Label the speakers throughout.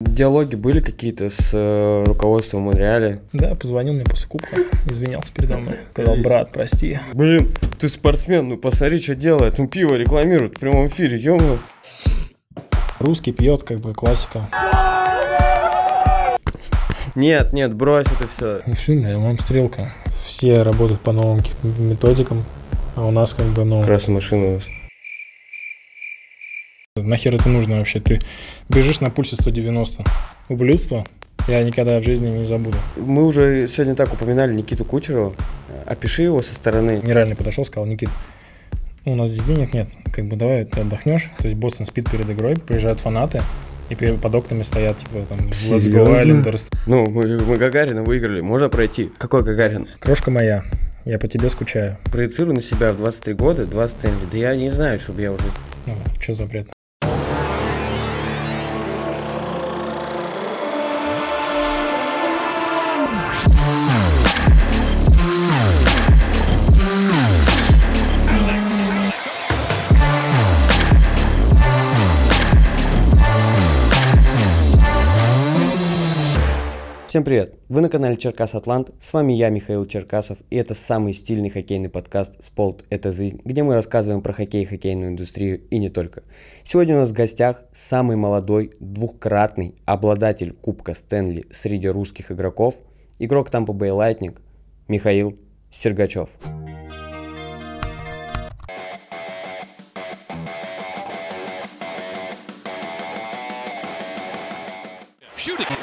Speaker 1: Диалоги были какие-то с э, руководством Монреаля?
Speaker 2: Да, позвонил мне после кубка, извинялся передо мной. Сказал, брат, прости.
Speaker 1: Блин, ты спортсмен, ну посмотри, что делает. Ну пиво рекламирует в прямом эфире, ё
Speaker 2: Русский пьет, как бы классика.
Speaker 1: Нет, нет, брось это все.
Speaker 2: Ну все, я вам стрелка. Все работают по новым методикам, а у нас как бы, ну...
Speaker 1: Красная машина у вас.
Speaker 2: Нахер это нужно вообще? Ты бежишь на пульсе 190. Ублюдство я никогда в жизни не забуду.
Speaker 1: Мы уже сегодня так упоминали Никиту Кучерова. Опиши его со стороны.
Speaker 2: Нереально подошел, сказал, Никит, у нас здесь денег нет, как бы давай ты отдохнешь. То есть Бостон спит перед игрой, приезжают фанаты, и под окнами стоят, типа, там, Let's go Islanders.
Speaker 1: Ну, мы, мы Гагарина выиграли, можно пройти. Какой Гагарин?
Speaker 2: Крошка моя, я по тебе скучаю.
Speaker 1: Проецирую на себя в 23 года, 23 Да я не знаю, чтобы я уже...
Speaker 2: Ну, что за
Speaker 1: Всем привет! Вы на канале Черкас Атлант, с вами я, Михаил Черкасов, и это самый стильный хоккейный подкаст «Спорт – это жизнь», где мы рассказываем про хоккей и хоккейную индустрию и не только. Сегодня у нас в гостях самый молодой, двухкратный обладатель Кубка Стэнли среди русских игроков, игрок Tampa Bay Lightning Михаил Сергачев.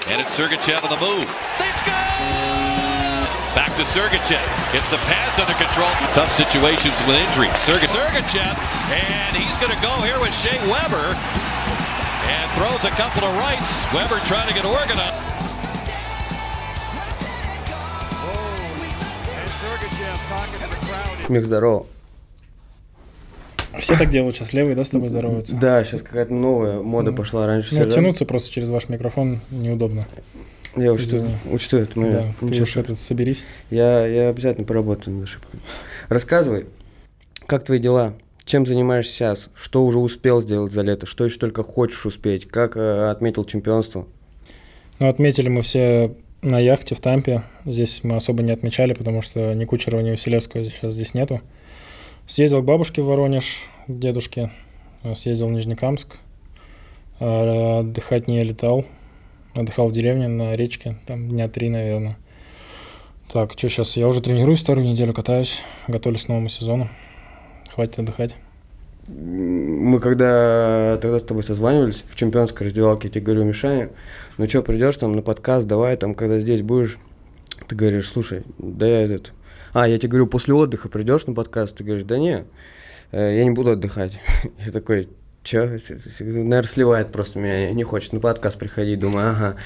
Speaker 1: And it's Sergachev on the move. They score! Back to Sergachev. Gets the pass under control. Tough situations with injury. Serga Sergachev, and he's going to go here with Shea Weber. And throws a couple of rights. Weber trying to get organized. Мих, здорово.
Speaker 2: Все так делают сейчас, левые, да, с тобой здороваются?
Speaker 1: Да, сейчас какая-то новая мода пошла раньше.
Speaker 2: Ну, тянуться просто через ваш микрофон неудобно.
Speaker 1: Я учту, учту это
Speaker 2: момент. Да, ты уж этот соберись.
Speaker 1: Я, я обязательно поработаю над ошибками. Рассказывай, как твои дела? Чем занимаешься сейчас? Что уже успел сделать за лето? Что еще только хочешь успеть? Как э, отметил чемпионство?
Speaker 2: Ну, отметили мы все на яхте в Тампе. Здесь мы особо не отмечали, потому что ни Кучерова, ни Василевского сейчас здесь нету. Съездил к бабушке в Воронеж, к дедушке, э, съездил в Нижнекамск, э, отдыхать не летал, отдыхал в деревне на речке, там дня три, наверное. Так, что сейчас? Я уже тренируюсь вторую неделю, катаюсь, готовлюсь к новому сезону. Хватит отдыхать.
Speaker 1: Мы когда тогда с тобой созванивались в чемпионской раздевалке, я тебе говорю, Мишаня, ну что, придешь там на подкаст, давай там, когда здесь будешь, ты говоришь, слушай, да я этот, а, я тебе говорю, после отдыха придешь на подкаст, ты говоришь, да не, э, я не буду отдыхать. Я такой, Че? Наверное, сливает просто меня, не хочет на подкаст приходить. Думаю, ага.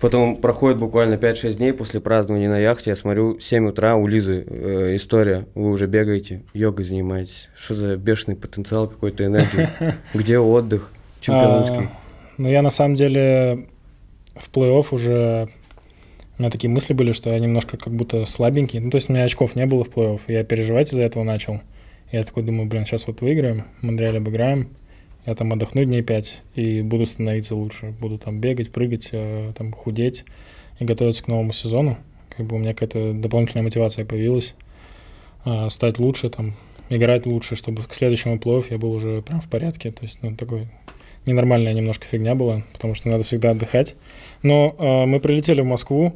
Speaker 1: Потом проходит буквально 5-6 дней после празднования на яхте. Я смотрю, 7 утра у Лизы э, история. Вы уже бегаете, йогой занимаетесь. Что за бешеный потенциал какой-то энергии? Где отдых чемпионский? А,
Speaker 2: ну, я на самом деле в плей-офф уже у меня такие мысли были, что я немножко как будто слабенький. Ну, то есть у меня очков не было в плей-офф. Я переживать из-за этого начал. Я такой думаю, блин, сейчас вот выиграем, Монреаль обыграем. Я там отдохну дней пять и буду становиться лучше. Буду там бегать, прыгать, э, там худеть и готовиться к новому сезону. Как бы у меня какая-то дополнительная мотивация появилась. Э, стать лучше, там, играть лучше, чтобы к следующему плей я был уже прям в порядке. То есть, ну, такой ненормальная немножко фигня была, потому что надо всегда отдыхать. Но э, мы прилетели в Москву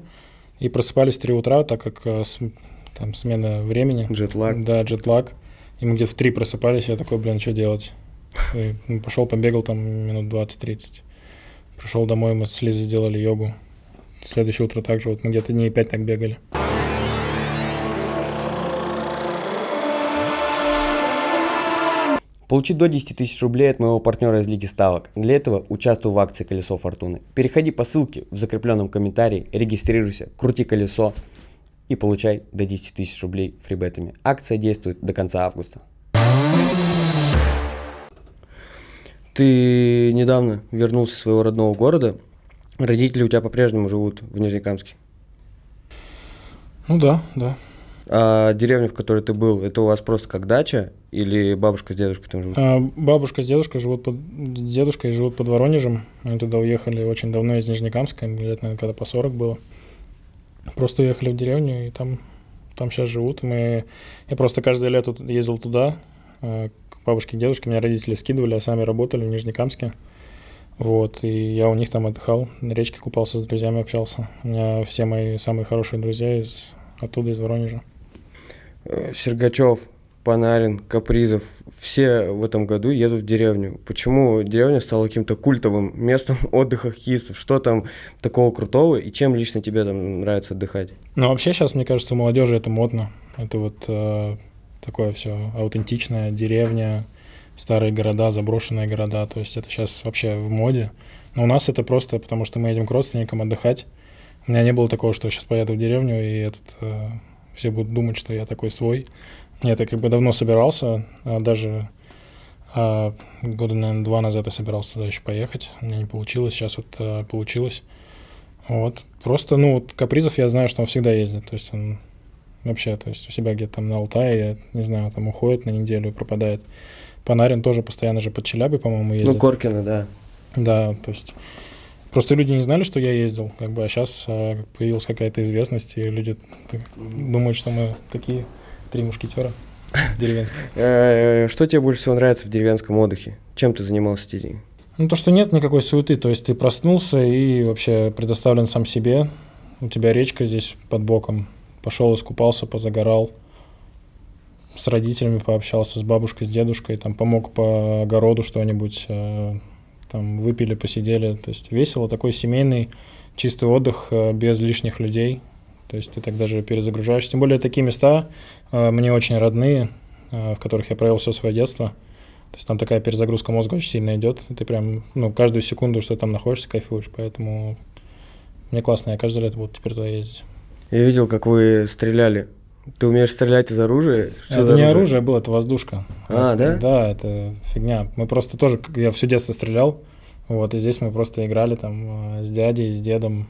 Speaker 2: и просыпались в 3 утра, так как э, с, там смена времени.
Speaker 1: Джетлаг.
Speaker 2: Да, джетлаг. И мы где-то в 3 просыпались, я такой, блин, что делать? И, пошел, побегал там минут 20-30. Пришел домой, мы с Лизой сделали йогу. Следующее утро также, вот мы где-то дней 5 так бегали.
Speaker 1: Получи до 10 тысяч рублей от моего партнера из Лиги Ставок. Для этого участвуй в акции «Колесо Фортуны». Переходи по ссылке в закрепленном комментарии, регистрируйся, крути колесо и получай до 10 тысяч рублей фрибетами. Акция действует до конца августа. Ты недавно вернулся из своего родного города. Родители у тебя по-прежнему живут в Нижнекамске.
Speaker 2: Ну да, да.
Speaker 1: А деревня, в которой ты был, это у вас просто как дача или бабушка с дедушкой там живут?
Speaker 2: А, бабушка с дедушкой живут под... Дедушкой живут под Воронежем. Они туда уехали очень давно из Нижнекамска, лет, наверное, когда по 40 было. Просто уехали в деревню, и там, там сейчас живут. Мы... Я просто каждое лето ездил туда, э, к бабушке и дедушке. Меня родители скидывали, а сами работали в Нижнекамске. Вот, и я у них там отдыхал, на речке купался, с друзьями общался. У меня все мои самые хорошие друзья из оттуда, из Воронежа.
Speaker 1: Э, Сергачев, Панарин, Капризов, все в этом году едут в деревню. Почему деревня стала каким-то культовым местом отдыха хоккеистов? Что там такого крутого и чем лично тебе там нравится отдыхать?
Speaker 2: Ну, вообще сейчас, мне кажется, у молодежи это модно. Это вот э, такое все аутентичное, деревня, старые города, заброшенные города. То есть это сейчас вообще в моде. Но у нас это просто потому, что мы едем к родственникам отдыхать. У меня не было такого, что сейчас поеду в деревню, и этот, э, все будут думать, что я такой свой. Нет, я как бы давно собирался, а даже а, года, наверное, два назад я собирался туда еще поехать. У меня не получилось, сейчас вот а, получилось. Вот. Просто, ну, вот капризов я знаю, что он всегда ездит. То есть он вообще, то есть у себя где-то там на Алтае, я не знаю, там уходит на неделю, пропадает. Панарин тоже постоянно же под Челябой, по-моему, ездит.
Speaker 1: Ну, Коркина, да.
Speaker 2: Да, то есть просто люди не знали, что я ездил, как бы, а сейчас а, появилась какая-то известность, и люди так, думают, что мы такие три мушкетера деревенские.
Speaker 1: Э, Что тебе больше всего нравится в деревенском отдыхе? Чем ты занимался в?
Speaker 2: Ну, то, что нет никакой суеты, то есть ты проснулся и вообще предоставлен сам себе, у тебя речка здесь под боком, пошел, искупался, позагорал, с родителями пообщался, с бабушкой, с дедушкой, там помог по огороду что-нибудь, э, там выпили, посидели, то есть весело, такой семейный чистый отдых э, без лишних людей, то есть ты так даже перезагружаешься. Тем более такие места э, мне очень родные, э, в которых я провел все свое детство. То есть там такая перезагрузка мозга очень сильно идет. Ты прям, ну, каждую секунду, что там находишься, кайфуешь. Поэтому мне классно, я каждое лето буду теперь туда ездить.
Speaker 1: Я видел, как вы стреляли. Ты умеешь стрелять из оружия? Что
Speaker 2: это не оружие было, это воздушка.
Speaker 1: А, да?
Speaker 2: Да, это фигня. Мы просто тоже, как я все детство стрелял, вот, и здесь мы просто играли там э, с дядей, с дедом.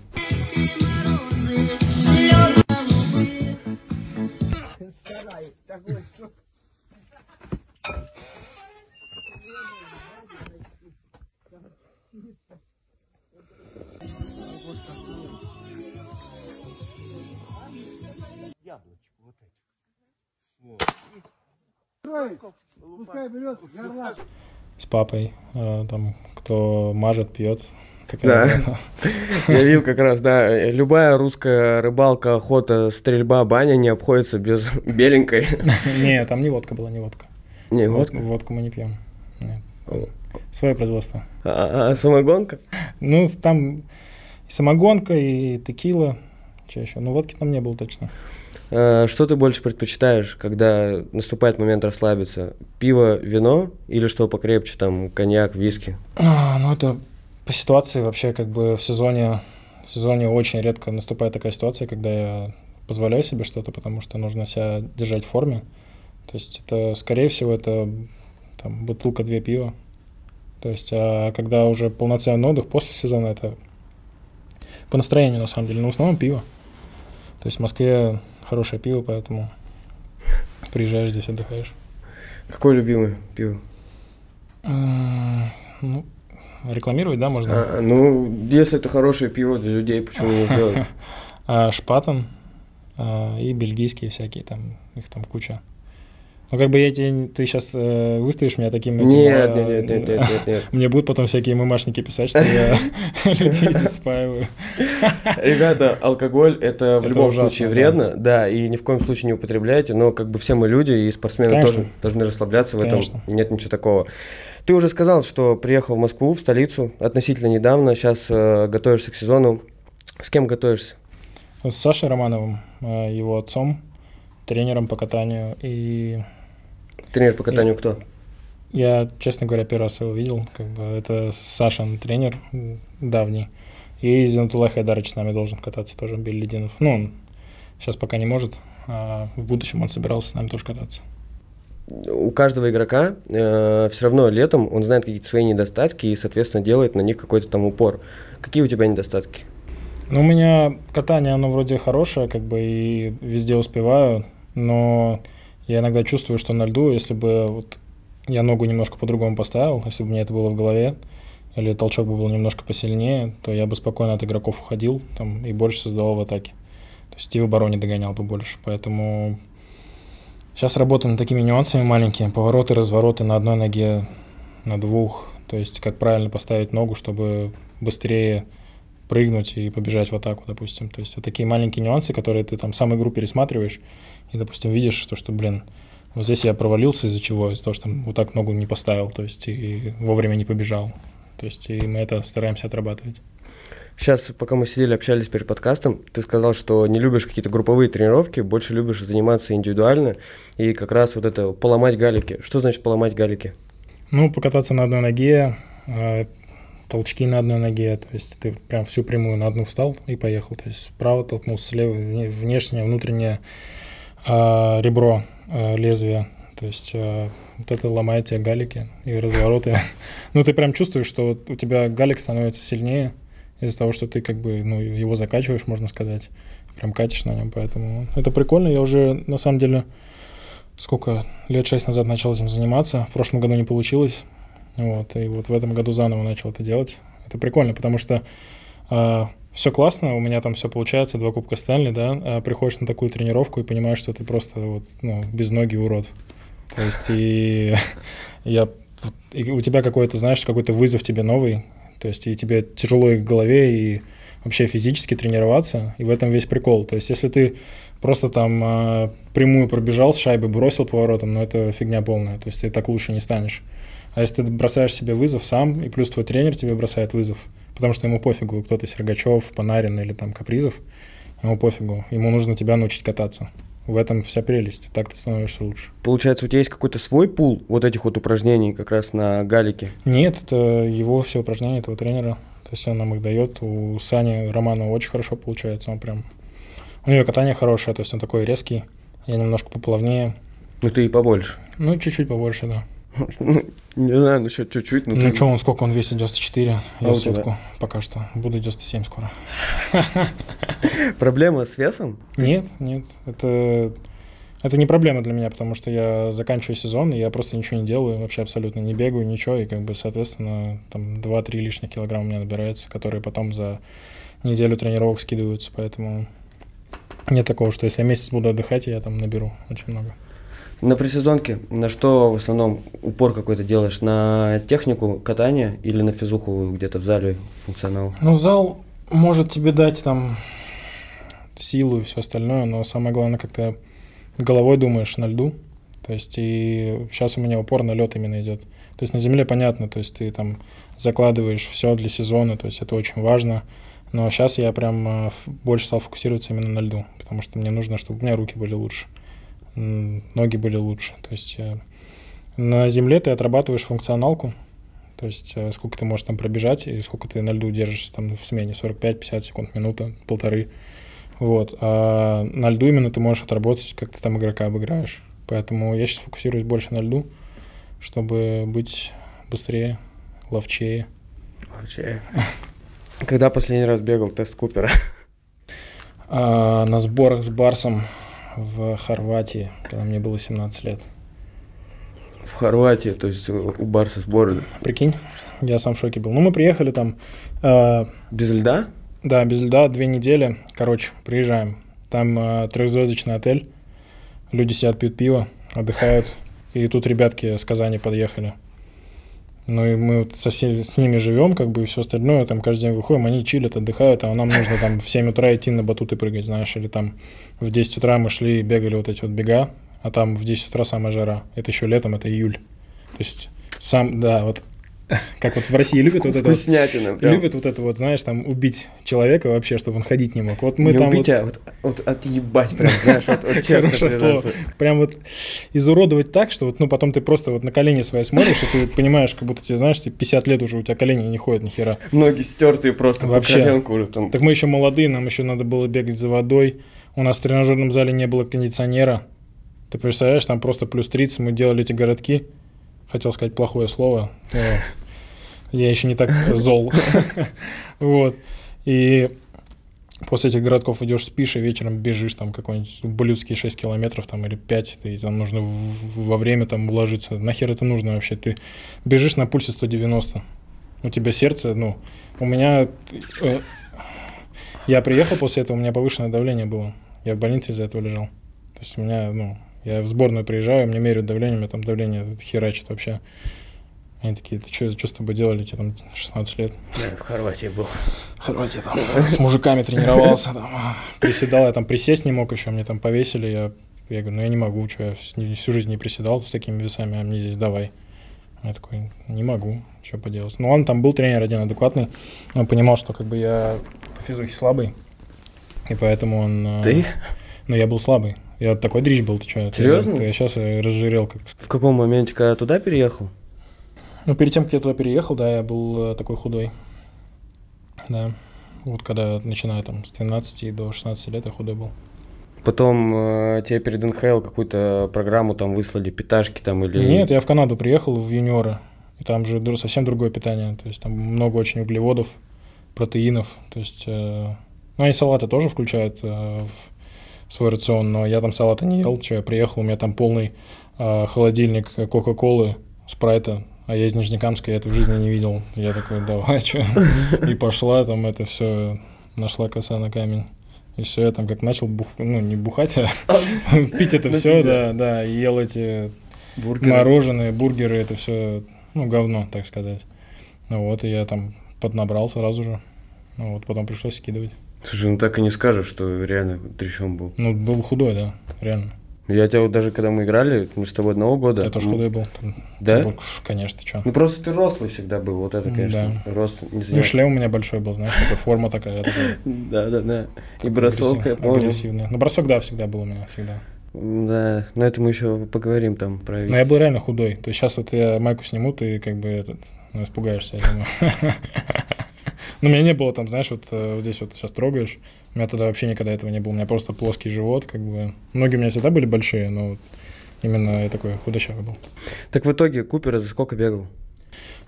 Speaker 3: Пускай берет горла.
Speaker 2: с папой, э, там, кто мажет, пьет.
Speaker 1: Да. Я видел как раз, да. Любая русская рыбалка, охота, стрельба, баня не обходится без беленькой.
Speaker 2: Не, там не водка была, не водка.
Speaker 1: Не,
Speaker 2: Водку,
Speaker 1: водка.
Speaker 2: водку мы не пьем. Свое производство.
Speaker 1: А, а самогонка?
Speaker 2: Ну, там и самогонка, и текила. Что еще? Ну, водки там не было точно.
Speaker 1: А, Что ты больше предпочитаешь, когда наступает момент расслабиться? Пиво, вино или что покрепче, там, коньяк, виски?
Speaker 2: А, ну, это по ситуации вообще как бы в сезоне, в сезоне очень редко наступает такая ситуация, когда я позволяю себе что-то, потому что нужно себя держать в форме. То есть это, скорее всего, это там бутылка две пива. То есть, а когда уже полноценный отдых после сезона, это по настроению на самом деле, но в основном пиво. То есть в Москве хорошее пиво, поэтому приезжаешь здесь, отдыхаешь.
Speaker 1: Какое любимое пиво?
Speaker 2: Ну, рекламировать, да, можно?
Speaker 1: А, ну, если это хорошее пиво для людей, почему не сделать?
Speaker 2: А, Шпатен а, и бельгийские всякие, там их там куча. Ну, как бы я тебе, ты сейчас выставишь меня таким... этим,
Speaker 1: Нет,
Speaker 2: а,
Speaker 1: нет, нет, нет, нет, нет, нет.
Speaker 2: Мне будут потом всякие мымашники писать, что я людей здесь спаиваю.
Speaker 1: Ребята, алкоголь это в любом случае вредно, да, и ни в коем случае не употребляйте, но как бы все мы люди, и спортсмены тоже должны расслабляться в этом, нет ничего такого. Ты уже сказал, что приехал в Москву, в столицу, относительно недавно, сейчас готовишься к сезону. С кем готовишься?
Speaker 2: С Сашей Романовым, а, его отцом, тренером по катанию. И
Speaker 1: Тренер по катанию кто?
Speaker 2: я, честно говоря, первый раз его видел. Как бы это Сашин тренер давний. И Зинатуллах Хайдарович с нами должен кататься тоже, Беллидинов. Ну, он сейчас пока не может, а в будущем он собирался с нами тоже кататься.
Speaker 1: У каждого игрока все равно летом он знает какие-то свои недостатки и, соответственно, делает на них какой-то там упор. Какие у тебя недостатки?
Speaker 2: Ну, у меня катание, оно вроде хорошее, как бы, и везде успеваю. но я иногда чувствую, что на льду, если бы вот я ногу немножко по-другому поставил, если бы мне это было в голове, или толчок бы был немножко посильнее, то я бы спокойно от игроков уходил там, и больше создавал в атаке. То есть и в догонял бы больше. Поэтому сейчас работаю над такими нюансами маленькими. Повороты, развороты на одной ноге, на двух. То есть как правильно поставить ногу, чтобы быстрее прыгнуть и побежать в атаку, допустим. То есть вот такие маленькие нюансы, которые ты там сам игру пересматриваешь и, допустим, видишь, то, что, блин, вот здесь я провалился из-за чего? Из-за того, что вот так ногу не поставил, то есть и вовремя не побежал. То есть и мы это стараемся отрабатывать.
Speaker 1: Сейчас, пока мы сидели, общались перед подкастом, ты сказал, что не любишь какие-то групповые тренировки, больше любишь заниматься индивидуально и как раз вот это поломать галики. Что значит поломать галики?
Speaker 2: Ну, покататься на одной ноге, э, толчки на одной ноге, то есть ты прям всю прямую на одну встал и поехал. То есть справа толкнулся, слева, внешнее, внутреннее э, ребро э, лезвия. То есть э, вот это ломает тебе галики и развороты. ну, ты прям чувствуешь, что у тебя галик становится сильнее из-за того, что ты как бы ну, его закачиваешь, можно сказать. Прям катишь на нем, поэтому это прикольно. Я уже, на самом деле, сколько лет шесть назад начал этим заниматься. В прошлом году не получилось. Вот, и вот в этом году заново начал это делать. Это прикольно, потому что э, а, все классно, у меня там все получается, два кубка Стэнли, да, а приходишь на такую тренировку и понимаешь, что ты просто вот, ну, без ноги урод. То есть и я и у тебя какой-то, знаешь, какой-то вызов тебе новый, то есть и тебе тяжело и в голове, и вообще физически тренироваться, и в этом весь прикол. То есть если ты просто там э, прямую пробежал с шайбы, бросил поворотом, ну это фигня полная, то есть ты так лучше не станешь. А если ты бросаешь себе вызов сам, и плюс твой тренер тебе бросает вызов, потому что ему пофигу, кто ты, Сергачев, Панарин или там Капризов, ему пофигу, ему нужно тебя научить кататься. В этом вся прелесть, так ты становишься лучше.
Speaker 1: Получается, у тебя есть какой-то свой пул вот этих вот упражнений как раз на галике?
Speaker 2: Нет, это его все упражнения этого тренера. То есть он нам их дает. У Сани Романова очень хорошо получается. Он прям... У него катание хорошее, то есть он такой резкий. Я немножко поплавнее.
Speaker 1: Ну ты и побольше.
Speaker 2: Ну, чуть-чуть побольше, да.
Speaker 1: Ну, не знаю, ну что, чуть-чуть.
Speaker 2: Ну, ну что, он сколько, он весит 94, а я сотку пока что. Буду 97 скоро.
Speaker 1: Проблема с весом?
Speaker 2: Нет, нет, это... Это не проблема для меня, потому что я заканчиваю сезон, и я просто ничего не делаю, вообще абсолютно не бегаю, ничего, и как бы, соответственно, там 2-3 лишних килограмма у меня набирается, которые потом за неделю тренировок скидываются, поэтому нет такого, что если я месяц буду отдыхать, я там наберу очень много.
Speaker 1: На пресезонке на что в основном упор какой-то делаешь? На технику катания или на физуху где-то в зале функционал?
Speaker 2: Ну, зал может тебе дать там силу и все остальное, но самое главное, как ты головой думаешь на льду. То есть и сейчас у меня упор на лед именно идет. То есть на земле понятно, то есть ты там закладываешь все для сезона, то есть это очень важно. Но сейчас я прям э, больше стал фокусироваться именно на льду, потому что мне нужно, чтобы у меня руки были лучше ноги были лучше. То есть э, на земле ты отрабатываешь функционалку, то есть э, сколько ты можешь там пробежать и сколько ты на льду держишь там в смене, 45-50 секунд, минута, полторы. Вот. А на льду именно ты можешь отработать, как ты там игрока обыграешь. Поэтому я сейчас фокусируюсь больше на льду, чтобы быть быстрее, ловчее.
Speaker 1: Ловчее. Когда последний раз бегал тест Купера?
Speaker 2: А, на сборах с Барсом в Хорватии, когда мне было 17 лет.
Speaker 1: В Хорватии, то есть у Барса сборы.
Speaker 2: Прикинь, я сам в шоке был. Ну, мы приехали там... Э,
Speaker 1: без льда?
Speaker 2: Да, без льда, две недели. Короче, приезжаем. Там э, трехзвездочный отель. Люди сидят, пьют пиво, отдыхают. И тут ребятки с Казани подъехали. Ну и мы вот со, с ними живем, как бы и все остальное, там каждый день выходим, они чилят, отдыхают, а нам нужно там в 7 утра идти на батуты прыгать, знаешь, или там в 10 утра мы шли и бегали вот эти вот бега, а там в 10 утра самая жара. Это еще летом, это июль. То есть сам, да, вот как вот в России любят вот это вот, любят вот это вот, знаешь, там убить человека вообще, чтобы он ходить не мог. Вот мы
Speaker 1: не
Speaker 2: там
Speaker 1: убить,
Speaker 2: вот...
Speaker 1: а вот, вот отъебать прям, знаешь, вот, вот честно слово.
Speaker 2: Прям вот изуродовать так, что вот, ну, потом ты просто вот на колени свои смотришь, и ты понимаешь, как будто тебе, знаешь, тебе 50 лет уже у тебя колени не ходят ни хера.
Speaker 1: Ноги стертые просто вообще. по коленку уже там.
Speaker 2: Так мы еще молодые, нам еще надо было бегать за водой. У нас в тренажерном зале не было кондиционера. Ты представляешь, там просто плюс 30, мы делали эти городки хотел сказать плохое слово. Я еще не так зол. Вот. И после этих городков идешь, спишь, и вечером бежишь там какой-нибудь ублюдские 6 километров там или 5, и там нужно во время там уложиться. Нахер это нужно вообще? Ты бежишь на пульсе 190. У тебя сердце, ну, у меня... э, я приехал после этого, у меня повышенное давление было. Я в больнице из-за этого лежал. То есть у меня, ну, я в сборную приезжаю, мне меряют давление, у меня там давление херачит вообще. Они такие, ты что, с тобой делали, тебе там 16 лет?
Speaker 1: Я в Хорватии был.
Speaker 2: Хорватия там с мужиками тренировался, там, приседал, я там присесть не мог еще, мне там повесили, я, я говорю, ну я не могу, что я всю жизнь не приседал с такими весами, а мне здесь давай. Я такой, не могу, что поделать. Ну он там был тренер один адекватный, он понимал, что как бы я по физухе слабый, и поэтому он... э,
Speaker 1: Ты?
Speaker 2: Ну я был слабый, я такой дрищ был, ты что?
Speaker 1: Серьезно?
Speaker 2: Я сейчас разжирел как
Speaker 1: В каком моменте, когда туда переехал?
Speaker 2: Ну, перед тем, как я туда переехал, да, я был э, такой худой. Да. Вот когда начиная там с 12 до 16 лет я худой был.
Speaker 1: Потом э, тебе перед НХЛ какую-то программу там выслали, питашки там или...
Speaker 2: Нет, я в Канаду приехал в юниоры. И там же совсем другое питание. То есть там много очень углеводов, протеинов. То есть, э, ну, они салаты тоже включают э, в свой рацион, но я там салата не ел. Что я приехал, у меня там полный э, холодильник Кока-Колы, Спрайта. А я из Нижнекамска, я это в жизни не видел. Я такой, давай, что? И пошла там это все, нашла коса на камень. И все, я там как начал бух... ну, не бухать, а пить это все, да, да, и ел эти
Speaker 1: бургеры.
Speaker 2: мороженое, бургеры, это все, ну, говно, так сказать. Ну вот, и я там поднабрал сразу же. Ну вот, потом пришлось скидывать.
Speaker 1: Слушай, ну так и не скажешь, что реально трещом был.
Speaker 2: Ну, был худой, да, реально.
Speaker 1: Я тебя вот даже когда мы играли, мы с тобой одного года.
Speaker 2: я тоже
Speaker 1: ну,
Speaker 2: худой был. Там-
Speaker 1: Да?
Speaker 2: был, конечно, ты что.
Speaker 1: Ну просто ты рослый всегда был, вот это, конечно. Рост не
Speaker 2: Ну,
Speaker 1: занимает.
Speaker 2: шлем у меня большой был, знаешь, такая форма такая.
Speaker 1: Да, да, да. И бросок, я помню.
Speaker 2: агрессивный. Ну, бросок, да, всегда был у меня, всегда.
Speaker 1: Да, но это мы еще поговорим там про
Speaker 2: Но я был реально худой. То есть сейчас вот я майку сниму, ты как бы этот, ну, испугаешься, я думаю. Но у меня не было там, знаешь, вот, э, вот здесь вот сейчас трогаешь. У меня тогда вообще никогда этого не было. У меня просто плоский живот, как бы. Многие у меня всегда были большие, но вот именно я такой худощавый был.
Speaker 1: Так в итоге Купер за сколько бегал?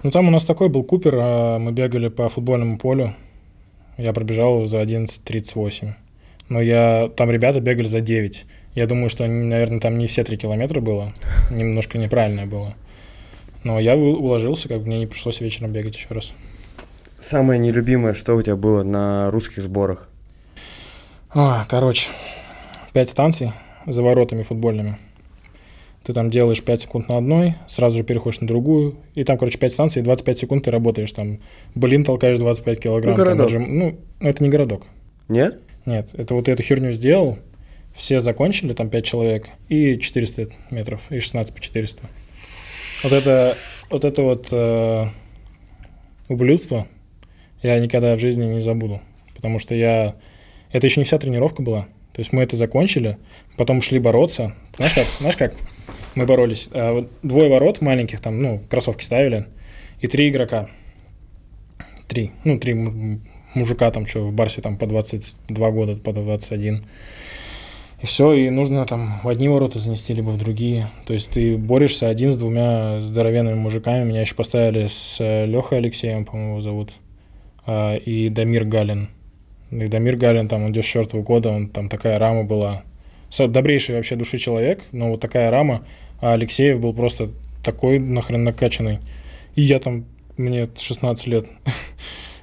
Speaker 2: Ну, там у нас такой был Купер, а мы бегали по футбольному полю. Я пробежал за 11.38. Но я, там ребята бегали за 9. Я думаю, что, они, наверное, там не все 3 километра было. Немножко неправильное было. Но я уложился, как бы мне не пришлось вечером бегать еще раз.
Speaker 1: Самое нелюбимое, что у тебя было на русских сборах?
Speaker 2: А, короче, 5 станций за воротами футбольными. Ты там делаешь 5 секунд на одной, сразу же переходишь на другую. И там, короче, 5 станций, 25 секунд ты работаешь. Там блин толкаешь 25 килограмм.
Speaker 1: Ну, городок.
Speaker 2: отжим- Ну, это не городок.
Speaker 1: Нет?
Speaker 2: Нет, это вот эту херню сделал, все закончили, там 5 человек, и 400 метров, и 16 по 400. Вот это вот, это вот э, ублюдство я никогда в жизни не забуду, потому что я... Это еще не вся тренировка была, то есть мы это закончили, потом шли бороться. Знаешь как? Знаешь как? Мы боролись. А, двое ворот маленьких, там, ну, кроссовки ставили, и три игрока. Три. Ну, три му- мужика там, что в Барсе там по 22 года, по 21. И все, и нужно там в одни ворота занести, либо в другие. То есть ты борешься один с двумя здоровенными мужиками. Меня еще поставили с Лехой Алексеем, по-моему, зовут, и Дамир Галин. И Дамир Галин, там, он 94 года, он там такая рама была. Добрейший вообще души человек, но вот такая рама. А Алексеев был просто такой нахрен накачанный. И я там, мне 16 лет.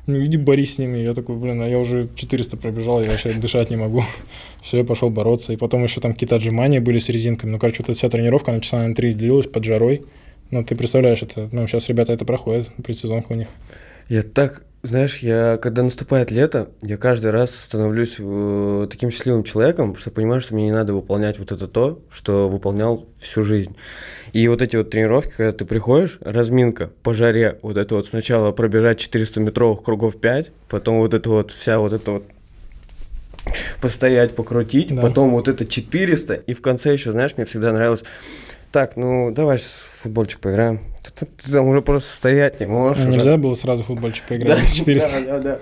Speaker 2: Ну, иди борись с ними. Я такой, блин, а я уже 400 пробежал, я вообще дышать не могу. Все, я пошел бороться. И потом еще там какие-то отжимания были с резинками. Ну, короче, вот эта вся тренировка, она часа на 3 длилась под жарой. Ну, ты представляешь, это, ну, сейчас ребята это проходят, предсезонка у них.
Speaker 1: Я так, знаешь, я когда наступает лето, я каждый раз становлюсь э, таким счастливым человеком, что понимаю, что мне не надо выполнять вот это то, что выполнял всю жизнь. И вот эти вот тренировки, когда ты приходишь, разминка по жаре, вот это вот сначала пробежать 400 метровых кругов 5, потом вот это вот вся вот это вот постоять, покрутить,
Speaker 2: Да.
Speaker 1: потом вот это 400, и в конце еще, знаешь, мне всегда нравилось, так, ну давай в футбольчик поиграем. Ты, ты- ты там уже просто стоять не можешь.
Speaker 2: Ну, нельзя было сразу в футбольчик поиграть с 400.
Speaker 1: Да, да, да.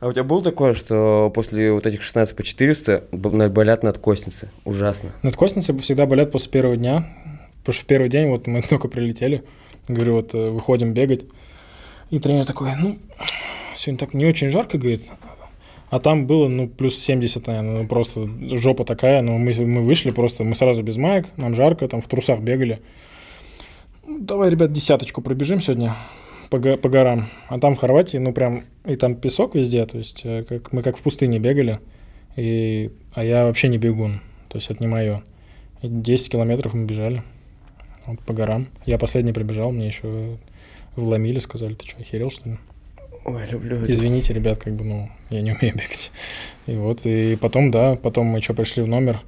Speaker 1: А у тебя было такое, что после вот этих 16 по 400 б- болят надкостницы? Ужасно.
Speaker 2: Надкостницы всегда болят после первого дня. Потому что в первый день, вот мы только прилетели, говорю, вот э, выходим бегать. И тренер такой, ну, сегодня так не очень жарко, говорит. А там было, ну, плюс 70, наверное, ну, просто жопа такая, но мы, мы вышли просто, мы сразу без маек, нам жарко, там в трусах бегали. Ну, Давай, ребят, десяточку пробежим сегодня по, го- по горам. А там в Хорватии, ну, прям, и там песок везде, то есть э, как, мы как в пустыне бегали, и, а я вообще не бегун, то есть это не мое. 10 километров мы бежали вот, по горам. Я последний пробежал, мне еще вломили, сказали, ты что, охерел, что ли?
Speaker 1: Ой, люблю это.
Speaker 2: Извините, ребят, как бы, ну, я не умею бегать. И вот, и потом, да, потом мы еще пришли в номер,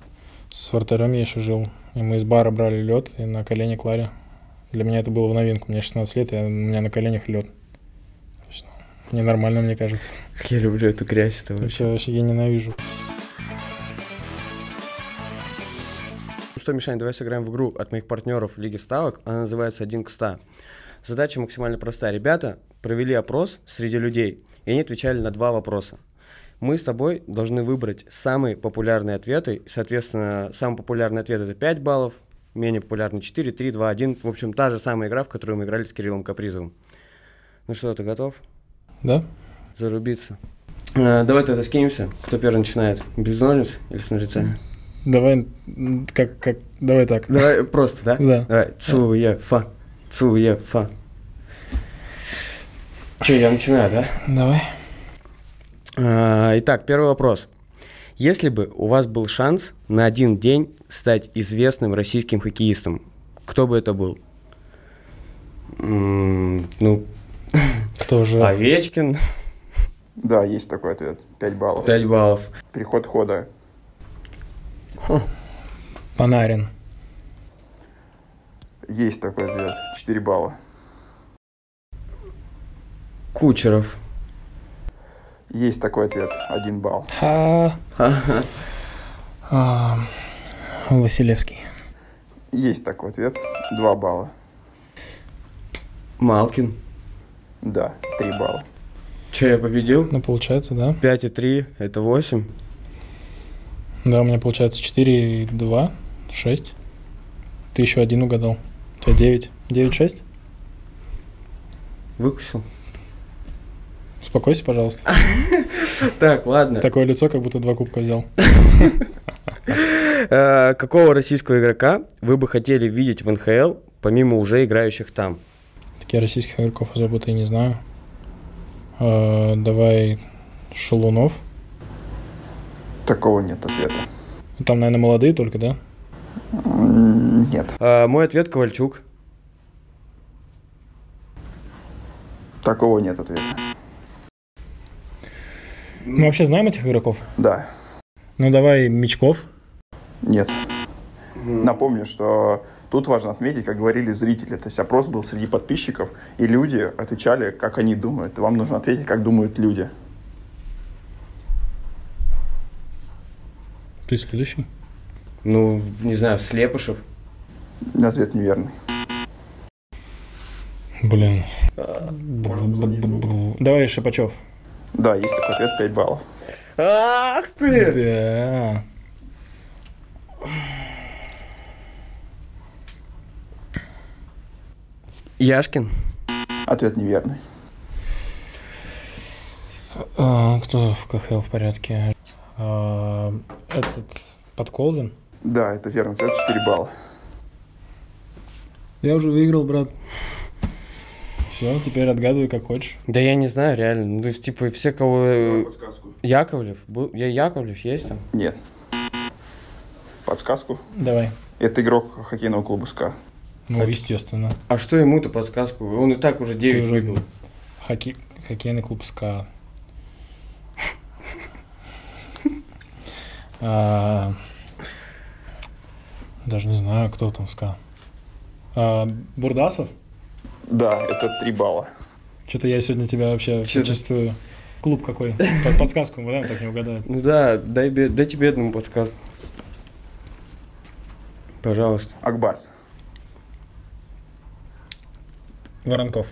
Speaker 2: с вратарем я еще жил, и мы из бара брали лед и на колени клали. Для меня это было в новинку, мне 16 лет, и у меня на коленях лед. Ненормально, мне кажется.
Speaker 1: Как я люблю эту грязь, это вообще.
Speaker 2: Вообще, вообще я ненавижу.
Speaker 1: Ну что, Мишань, давай сыграем в игру от моих партнеров Лиги Ставок. Она называется «Один к 100». Задача максимально простая. Ребята провели опрос среди людей, и они отвечали на два вопроса. Мы с тобой должны выбрать самые популярные ответы. Соответственно, самый популярный ответ это 5 баллов, менее популярный 4, 3, 2, 1. В общем, та же самая игра, в которую мы играли с Кириллом Капризовым. Ну что, ты готов?
Speaker 2: Да?
Speaker 1: Зарубиться. А, давай тогда скинемся. Кто первый начинает? Без ножниц или с ножницами?
Speaker 2: Давай, как, как, давай так.
Speaker 1: Давай просто, да?
Speaker 2: Да.
Speaker 1: Давай. Цуефа. Цуефа. Че, я начинаю, да?
Speaker 2: Давай.
Speaker 1: А, Итак, первый вопрос. Если бы у вас был шанс на один день стать известным российским хоккеистом, кто бы это был? Ну,
Speaker 2: Кто же?
Speaker 1: Овечкин,
Speaker 4: Да, есть такой ответ. 5 баллов.
Speaker 1: 5 баллов.
Speaker 4: Переход хода.
Speaker 2: Панарин.
Speaker 4: Есть такой ответ. 4 балла.
Speaker 1: Кучеров.
Speaker 4: Есть такой ответ. 1 балл.
Speaker 2: Ха. А, Василевский.
Speaker 4: Есть такой ответ. 2 балла.
Speaker 1: Малкин.
Speaker 4: Да, 3 балла.
Speaker 1: Че, я победил?
Speaker 2: Ну, получается, да.
Speaker 1: 5 и 3, это 8.
Speaker 2: Да, у меня получается 4 и 2, 6. Ты еще один угадал. У тебя 9. 9, 6?
Speaker 1: Выкусил.
Speaker 2: Успокойся, пожалуйста.
Speaker 1: Так, ладно.
Speaker 2: Такое лицо, как будто два кубка взял.
Speaker 1: Э, Какого российского игрока вы бы хотели видеть в НХЛ, помимо уже играющих там?
Speaker 2: Таких российских игроков особо я не знаю. А, давай Шалунов.
Speaker 4: Такого нет ответа.
Speaker 2: Там, наверное, молодые только, да?
Speaker 4: Нет.
Speaker 1: Э, Мой ответ Ковальчук.
Speaker 4: Такого нет ответа.
Speaker 2: Мы вообще знаем этих игроков?
Speaker 4: Да.
Speaker 2: Ну, давай Мечков.
Speaker 4: Нет. Напомню, что тут важно отметить, как говорили зрители. То есть опрос был среди подписчиков, и люди отвечали, как они думают. Вам нужно ответить, как думают люди.
Speaker 2: Ты следующий.
Speaker 1: Ну, не знаю, Слепышев.
Speaker 4: Ответ неверный.
Speaker 2: Блин. Бу-бу-бу-бу. Давай Шипачев.
Speaker 4: Да, есть такой ответ, 5 баллов.
Speaker 1: Ах ты!
Speaker 2: Да.
Speaker 1: Яшкин.
Speaker 4: Ответ неверный.
Speaker 2: А, кто в КХЛ в порядке? А, этот Подколзин.
Speaker 4: Да, это верный ответ, 4 балла.
Speaker 2: Я уже выиграл, брат. Все, теперь отгадывай, как хочешь.
Speaker 1: Да я не знаю, реально. Ну, то есть, типа, все, кого... Яковлев. Был... Я Яковлев есть там?
Speaker 4: Нет. Подсказку.
Speaker 2: Давай.
Speaker 4: Это игрок хоккейного клуба СКА.
Speaker 2: Ну, естественно.
Speaker 1: А что ему-то подсказку? Он и так уже 9
Speaker 2: уже
Speaker 1: выбил.
Speaker 2: Хоккей... Хоккейный клуб СКА. А, Даже не знаю, кто там СКА. А, Бурдасов?
Speaker 4: Да, это 3 балла.
Speaker 2: Что-то я сегодня тебя вообще чувствую. Клуб какой? Под- Подсказку мы даем, так не угадают.
Speaker 1: Ну да, дай, бе- дайте бедному подсказку. Пожалуйста.
Speaker 4: Акбарс.
Speaker 2: Воронков.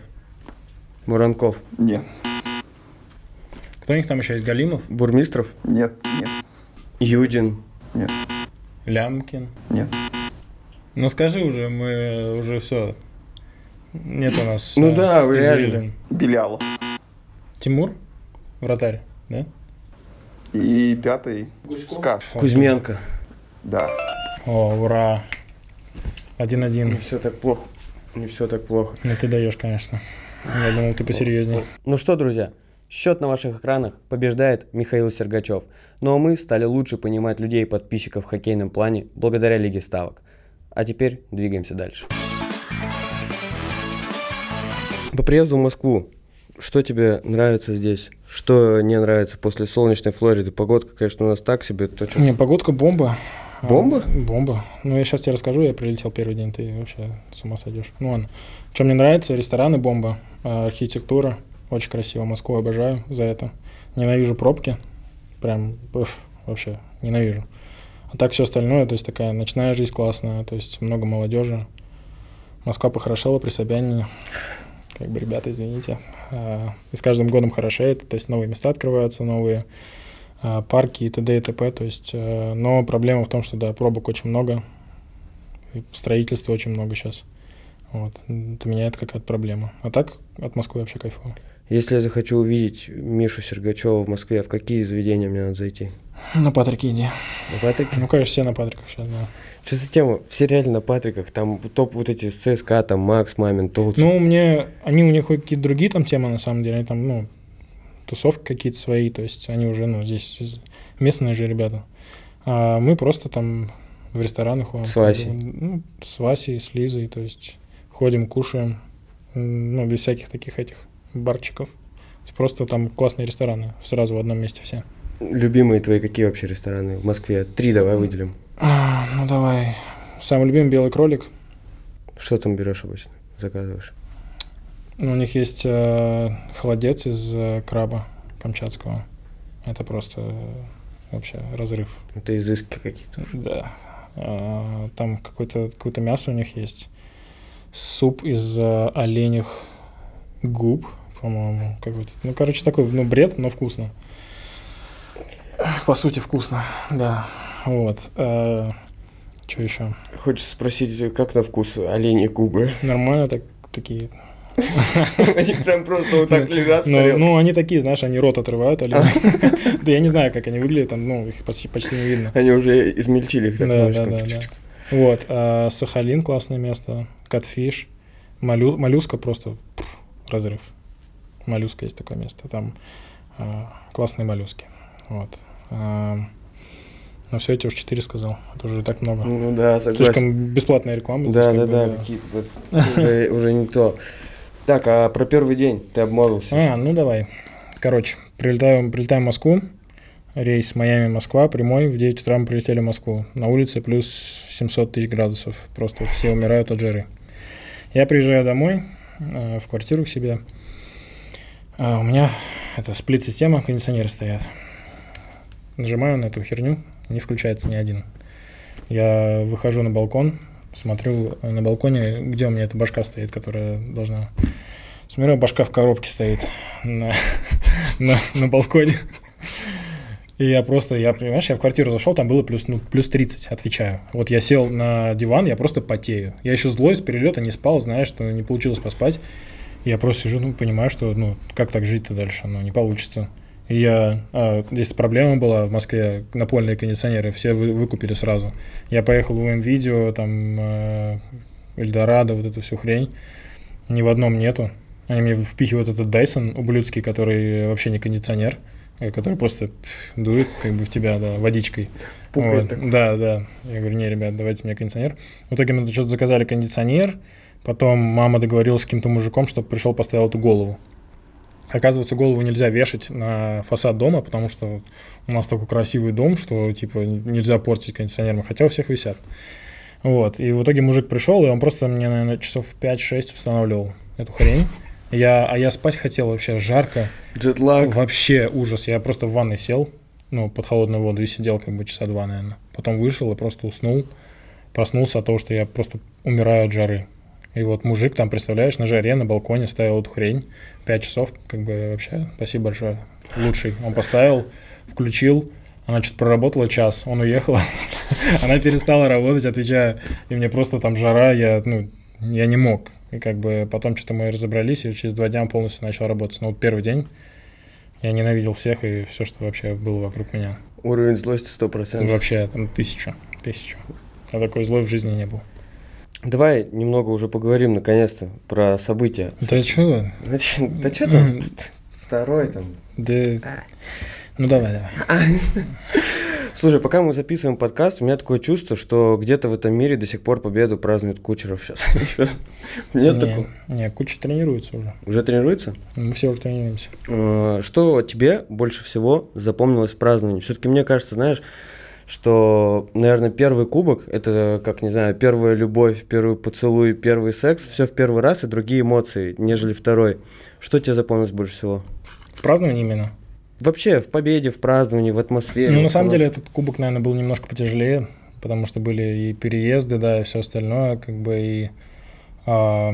Speaker 1: Муранков.
Speaker 4: Нет.
Speaker 2: Кто у них там еще есть? Галимов?
Speaker 1: Бурмистров.
Speaker 4: Нет. Нет.
Speaker 1: Юдин.
Speaker 4: Нет.
Speaker 2: Лямкин?
Speaker 4: Нет.
Speaker 2: Ну скажи уже, мы уже все. Нет у нас.
Speaker 1: Ну
Speaker 2: э,
Speaker 1: да, реально.
Speaker 4: Белялов.
Speaker 2: Тимур? Вратарь, да?
Speaker 4: И пятый СКА.
Speaker 1: Кузьменко.
Speaker 4: Да.
Speaker 2: О, ура.
Speaker 1: Не
Speaker 2: 1-1.
Speaker 1: все так плохо. Не все так плохо.
Speaker 2: Ну ты даешь, конечно. Я думал, ты посерьезнее.
Speaker 1: Ну что, друзья, счет на ваших экранах побеждает Михаил Сергачев. Ну а мы стали лучше понимать людей и подписчиков в хоккейном плане благодаря Лиге Ставок. А теперь двигаемся дальше. По приезду в Москву, что тебе нравится здесь? Что не нравится после солнечной Флориды? Погодка, конечно, у нас так себе. То, чё-
Speaker 2: Не, погодка бомба. А,
Speaker 1: Бомба?
Speaker 2: Бомба. Ну, я сейчас тебе расскажу, я прилетел первый день, ты вообще с ума сойдешь. Ну ладно. Что мне нравится, рестораны бомба, а, архитектура, очень красиво, Москву обожаю за это. Ненавижу пробки, прям уф, вообще ненавижу. А так все остальное, то есть такая ночная жизнь классная, то есть много молодежи. Москва похорошела при Собянине. Как бы, ребята, извините. А, И с каждым годом хорошеет, то есть новые места открываются, новые а, парки и т.д. и т.п. То есть, э, но проблема в том, что, да, пробок очень много, и строительства очень много сейчас. Вот. Для меня это какая-то проблема. А так от Москвы вообще кайфово.
Speaker 1: Если я захочу увидеть Мишу Сергачева в Москве, в какие заведения мне надо зайти?
Speaker 2: На Патрике иди.
Speaker 1: На Патрике?
Speaker 2: Ну, конечно, все на Патриках сейчас, да.
Speaker 1: Что за тема? Все реально на Патриках. Там топ вот эти с ЦСКА, там Макс, Мамин, Толч.
Speaker 2: Ну, мне, они у них какие-то другие там темы, на самом деле, они там, ну, тусовки какие-то свои, то есть они уже, ну, здесь местные же ребята. А мы просто там в рестораны ходим.
Speaker 1: С Васей?
Speaker 2: Ну, с Васей, с Лизой, то есть ходим, кушаем, ну, без всяких таких этих барчиков. Просто там классные рестораны, сразу в одном месте все.
Speaker 1: Любимые твои какие вообще рестораны в Москве? Три давай выделим.
Speaker 2: А, ну, давай. Самый любимый белый кролик.
Speaker 1: Что там берешь обычно? Заказываешь?
Speaker 2: Ну, у них есть э, холодец из э, краба камчатского. Это просто э, вообще разрыв.
Speaker 1: Это изыски какие-то.
Speaker 2: Да. А, Там какое-то какое мясо у них есть. Суп из э, оленях губ, по-моему. Какой-то. Ну, короче, такой, ну, бред, но вкусно. По сути, вкусно, да. Вот. Что еще?
Speaker 1: Хочется спросить, как на вкус оленьи губы?
Speaker 2: Нормально так, такие.
Speaker 1: Они прям просто вот так лежат
Speaker 2: Ну, ну, они такие, знаешь, они рот отрывают, олени. Да я не знаю, как они выглядят, там, ну, их почти, не видно.
Speaker 1: Они уже измельчили их так. Чик-чик-чик.
Speaker 2: Вот, а Сахалин классное место, Катфиш, Моллю- моллюска просто разрыв. Моллюска есть такое место, там а, классные моллюски. Вот. Ну все, я тебе уже четыре сказал, это уже так много.
Speaker 1: Ну да, согласен.
Speaker 2: Слишком бесплатная реклама. здесь
Speaker 1: Да, да,
Speaker 2: бы,
Speaker 1: да, какие-то уже, уже не то. Так, а про первый день ты обмолвился.
Speaker 2: А, ну давай. Короче, прилетаем, прилетаем в Москву. Рейс Майами-Москва, прямой. В 9 утра мы прилетели в Москву. На улице плюс 700 тысяч градусов. Просто все умирают от жары. Я приезжаю домой, э, в квартиру к себе. А у меня это сплит-система, кондиционеры стоят. Нажимаю на эту херню, не включается ни один. Я выхожу на балкон, смотрю на балконе, где у меня эта башка стоит, которая должна... Смотрю, башка в коробке стоит на, на, на балконе. И я просто, я, понимаешь, я в квартиру зашел, там было плюс, ну, плюс 30, отвечаю. Вот я сел на диван, я просто потею. Я еще злой с перелета не спал, знаешь, что не получилось поспать. Я просто сижу, ну, понимаю, что, ну, как так жить-то дальше, ну, не получится. И я, а, здесь проблема была в Москве, напольные кондиционеры, все вы, выкупили сразу. Я поехал в видео там, э, Эльдорадо, вот эту всю хрень. Ни в одном нету. Они мне впихивают этот Dyson ублюдский, который вообще не кондиционер, э, который просто дует как бы в тебя, да, водичкой.
Speaker 1: Пукает
Speaker 2: Вот.
Speaker 1: так.
Speaker 2: Да, да. Я говорю, не, ребят, давайте мне кондиционер. В итоге мы что-то заказали кондиционер, потом мама договорилась с каким-то мужиком, чтобы пришел, поставил эту голову. Оказывается, голову нельзя вешать на фасад дома, потому что у нас такой красивый дом, что типа нельзя портить кондиционером, хотя у всех висят. Вот. И в итоге мужик пришел, и он просто мне, наверное, часов 5-6 устанавливал эту хрень. Я, а я спать хотел вообще жарко.
Speaker 1: Джетлаг.
Speaker 2: Вообще ужас. Я просто в ванной сел, ну, под холодную воду и сидел как бы часа два, наверное. Потом вышел и просто уснул. Проснулся от того, что я просто умираю от жары. И вот мужик там, представляешь, на жаре на балконе ставил эту хрень. Пять часов, как бы вообще, спасибо большое. Лучший. Он поставил, включил, она что-то проработала час, он уехал, она перестала работать, отвечаю, и мне просто там жара, я, ну, я не мог. И как бы потом что-то мы разобрались, и через два дня он полностью начал работать. Но вот первый день Я ненавидел всех и все, что вообще было вокруг меня.
Speaker 1: Уровень злости 100%.
Speaker 2: Вообще, там, тысячу, тысячу. Я такой злой в жизни не был.
Speaker 1: Давай немного уже поговорим, наконец-то, про события.
Speaker 2: Да чё?
Speaker 1: Значит, да что там? Второй там.
Speaker 2: Да... Ну давай, давай.
Speaker 1: Слушай, пока мы записываем подкаст, у меня такое чувство, что где-то в этом мире до сих пор победу празднует Кучеров сейчас. Нет
Speaker 2: не,
Speaker 1: такого?
Speaker 2: Не, Куча тренируется уже.
Speaker 1: Уже тренируется?
Speaker 2: Мы все уже тренируемся.
Speaker 1: Э, Что тебе больше всего запомнилось в праздновании? Все-таки мне кажется, знаешь, что, наверное, первый кубок – это, как, не знаю, первая любовь, первый поцелуй, первый секс, все в первый раз и другие эмоции, нежели второй. Что тебе запомнилось больше всего?
Speaker 2: В праздновании именно?
Speaker 1: Вообще, в победе, в праздновании, в атмосфере.
Speaker 2: Ну, на самом деле, этот кубок, наверное, был немножко потяжелее, потому что были и переезды, да, и все остальное, как бы, и а,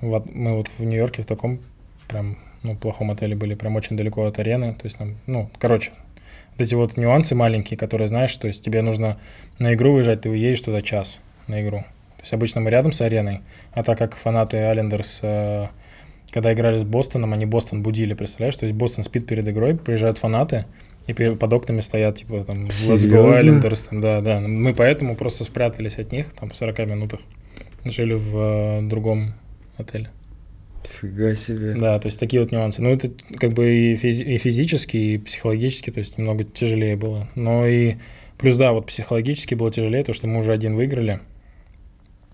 Speaker 2: вот мы вот в Нью-Йорке в таком прям, ну, плохом отеле были, прям очень далеко от арены, то есть нам, ну, короче, эти вот нюансы маленькие, которые, знаешь, то есть тебе нужно на игру выезжать, ты уедешь туда час на игру. То есть обычно мы рядом с ареной, а так как фанаты Аллендерс, э, когда играли с Бостоном, они Бостон будили, представляешь? То есть Бостон спит перед игрой, приезжают фанаты, и под окнами стоят, типа, там, Let's Go? Islanders, там, да, да. Мы поэтому просто спрятались от них, там, в 40 минутах. Жили в э, другом отеле.
Speaker 1: Фига себе.
Speaker 2: Да, то есть такие вот нюансы. Ну, это как бы и, физи- и физически, и психологически, то есть немного тяжелее было. Но и плюс, да, вот психологически было тяжелее, то, что мы уже один выиграли,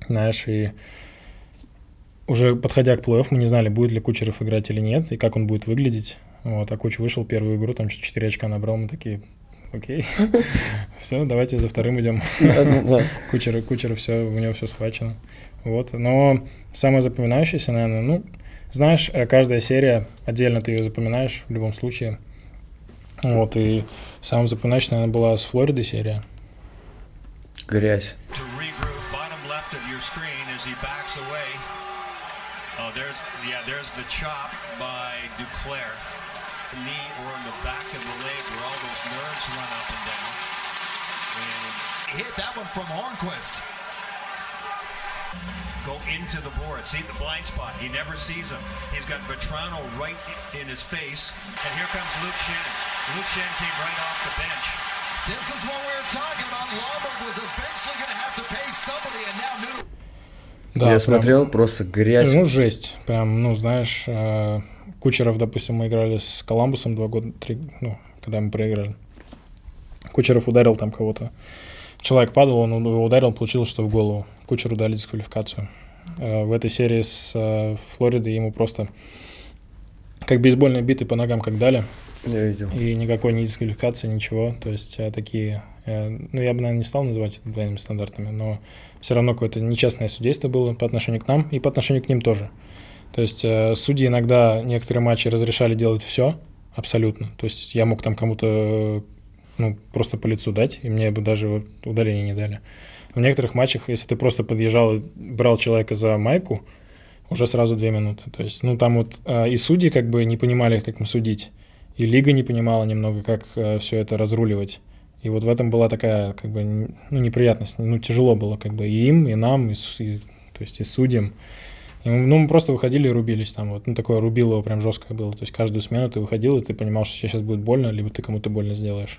Speaker 2: знаешь, и уже подходя к плей-офф, мы не знали, будет ли Кучеров играть или нет, и как он будет выглядеть. Вот, а Куч вышел первую игру, там 4 очка набрал, мы такие, окей, все, давайте за вторым идем.
Speaker 1: Да-да-да.
Speaker 2: Кучера, Кучера все, у него все схвачено. Вот. Но самое запоминающееся, наверное, ну, знаешь, э, каждая серия, отдельно ты ее запоминаешь в любом случае. Вот, и самым запоминающей, наверное, была с Флориды серия.
Speaker 1: Грязь.
Speaker 5: to regroup bottom left of your screen as he backs away. Oh, there's yeah, there's the chop by Duclair. Knee or in the back of the leg where all those nerves run up and down. And
Speaker 6: Hit that one from Hornquist.
Speaker 5: Go into the board. See the blind spot. He never sees him. He's got Vetrano right in his face. And here comes Luke Shannon. Luke Shannon came right off the bench.
Speaker 6: This is what we were talking about. Lomberg was eventually going to have to pay somebody, and now New
Speaker 2: Да,
Speaker 1: Я
Speaker 2: прям-
Speaker 1: смотрел, просто грязь.
Speaker 2: Ну, жесть. Прям, ну, знаешь, э, Кучеров, допустим, мы играли с Коламбусом два года, три, ну, когда мы проиграли. Кучеров ударил там кого-то. Человек падал, он его ударил, получилось, что в голову. Кучеру дали дисквалификацию. Э, В этой серии с э, Флоридой ему просто как бейсбольные биты по ногам как дали.
Speaker 1: Я видел.
Speaker 2: И никакой не дисквалификации, ничего. То есть э, такие, ну я бы, наверное, не стал называть это двойными стандартами, но все равно какое-то нечестное судейство было по отношению к нам и по отношению к ним тоже. То есть судьи иногда некоторые матчи разрешали делать все, абсолютно. То есть я мог там кому-то ну, просто по лицу дать, и мне бы даже удаление не дали. В некоторых матчах, если ты просто подъезжал и брал человека за майку, уже сразу две минуты. То есть, ну, там вот э, и судьи как бы не понимали, как им судить, и лига не понимала немного, как все это разруливать. И вот в этом была такая, как бы, ну, неприятность. Ну, тяжело было, как бы, и им, и нам, и, и- то есть, и судьям. И ну, мы просто выходили и рубились там. Вот, ну, такое рубилово прям жесткое было. То есть, каждую смену ты выходил, и ты понимал, что тебе сейчас будет больно, либо ты кому-то больно сделаешь.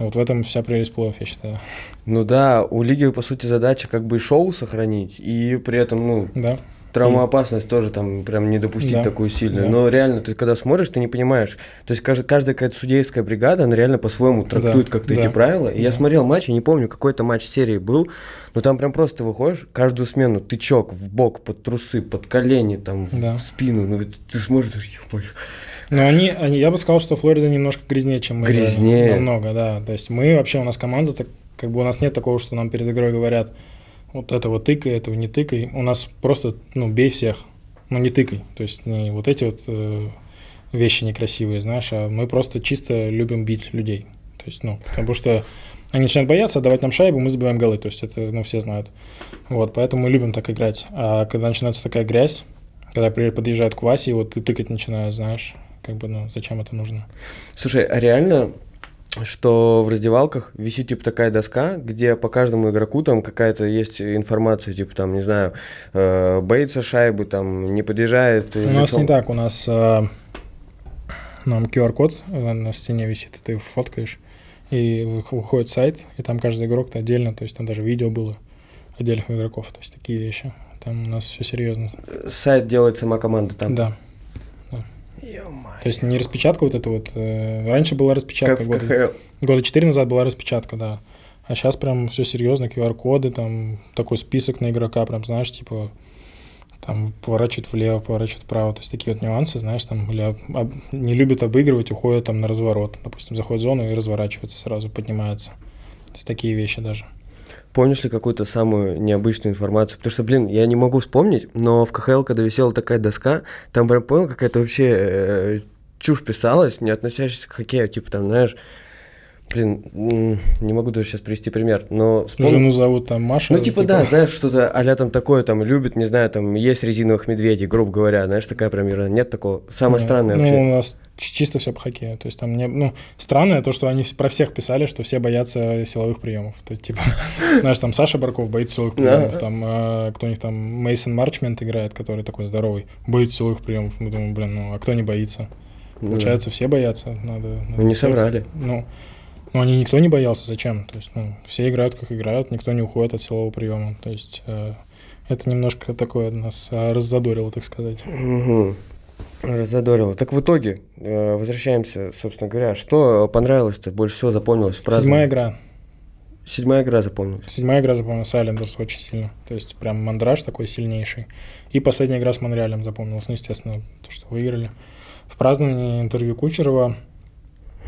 Speaker 2: Ну, Вот в этом вся прелесть плей я считаю.
Speaker 1: Ну да, у лиги, по сути, задача как бы шоу сохранить, и при этом, ну,
Speaker 2: Да.
Speaker 1: травмоопасность тоже там прям не допустить
Speaker 2: Да,
Speaker 1: такую сильную.
Speaker 2: да.
Speaker 1: Но реально, ты когда смотришь, ты не понимаешь. То есть кажд- каждая какая-то судейская бригада, она реально по-своему трактует
Speaker 2: Да,
Speaker 1: как-то
Speaker 2: да,
Speaker 1: эти правила. И я
Speaker 2: да.
Speaker 1: смотрел матч, я не помню, какой-то матч серии был, но там прям просто ты выходишь, каждую смену тычок в бок, под трусы, под колени, там, в-
Speaker 2: Да.
Speaker 1: в спину. Ну, ты смотришь, ё-моё.
Speaker 2: Но они, они, я бы сказал, что Флорида немножко грязнее, чем мы.
Speaker 1: Грязнее.
Speaker 2: Намного, да. То есть мы вообще, у нас команда, так, как бы у нас нет такого, что нам перед игрой говорят, вот этого тыкай, этого не тыкай. У нас просто, ну, бей всех, но не тыкай. То есть не вот эти вот э, вещи некрасивые, знаешь, а мы просто чисто любим бить людей. То есть, ну, потому что они начинают бояться отдавать нам шайбу, мы забиваем голы. То есть это, ну, все знают. Вот, поэтому мы любим так играть. А когда начинается такая грязь, когда подъезжают к Васе, и вот ты тыкать начинаешь, знаешь, как бы, ну, зачем это нужно?
Speaker 1: Слушай, а реально, что в раздевалках висит типа такая доска, где по каждому игроку там какая-то есть информация, типа там, не знаю, э, боится шайбы, там, не подъезжает.
Speaker 2: У нас не так, у нас э, нам QR-код э, на стене висит, и ты фоткаешь, и вых- выходит сайт, и там каждый игрок отдельно, то есть там даже видео было отдельных игроков, то есть такие вещи. Там у нас все серьезно.
Speaker 1: Сайт делает сама команда там.
Speaker 2: Да. То есть не распечатка вот эта вот. э, Раньше была распечатка. Года, года 4 назад была распечатка, да. А сейчас прям все серьезно, QR-коды, там такой список на игрока, прям, знаешь, типа там поворачивают влево, поворачивают вправо, то есть такие вот нюансы, знаешь, там, или об- об- не любят обыгрывать, уходят там на разворот, допустим, заходит в зону и разворачивается сразу, поднимается. То есть такие вещи даже.
Speaker 1: Помнишь ли какую-то самую необычную информацию? Потому что, блин, я не могу вспомнить, но в КХЛ, когда висела такая доска, там прям понял, какая-то вообще э, чушь писалась, не относящаяся к хоккею, типа там, знаешь, блин, не могу даже сейчас привести пример, но вспомнил.
Speaker 2: Жену зовут там Маша.
Speaker 1: Ну, типа, да, знаешь, что-то а там такое, там, любит, не знаю, там, есть резиновых медведей, грубо говоря, знаешь, такая прям ерунда. Нет такого. Самое
Speaker 2: Ну,
Speaker 1: странное
Speaker 2: ну,
Speaker 1: вообще.
Speaker 2: у нас чисто все по хоккею. То есть там не, ну, странное то, что они про всех писали, что все боятся силовых приемов. То есть, типа, знаешь, там Саша Барков боится силовых приемов, там, э, кто у них там, Мейсон Марчмент играет, который такой здоровый, боится силовых приемов. Мы думаем, блин, ну, а кто не боится?
Speaker 1: Ну,
Speaker 2: Получается, все боятся. Надо, надо
Speaker 1: Ну, не соврали.
Speaker 2: Ну, ну, они никто не боялся, зачем? То есть, ну, все играют, как играют, никто не уходит от силового приема. То есть, э, это немножко такое нас э, раззадорило, так сказать.
Speaker 1: Угу. Разодорило. Так в итоге, э, возвращаемся, собственно говоря, что понравилось-то, больше всего запомнилось в праздновании?
Speaker 2: Седьмая игра.
Speaker 1: Седьмая игра запомнилась.
Speaker 2: Седьмая игра запомнилась Айлендерс очень сильно. То есть прям мандраж такой сильнейший. И последняя игра с Монреалем запомнилась. Ну, естественно, то, что выиграли. В праздновании интервью Кучерова.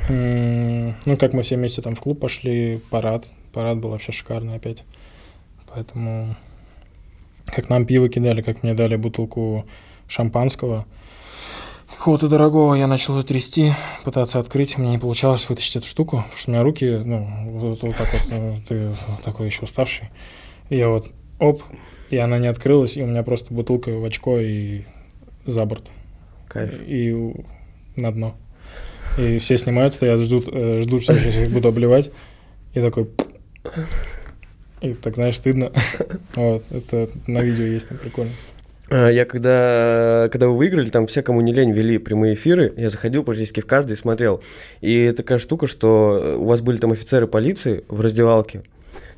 Speaker 2: Ну, как мы все вместе там в клуб пошли, парад. Парад был вообще шикарный опять. Поэтому как нам пиво кидали, как мне дали бутылку шампанского. Какого-то дорогого я начал ее трясти, пытаться открыть. Мне не получалось вытащить эту штуку, потому что у меня руки, ну, вот, вот так вот, ну, ты такой еще уставший. И я вот, оп, и она не открылась, и у меня просто бутылка в очко и за борт.
Speaker 1: Кайф.
Speaker 2: И на дно. И все снимают, стоят, ждут, э, ждут, что я сейчас их буду обливать. И такой... И так, знаешь, стыдно. Вот, это на видео есть, там прикольно.
Speaker 1: А, Я когда, когда вы выиграли, там все, кому не лень, вели прямые эфиры. Я заходил практически в каждый и смотрел. И такая штука, что у вас были там офицеры полиции в раздевалке.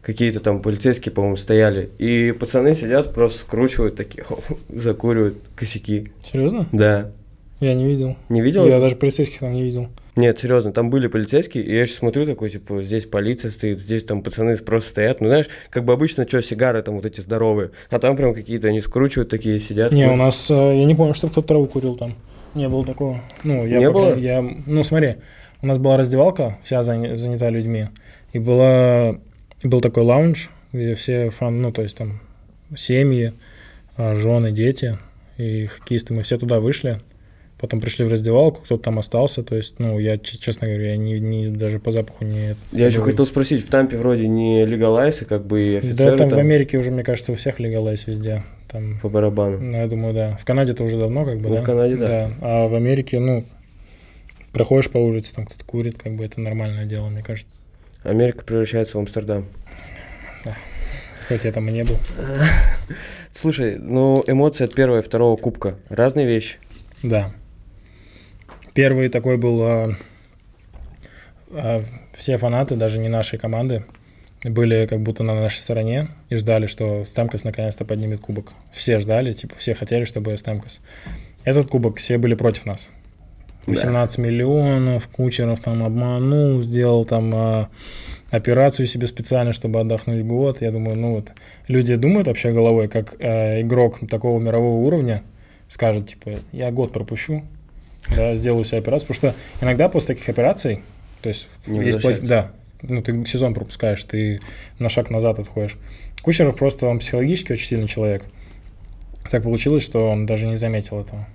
Speaker 1: Какие-то там полицейские, по-моему, стояли. И пацаны сидят, просто скручивают такие, закуривают косяки.
Speaker 2: Серьезно?
Speaker 1: Да.
Speaker 2: Я не видел.
Speaker 1: Не видел?
Speaker 2: Я
Speaker 1: это?
Speaker 2: даже полицейских там не видел.
Speaker 1: Нет, серьезно, там были полицейские, и я сейчас смотрю такой, типа, здесь полиция стоит, здесь там пацаны просто стоят. Ну, знаешь, как бы обычно, что, сигары там вот эти здоровые, а там прям какие-то они скручивают такие, сидят.
Speaker 2: Не, у нас, э, я не помню, что кто-то траву курил там. Не было такого. Ну, я
Speaker 1: Не
Speaker 2: пока-
Speaker 1: было?
Speaker 2: Я, ну, смотри, у нас была раздевалка, вся заня- занята людьми, и была, был такой лаунж, где все фан, ну, то есть там семьи, а, жены, дети и хоккеисты, мы все туда вышли, потом пришли в раздевалку, кто-то там остался, то есть, ну, я, честно говоря, я не, не- даже по запаху не... этот,
Speaker 1: Я еще
Speaker 2: был.
Speaker 1: хотел спросить, в Тампе вроде не легалайз, и как бы и офицеры
Speaker 2: Да, там,
Speaker 1: там,
Speaker 2: в Америке уже, мне кажется, у всех легалайз везде. Там
Speaker 1: по барабану.
Speaker 2: Ну, я думаю, да. В Канаде это уже давно, как бы,
Speaker 1: Ну,
Speaker 2: да?
Speaker 1: в Канаде, да.
Speaker 2: А в Америке, ну, проходишь по улице, там кто-то курит, как бы это нормальное дело, мне кажется.
Speaker 1: Америка превращается в Амстердам.
Speaker 2: Хоть я там и не был.
Speaker 1: Слушай, ну эмоции от первого и второго кубка разные вещи.
Speaker 2: Да. Первый такой был... а, а, все фанаты, даже не нашей команды, были как будто на нашей стороне и ждали, что Стамкос наконец-то поднимет кубок. Все ждали, типа, все хотели, чтобы Стамкос. Этот кубок все были против нас. 18 миллионов, Кучеров там обманул, сделал там а, операцию себе специально, чтобы отдохнуть год. Я думаю, ну вот, люди думают вообще головой, как э, игрок такого мирового уровня скажет, типа, я год пропущу, да, сделаю себе операцию. Потому что иногда после таких операций, то есть,
Speaker 1: Не
Speaker 2: есть плохи-
Speaker 1: возвращается.
Speaker 2: да, ну ты сезон пропускаешь, ты на шаг назад отходишь. Кучеров просто, он психологически очень сильный человек. Так получилось, что он даже не заметил этого.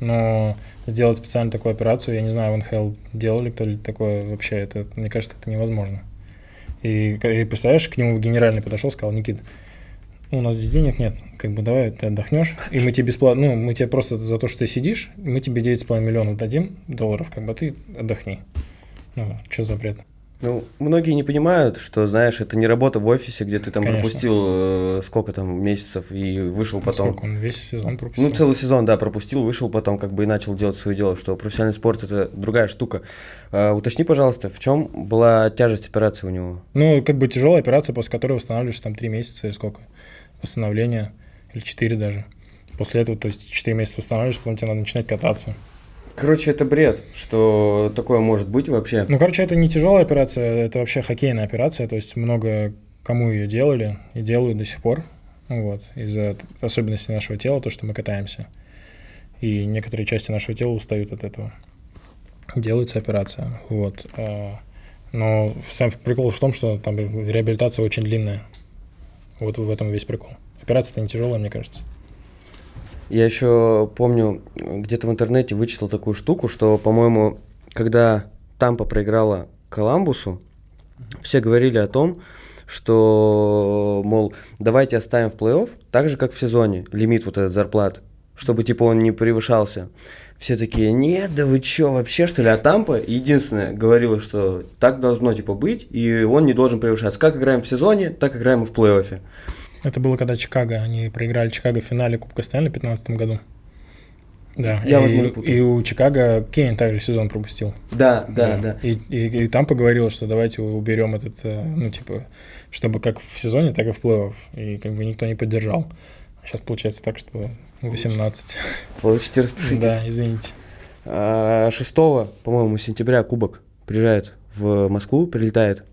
Speaker 2: Но сделать специально такую операцию, я не знаю, в НХЛ делали кто-либо такое вообще, это, мне кажется, это невозможно. И, и представляешь, к нему генеральный подошел, сказал, Никит, у нас здесь денег нет, как бы давай ты отдохнешь, и мы тебе бесплатно, ну, мы тебе просто за то, что ты сидишь, мы тебе 9,5 миллионов дадим долларов, как бы ты отдохни. Ну, что за бред?
Speaker 1: Ну, многие не понимают, что, знаешь, это не работа в офисе, где ты там
Speaker 2: Конечно.
Speaker 1: пропустил э, сколько там месяцев и вышел потом.
Speaker 2: Сколько он весь сезон пропустил?
Speaker 1: Ну, целый сезон, да, пропустил, вышел потом, как бы и начал делать свое дело, что профессиональный спорт это другая штука. А, уточни, пожалуйста, в чем была тяжесть операции у него?
Speaker 2: Ну, как бы тяжелая операция, после которой восстанавливаешься там три месяца или сколько? Восстановление, или четыре даже. После этого, то есть четыре месяца восстанавливаешься, потом тебе надо начинать кататься.
Speaker 1: Короче, это бред, что такое может быть вообще.
Speaker 2: Ну, короче, это не тяжелая операция, это вообще хоккейная операция, то есть много кому ее делали и делают до сих пор, вот, из-за особенностей нашего тела, то, что мы катаемся. И некоторые части нашего тела устают от этого. Делается операция, вот. а, Но сам прикол в том, что там реабилитация очень длинная. Вот в этом весь прикол. Операция-то не тяжелая, мне кажется.
Speaker 1: Я еще помню, где-то в интернете вычитал такую штуку, что, по-моему, когда Тампа проиграла Коламбусу, все говорили о том, что, мол, давайте оставим в плей-офф так же, как в сезоне, лимит вот этот зарплат, чтобы, типа, он не превышался. Все такие, нет, да вы чё, вообще, что ли? А Тампа единственное говорила, что так должно, типа, быть, и он не должен превышаться. Как играем в сезоне, так играем и в плей-оффе.
Speaker 2: Это было когда Чикаго, они проиграли Чикаго в финале Кубка Стэнли в 2015 году. Да,
Speaker 1: Я,
Speaker 2: и,
Speaker 1: возможно,
Speaker 2: и у Чикаго Кейн также сезон пропустил.
Speaker 1: Да, да, да.
Speaker 2: И, и, и там поговорил, что давайте уберем этот, э, ну, типа, чтобы как в сезоне, так и в плей-офф. И как бы никто не поддержал. А сейчас получается так, что 18.
Speaker 1: Получите, распишитесь.
Speaker 2: Да, извините.
Speaker 1: А, 6, по-моему, сентября кубок приезжает в Москву, прилетает.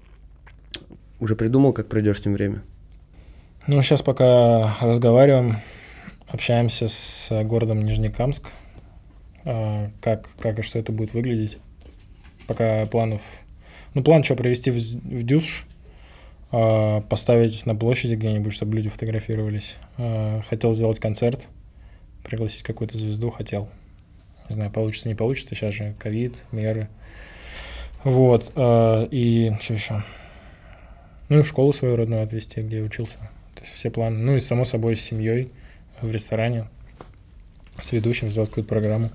Speaker 1: Уже придумал, как пройдешь с ним время?
Speaker 2: Ну, сейчас пока разговариваем, общаемся с городом Нижнекамск, а, как, как и что это будет выглядеть. Пока планов... Ну, план что, провести в, в Дюш, а, поставить на площади где-нибудь, чтобы люди фотографировались. А, Хотел сделать концерт, пригласить какую-то звезду, хотел. Не знаю, получится, не получится, сейчас же ковид, меры. Вот, а, и что еще? Ну и в школу свою родную отвезти, где я учился. То есть все планы. Ну и само собой с семьей в ресторане, с ведущим сделать какую-то программу.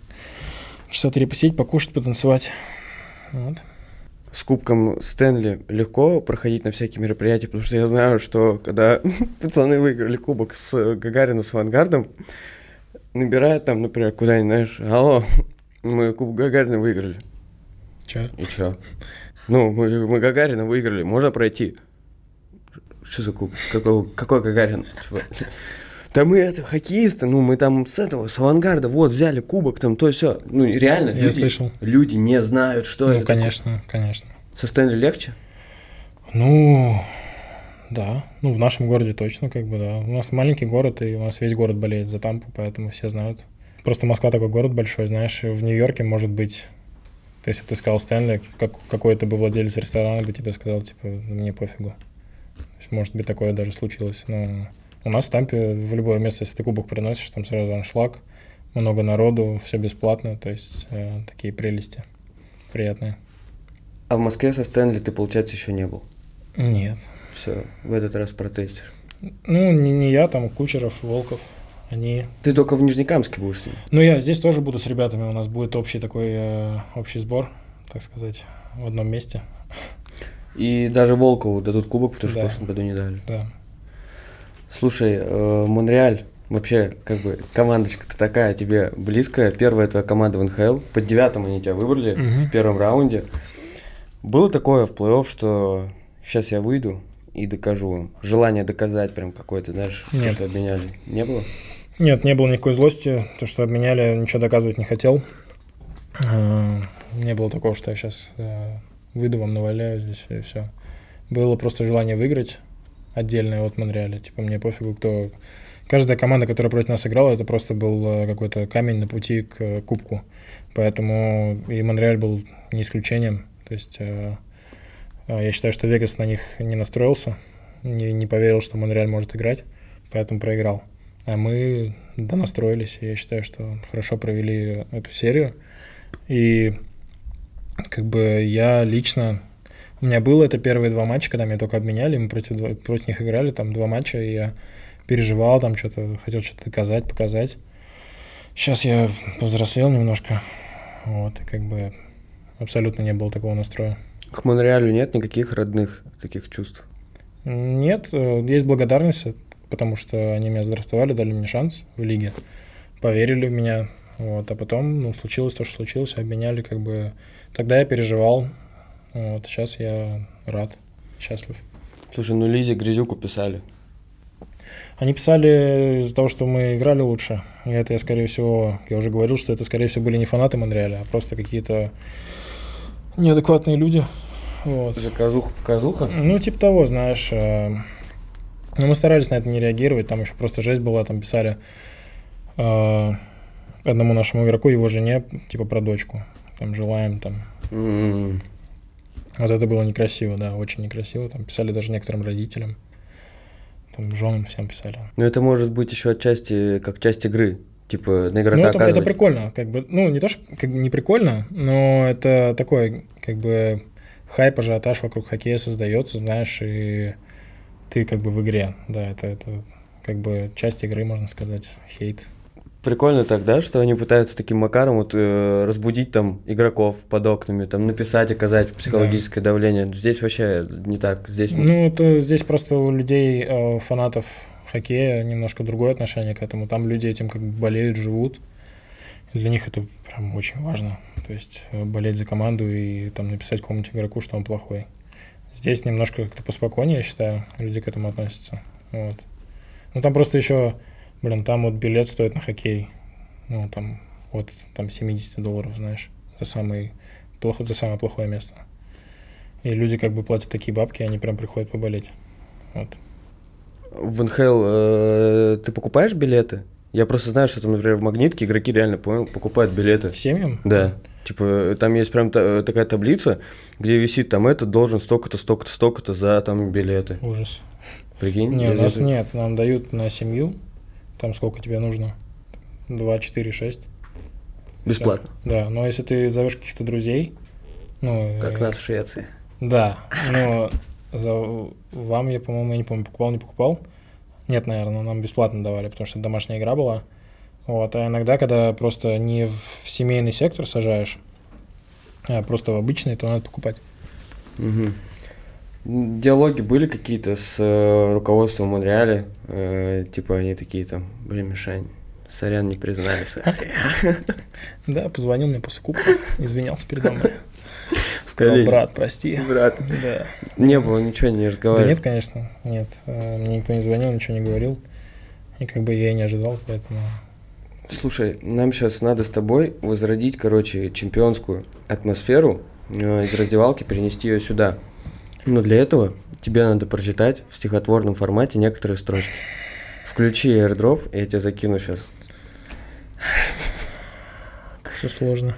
Speaker 2: Часа три посидеть, покушать, потанцевать. Вот.
Speaker 1: С кубком Стэнли легко проходить на всякие мероприятия, потому что я знаю, что когда пацаны выиграли кубок с Гагарина с Авангардом, набирают там, например, куда-нибудь, знаешь, алло, мы кубок Гагарина выиграли.
Speaker 2: Че?
Speaker 1: И чё? Ну, мы, мы Гагарина выиграли, можно пройти. Что за кубок? Какой, какой Гагарин? Да мы это хоккеисты, ну мы там с этого, с авангарда, вот взяли кубок, там то все. Ну реально,
Speaker 2: Я
Speaker 1: люди,
Speaker 2: слышал.
Speaker 1: люди не знают, что
Speaker 2: ну,
Speaker 1: это. такое.
Speaker 2: конечно, конечно.
Speaker 1: Со Стэнли легче?
Speaker 2: Ну, да. Ну, в нашем городе точно, как бы, да. У нас маленький город, и у нас весь город болеет за Тампу, поэтому все знают. Просто Москва такой город большой, знаешь, в Нью-Йорке может быть... То есть, если бы ты сказал Стэнли, как, какой-то бы владелец ресторана бы тебе сказал, типа, мне пофигу. То есть, может быть, такое даже случилось. Но у нас в Тампе в любое место, если ты кубок приносишь, там сразу аншлаг, много народу, все бесплатно, то есть э, такие прелести приятные.
Speaker 1: А в Москве со Стэнли ты, получается, еще не был.
Speaker 2: Нет.
Speaker 1: Все, в этот раз протестишь.
Speaker 2: Ну, не, не я, там Кучеров, Волков, они...
Speaker 1: Ты только в Нижнекамске будешь с ним.
Speaker 2: Ну, я здесь тоже буду с ребятами, у нас будет общий такой, э, общий сбор, так сказать, в одном месте,
Speaker 1: И даже Волкову дадут кубок, потому что
Speaker 2: Да.
Speaker 1: в прошлом году не дали.
Speaker 2: да.
Speaker 1: Слушай, э, Монреаль, вообще, как бы, командочка-то такая тебе близкая. Первая твоя команда в НХЛ. Под девятым они тебя выбрали
Speaker 2: Мгм.
Speaker 1: в первом раунде. Было такое в плей-офф, что сейчас я выйду и докажу. Желание доказать прям какое-то, знаешь, то,
Speaker 2: Нет.
Speaker 1: что обменяли. Не было?
Speaker 2: Нет, не было никакой злости, то, что обменяли, ничего доказывать не хотел. Э, Не было такого, что я сейчас выйду, вам наваляю здесь и все. Было просто желание выиграть отдельное от Монреаля. Типа мне пофигу, кто... Каждая команда, которая против нас играла, это просто был э, какой-то камень на пути к э, кубку. Поэтому и Монреаль был не исключением. То есть э, я считаю, что Вегас на них не настроился, не, не поверил, что Монреаль может играть, поэтому проиграл. А мы донастроились, и я считаю, что хорошо провели эту серию. И как бы я лично... У меня было это первые два матча, когда меня только обменяли, мы против, против них играли, там два матча, и я переживал, там что-то, хотел что-то доказать, показать. Сейчас я повзрослел немножко, вот, и как бы абсолютно не было такого настроя.
Speaker 1: К Монреалю нет никаких родных таких чувств?
Speaker 2: Нет, э, есть благодарность, потому что они меня задрафтовали, дали мне шанс в лиге, поверили в меня, вот, а потом, ну, случилось то, что случилось, обменяли, как бы, тогда я переживал, вот, сейчас я рад, счастлив.
Speaker 1: Слушай, ну Лизе Грязюку писали.
Speaker 2: Они писали из-за того, что мы играли лучше. И это я, скорее всего, я уже говорил, что это, скорее всего, были не фанаты Монреаля, а просто какие-то неадекватные люди. Вот.
Speaker 1: Заказуха, показуха?
Speaker 2: Ну, типа того, знаешь. Э, ну, мы старались на это не реагировать, там еще просто жесть была, там писали э, одному нашему игроку, его жене, типа про дочку. Там желаем, там.
Speaker 1: М.
Speaker 2: Вот это было некрасиво, да, очень некрасиво. Там писали даже некоторым родителям. Там женам всем писали.
Speaker 1: Ну это может быть еще отчасти как часть игры. Типа на игрока
Speaker 2: Ну, это, это прикольно, как бы, ну, не то, что как бы не прикольно, но это такой, как бы, хайп, ажиотаж вокруг хоккея создается, знаешь, и ты как бы в игре, да, это, это как бы часть игры, можно сказать, хейт.
Speaker 1: Прикольно тогда, что они пытаются таким макаром вот э, разбудить там игроков под окнами, там написать, оказать психологическое давление. Здесь вообще не так. Здесь
Speaker 2: Ну, это здесь просто у людей, э, фанатов хоккея, немножко другое отношение к этому. Там люди этим как бы болеют, живут. И для них это прям очень важно. То есть э, болеть за команду и там написать какому-нибудь игроку, что он плохой. Здесь немножко как-то поспокойнее, я считаю, люди к этому относятся. Вот. Ну, там просто еще, блин, там вот билет стоит на хоккей, ну, там, от там 70 долларов, знаешь, за, самый, плохо, за самое плохое место. И люди как бы платят такие бабки, они прям приходят поболеть. Вот.
Speaker 1: в НХЛ э, ты покупаешь билеты? Я просто знаю, что там, например, в Магнитке игроки реально понял, покупают билеты.
Speaker 2: Семьям?
Speaker 1: Да. Типа, там есть прям та- такая таблица, где висит там это должен столько-то, столько-то, столько-то за там билеты.
Speaker 2: Ужас.
Speaker 1: Прикинь?
Speaker 2: Не,
Speaker 1: Я
Speaker 2: у нас
Speaker 1: здесь-
Speaker 2: нет. Нам дают на семью. Там сколько тебе нужно? 2, 4, 6.
Speaker 1: Бесплатно.
Speaker 2: Да, но если ты зовешь каких-то друзей, ну...
Speaker 1: Как
Speaker 2: э,
Speaker 1: нас в Швеции.
Speaker 2: Да, но за вам я, по-моему, я не помню, покупал, не покупал. Нет, наверное, нам бесплатно давали, потому что домашняя игра была. Вот, а иногда, когда просто не в семейный сектор сажаешь, а просто в обычный, то надо покупать.
Speaker 1: Мгм. Диалоги были какие-то с э, руководством Монреаля? Э, типа они такие там, блин, Мишань, сорян, не признали, сорян».
Speaker 2: Да, позвонил мне после кубка, извинялся передо мной. Сказал, брат, прости.
Speaker 1: Брат.
Speaker 2: Да.
Speaker 1: Не было, ничего не
Speaker 2: Да
Speaker 1: разговаривали.
Speaker 2: нет, конечно, нет. Э, Мне никто не звонил, ничего не говорил. И как бы я и не ожидал, поэтому...
Speaker 1: Слушай, нам сейчас надо с тобой возродить, короче, чемпионскую атмосферу э, из раздевалки, перенести ее сюда. Но для этого тебе надо прочитать в стихотворном формате некоторые строчки. Включи airdrop, я тебе закину сейчас.
Speaker 2: Все сложно.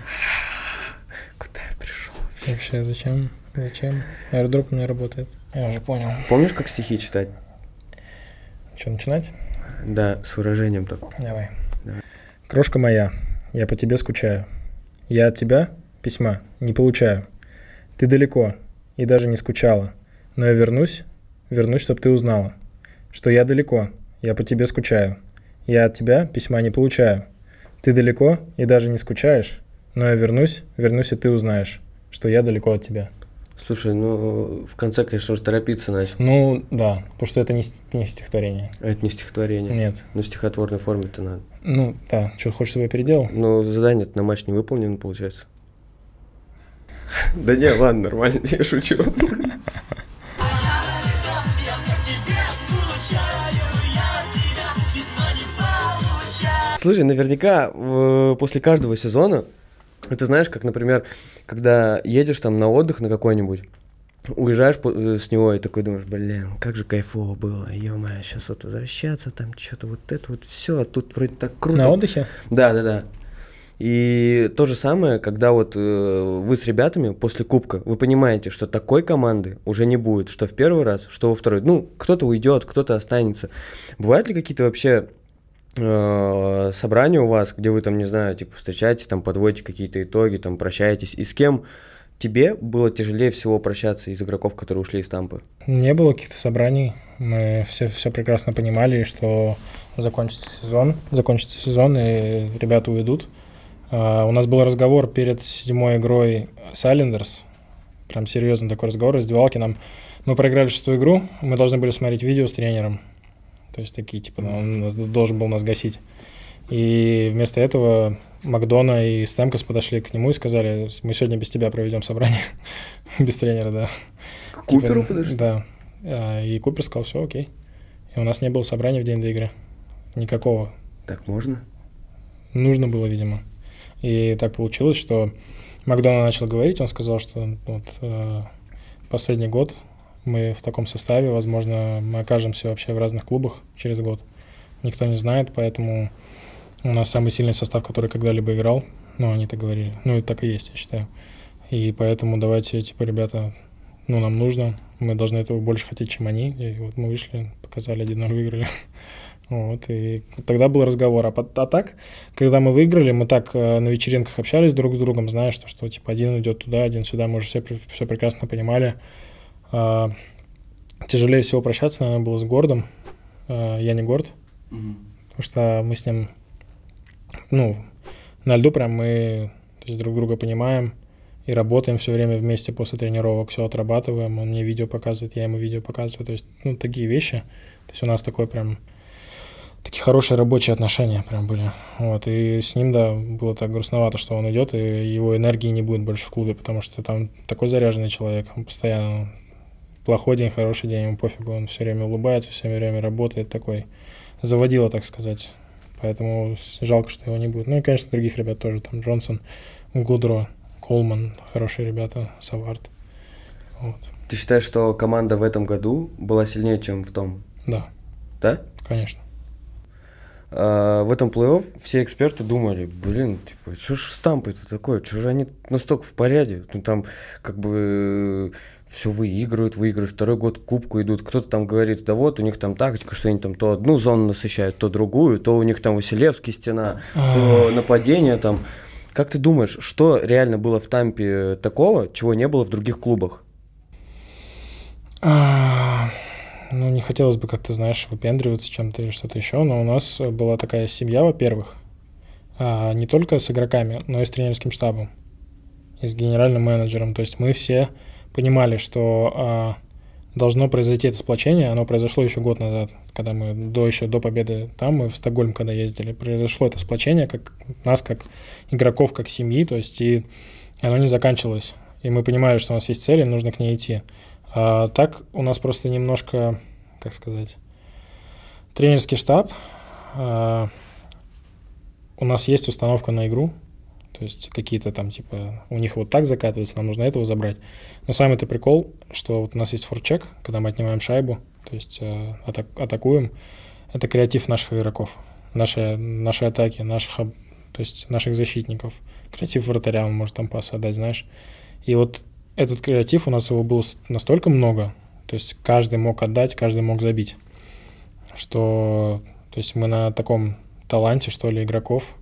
Speaker 1: Куда я пришел?
Speaker 2: Вообще, зачем? Зачем? Airdrop у меня работает. Я уже понял.
Speaker 1: Помнишь, как стихи читать?
Speaker 2: Что, начинать?
Speaker 1: Да, с выражением только.
Speaker 2: Давай.
Speaker 1: Давай.
Speaker 2: Крошка моя, я по тебе скучаю. Я от тебя письма не получаю. Ты далеко и даже не скучала. Но я вернусь, вернусь, чтобы ты узнала, что я далеко, я по тебе скучаю. Я от тебя письма не получаю. Ты далеко и даже не скучаешь, но я вернусь, вернусь, и ты узнаешь, что я далеко от тебя.
Speaker 1: Слушай, ну, в конце, конечно, уже торопиться начал.
Speaker 2: Ну, да, потому что это не, не стихотворение.
Speaker 1: А Это не стихотворение.
Speaker 2: Нет.
Speaker 1: Ну, стихотворной форме-то надо.
Speaker 2: Ну, да, что, хочешь, чтобы я переделал?
Speaker 1: Но задание на матч не выполнено, получается. Да не, ладно, нормально, я шучу. Слушай, наверняка в- после каждого сезона, ты знаешь, как, например, когда едешь там на отдых на какой-нибудь, уезжаешь э, с него и такой думаешь, блин, как же кайфово было, ё-моё, сейчас вот возвращаться, там что-то вот это вот все, тут вроде так круто.
Speaker 2: На отдыхе?
Speaker 1: Да, да, да. И то же самое, когда вот э, вы с ребятами после кубка, вы понимаете, что такой команды уже не будет, что в первый раз, что во второй. Ну, кто-то уйдет, кто-то останется. Бывают ли какие-то вообще э, собрания у вас, где вы там, не знаю, типа встречаетесь, там подводите какие-то итоги, там прощаетесь, и с кем тебе было тяжелее всего прощаться из игроков, которые ушли из Тампы?
Speaker 2: Не было каких-то собраний. Мы все, все прекрасно понимали, что закончится сезон, закончится сезон, и ребята уйдут. А, у нас был разговор перед седьмой игрой с Айлендерс, прям серьезный такой разговор в раздевалке. Нам, мы проиграли шестую игру, мы должны были смотреть видео с тренером. То есть такие, типа, ну, он нас, должен был нас гасить. И вместо этого Макдона и Стемкос подошли к нему и сказали, мы сегодня без тебя проведем собрание. без тренера, да.
Speaker 1: К Куперу
Speaker 2: Типа,
Speaker 1: подожди?
Speaker 2: Да. А, И Купер сказал, все, окей. И у нас не было собрания в день до игры. Никакого.
Speaker 1: Так можно?
Speaker 2: Нужно было, видимо. И так получилось, что Макдона начал говорить, он сказал, что вот, э, последний год мы в таком составе, возможно, мы окажемся вообще в разных клубах через год. Никто не знает, поэтому у нас самый сильный состав, который когда-либо играл. Ну, они так говорили. Ну, и так и есть, я считаю. И поэтому давайте, типа, ребята, ну, нам нужно, мы должны этого больше хотеть, чем они. И вот мы вышли, показали 1-0, выиграли. Вот, и тогда был разговор. А, а так, когда мы выиграли, мы так э, на вечеринках общались друг с другом, знаешь, что, что типа один идет туда, один сюда, мы уже все, все прекрасно понимали. А, тяжелее всего прощаться, наверное, было с Гордом. А, я не Горд, потому что мы с ним, ну, на льду прям мы то есть, друг друга понимаем и работаем все время вместе после тренировок, все отрабатываем, он мне видео показывает, я ему видео показываю, то есть, ну, такие вещи. То есть у нас такой прям такие хорошие рабочие отношения прям были. Вот, и с ним, да, было так грустновато, что он идет, и его энергии не будет больше в клубе, потому что там такой заряженный человек, он постоянно плохой день, хороший день, ему пофигу, он все время улыбается, все время работает, такой заводила, так сказать. Поэтому жалко, что его не будет. Ну и, конечно, других ребят тоже, там Джонсон, Гудро, Колман, хорошие ребята, Савард. Вот.
Speaker 1: Ты считаешь, что команда в этом году была сильнее, чем в том?
Speaker 2: Да,
Speaker 1: Да?
Speaker 2: конечно.
Speaker 1: А, в этом плей-офф все эксперты думали, блин, типа, что ж стампы-то такое, что же они настолько в порядке, ну там как бы все выигрывают, выигрывают, второй год к кубку идут, кто-то там говорит, да вот у них там тактика, что они там то одну зону насыщают, то другую, то у них там Василевский стена, то нападение там. Как ты думаешь, что реально было в Тампе такого, чего не было в других клубах?
Speaker 2: Ну, не хотелось бы как-то, знаешь, выпендриваться чем-то или что-то еще, но у нас была такая семья, во-первых, а, не только с игроками, но и с тренерским штабом, и с генеральным менеджером. То есть мы все понимали, что а, должно произойти это сплочение, оно произошло еще год назад, когда мы до еще до победы там, мы в Стокгольм, когда ездили, произошло это сплочение, как нас, как игроков, как семьи, то есть и оно не заканчивалось. И мы понимали, что у нас есть цель, и нужно к ней идти. А так у нас просто немножко, как сказать, тренерский штаб. а, у нас есть установка на игру, то есть какие-то там типа у них вот так закатывается, нам нужно этого забрать. Но самый-то прикол, что вот у нас есть форчек, когда мы отнимаем шайбу, то есть э, атак- атакуем, это креатив наших игроков, наши, наши атаки, наших, то есть наших защитников. Креатив вратаря, он может там пас отдать, знаешь. И вот этот креатив, у нас его было настолько много, то есть каждый мог отдать, каждый мог забить, что то есть мы на таком таланте, что ли, игроков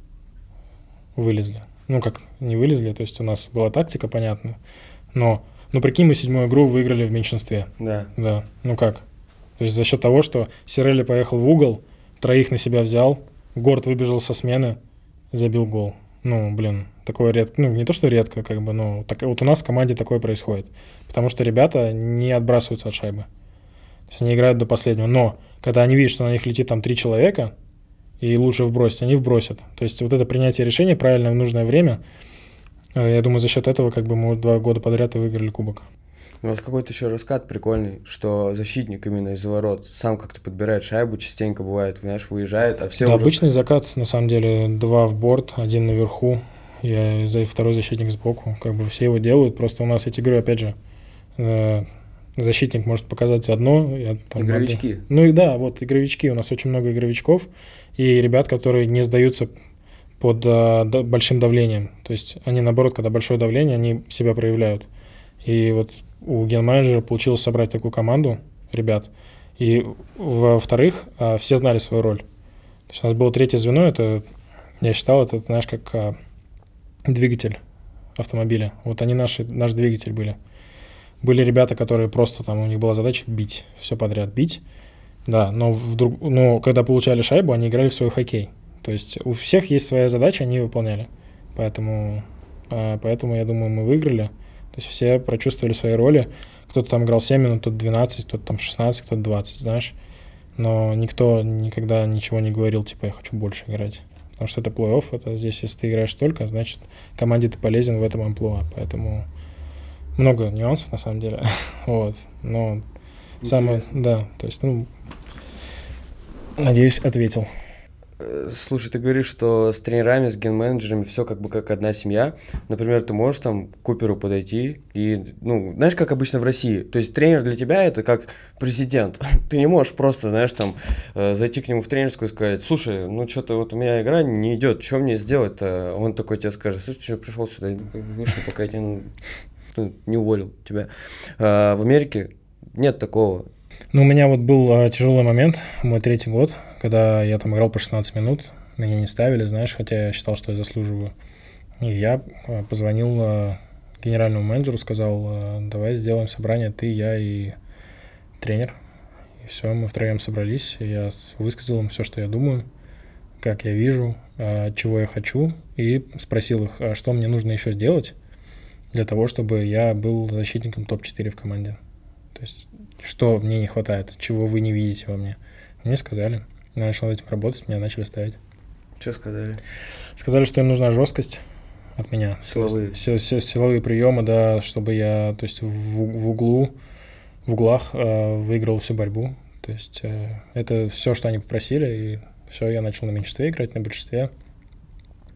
Speaker 2: вылезли. Ну, как не вылезли, то есть у нас была тактика, понятно, но, ну, прикинь, мы седьмую игру выиграли в меньшинстве.
Speaker 1: Да.
Speaker 2: Да, ну как? То есть за счет того, что Сирелли поехал в угол, троих на себя взял, Горд выбежал со смены, забил гол. Ну, блин, такое редко, ну, не то, что редко, как бы, но так, вот у нас в команде такое происходит. Потому что ребята не отбрасываются от шайбы. То есть они играют до последнего. Но, когда они видят, что на них летит там три человека, и лучше вбросить, они вбросят. То есть вот это принятие решения правильно в нужное время, э, я думаю, за счет этого как бы мы два года подряд и выиграли кубок.
Speaker 1: У нас какой-то еще раскат прикольный, что защитник именно из ворот сам как-то подбирает шайбу, частенько бывает, знаешь, выезжает, а все
Speaker 2: Да,
Speaker 1: уже...
Speaker 2: обычный закат, на самом деле, два в борт, один наверху, я за второй защитник сбоку. Как бы все его делают, просто у нас эти игры, опять же, э, защитник может показать одно. Я, там,
Speaker 1: Игровички.
Speaker 2: надо- Ну и да, вот игровички, у нас очень много игровичков, и ребят, которые не сдаются под э, большим давлением. То есть они, наоборот, когда большое давление, они себя проявляют. И вот у генменеджера получилось собрать такую команду ребят. И во-вторых, а, все знали свою роль. То есть у нас было третье звено, это, я считал, это, знаешь, как а, двигатель автомобиля. Вот они наши, наш двигатель были. Были ребята, которые просто там, у них была задача бить, все подряд бить. Да, но, вдруг, но когда получали шайбу, они играли в свой хоккей. То есть у всех есть своя задача, они ее выполняли. Поэтому, а, поэтому я думаю, мы выиграли. То есть все прочувствовали свои роли. Кто-то там играл 7 минут, кто-то 12, кто-то там 16, кто-то 20, знаешь. Но никто никогда ничего не говорил, типа, я хочу больше играть. Потому что это плей-офф, это здесь, если ты играешь только, значит, команде ты полезен в этом амплуа. Поэтому много нюансов, на самом деле. вот. Но самое, да, то есть, ну, надеюсь, ответил.
Speaker 1: Э, Слушай, ты говоришь, что с тренерами, с ген-менеджерами все как бы как одна семья. Например, ты можешь там к Куперу подойти и, ну, знаешь, как обычно в России. То есть тренер для тебя это как президент. Ты не можешь просто, знаешь, там э, зайти к нему в тренерскую и сказать, слушай, ну что-то вот у меня игра не идет, что мне сделать-то? Он такой тебе скажет, слушай, ты что пришел сюда, вышел, пока я тебя ну, не уволил тебя. А в Америке нет такого.
Speaker 2: Ну, у меня вот был а, тяжелый момент, мой третий год, когда я там играл по 16 минут, меня не ставили, знаешь, хотя я считал, что я заслуживаю. И я а, позвонил а, генеральному менеджеру, сказал, а, давай сделаем собрание, ты, я и тренер. И все, мы втроем собрались, и я высказал им все, что я думаю, как я вижу, чего я хочу, и спросил их, а что мне нужно еще сделать для того, чтобы я был защитником топ-4 в команде. То есть, что мне не хватает, чего вы не видите во мне. Мне сказали. Я начал этим работать, меня начали ставить.
Speaker 1: Что сказали?
Speaker 2: Сказали, что им нужна жесткость от меня.
Speaker 1: Силовые.
Speaker 2: есть си- си- силовые приемы, да, чтобы я, то есть в, в углу, в углах э, выиграл всю борьбу. То есть э, это все, что они попросили, и все, я начал на меньшинстве играть, на большинстве.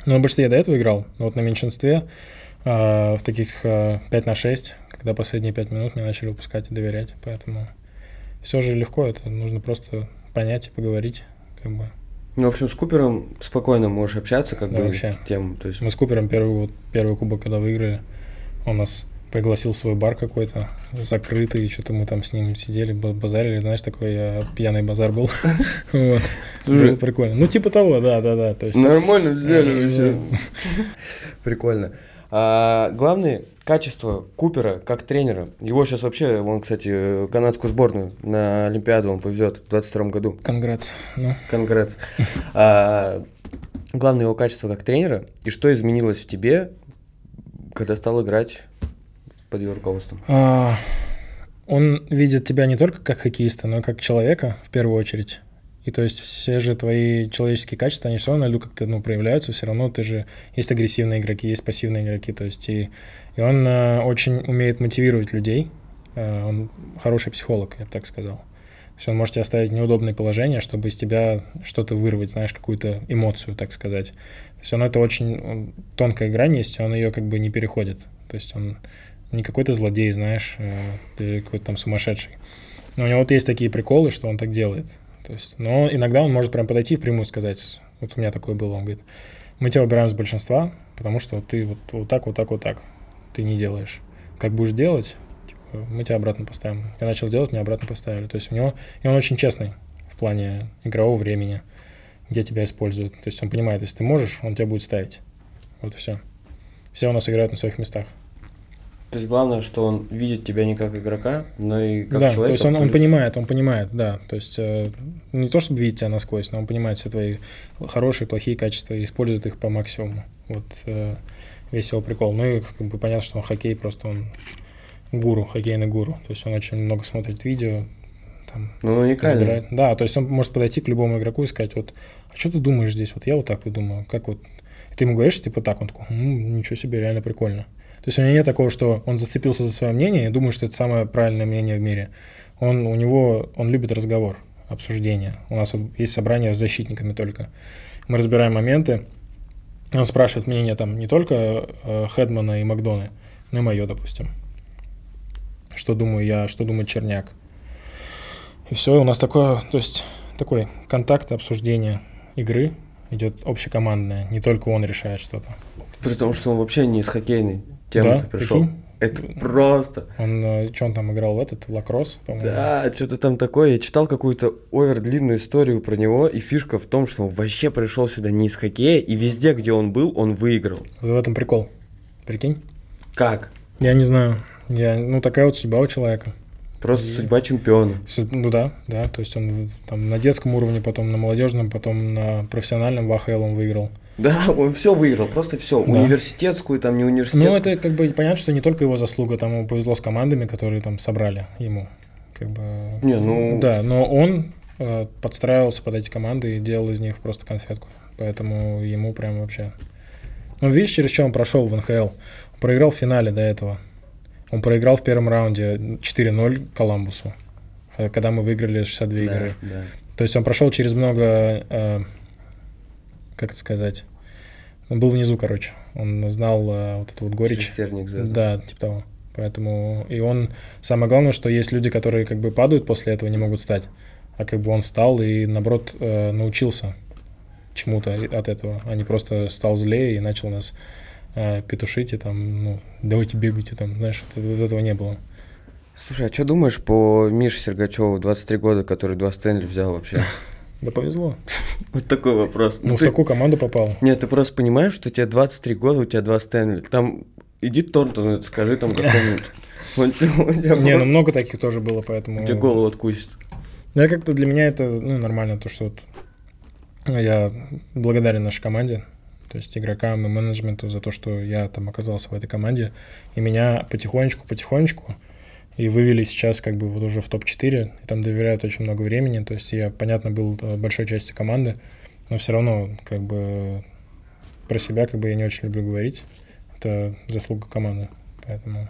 Speaker 2: Ну, на большинстве я до этого играл, но вот на меньшинстве э, в таких э, 5 на 6, когда последние 5 минут мне начали выпускать и доверять, поэтому все же легко, это нужно просто понять и поговорить, как бы.
Speaker 1: Ну, в общем, с Купером спокойно можешь общаться, как
Speaker 2: Да,
Speaker 1: бы,
Speaker 2: вообще.
Speaker 1: тем, то есть...
Speaker 2: Мы с Купером первый, вот, первый кубок, когда выиграли, он нас пригласил в свой бар какой-то, закрытый, что-то мы там с ним сидели, ба- базарили, знаешь, такой э, пьяный базар был. Было прикольно. Ну, типа того, да, да, да. То есть,
Speaker 1: Нормально взяли вообще. Прикольно. А, главное качество Купера как тренера. Его сейчас вообще, он, кстати, канадскую сборную на Олимпиаду он повезет в 22 году.
Speaker 2: Конгресс. Ну,
Speaker 1: Конгресс. А, главное его качество как тренера. И что изменилось в тебе, когда стал играть под его руководством?
Speaker 2: а, он видит тебя не только как хоккеиста, но и как человека в первую очередь. И то есть все же твои человеческие качества, они все равно на льду как-то ну, проявляются, все равно ты же... Есть агрессивные игроки, есть пассивные игроки, то есть и, и он э, очень умеет мотивировать людей, Э, он хороший психолог, я бы так сказал. То есть он может тебя ставить в неудобное положение, чтобы из тебя что-то вырвать, знаешь, какую-то эмоцию, так сказать. То есть он это очень он- тонкая грань есть, он ее как бы не переходит. То есть он не какой-то злодей, знаешь, э, или какой-то там сумасшедший. Но у него вот есть такие приколы, что он так делает. То есть, но иногда он может прям подойти и впрямую сказать, вот у меня такое было, он говорит, мы тебя выбираем с большинства, потому что ты вот, вот так, вот так, вот так, ты не делаешь. Как будешь делать, типа, мы тебя обратно поставим. Я начал делать, меня обратно поставили. То есть у него, и он очень честный в плане игрового времени, где тебя используют. То есть он понимает, если ты можешь, он тебя будет ставить. Вот и все. Все у нас играют на своих местах.
Speaker 1: То есть главное, что он видит тебя не как игрока, но и как
Speaker 2: да,
Speaker 1: человека.
Speaker 2: то есть он, он понимает, он понимает, да. То есть э, не то, чтобы видеть тебя насквозь, но он понимает все твои хорошие, плохие качества и использует их по максимуму. Вот э, весь его прикол. Ну и как бы понятно, что он хоккей просто он гуру, хоккейный гуру. То есть он очень много смотрит видео, там,
Speaker 1: Ну, он уникальный.
Speaker 2: разбирает. Да, то есть он может подойти к любому игроку и сказать, вот, а что ты думаешь здесь? Вот я вот так вот думаю, как вот... И ты ему говоришь, типа, так, он такой, «М, ничего себе, реально прикольно. То есть у него нет такого, что он зацепился за свое мнение и думает, что это самое правильное мнение в мире. Он, у него, он любит разговор, обсуждение. У нас есть собрание с защитниками только. Мы разбираем моменты, он спрашивает мнение там не только э, Хедмана и Макдоны, но и мое, допустим. Что думаю я, что думает Черняк. И все, у нас такое, то есть такой контакт, обсуждение игры идет общекомандное. Не только он решает что-то.
Speaker 1: При том, что он вообще не из хоккейной темы
Speaker 2: Да,
Speaker 1: пришел.
Speaker 2: прикинь.
Speaker 1: Это просто.
Speaker 2: Он, что он там играл в этот, в лакросс, по-моему?
Speaker 1: Да, что-то там такое. Я читал какую-то овер длинную историю про него, и фишка в том, что он вообще пришел сюда не из хоккея, и везде, где он был, он выиграл.
Speaker 2: Вот в этом прикол. Прикинь?
Speaker 1: Как?
Speaker 2: Я не знаю. Я, ну, такая вот судьба у человека.
Speaker 1: Просто
Speaker 2: И-
Speaker 1: судьба чемпиона.
Speaker 2: Ну да, да. То есть он там на детском уровне, потом на молодежном, потом на профессиональном в АХЛ он выиграл.
Speaker 1: Да, он все выиграл, просто все.
Speaker 2: Да.
Speaker 1: Университетскую, там не университетскую.
Speaker 2: Ну, это как бы понятно, что не только его заслуга, там ему повезло с командами, которые там собрали ему. Как бы...
Speaker 1: Не, ну-
Speaker 2: Да, но он э, подстраивался под эти команды и делал из них просто конфетку. Поэтому ему прям вообще... Ну, видишь, через что он прошел в НХЛ? Проиграл в финале до этого. Он проиграл в первом раунде 4-0 Коламбусу, э, когда мы выиграли 62
Speaker 1: Да,
Speaker 2: игры.
Speaker 1: да.
Speaker 2: То есть он прошел через много, э, как это сказать, он был внизу, короче. Он знал э, вот эту вот горечь.
Speaker 1: Через терник звезды.
Speaker 2: Да, типа того. Поэтому и он самое главное, что есть люди, которые как бы падают после этого, не могут встать, а как бы он встал и наоборот э, научился чему-то от этого, а не просто стал злее и начал нас э, петушить и там, ну, давайте бегайте там, знаешь, вот, вот этого не было.
Speaker 1: Слушай, а что думаешь по Мише Сергачеву, 23 года, который два Стэнли взял вообще?
Speaker 2: Да повезло.
Speaker 1: Вот такой вопрос.
Speaker 2: Ну, в
Speaker 1: ты-
Speaker 2: такую команду попал.
Speaker 1: Нет, ты просто понимаешь, что тебе 23 года, у тебя два Стэнли. Там иди Торнтону это скажи там какому-нибудь.
Speaker 2: Не, ну много таких тоже было, поэтому...
Speaker 1: у тебя голову откусит.
Speaker 2: Да, как-то для меня это ну, нормально, то, что вот я благодарен нашей команде, то есть игрокам и менеджменту за то, что я там оказался в этой команде. И меня потихонечку-потихонечку и вывели сейчас как бы вот уже в топ-4, и там доверяют очень много времени, то есть я, понятно, был э, большой частью команды, но все равно как бы про себя как бы я не очень люблю говорить. Это заслуга команды, поэтому...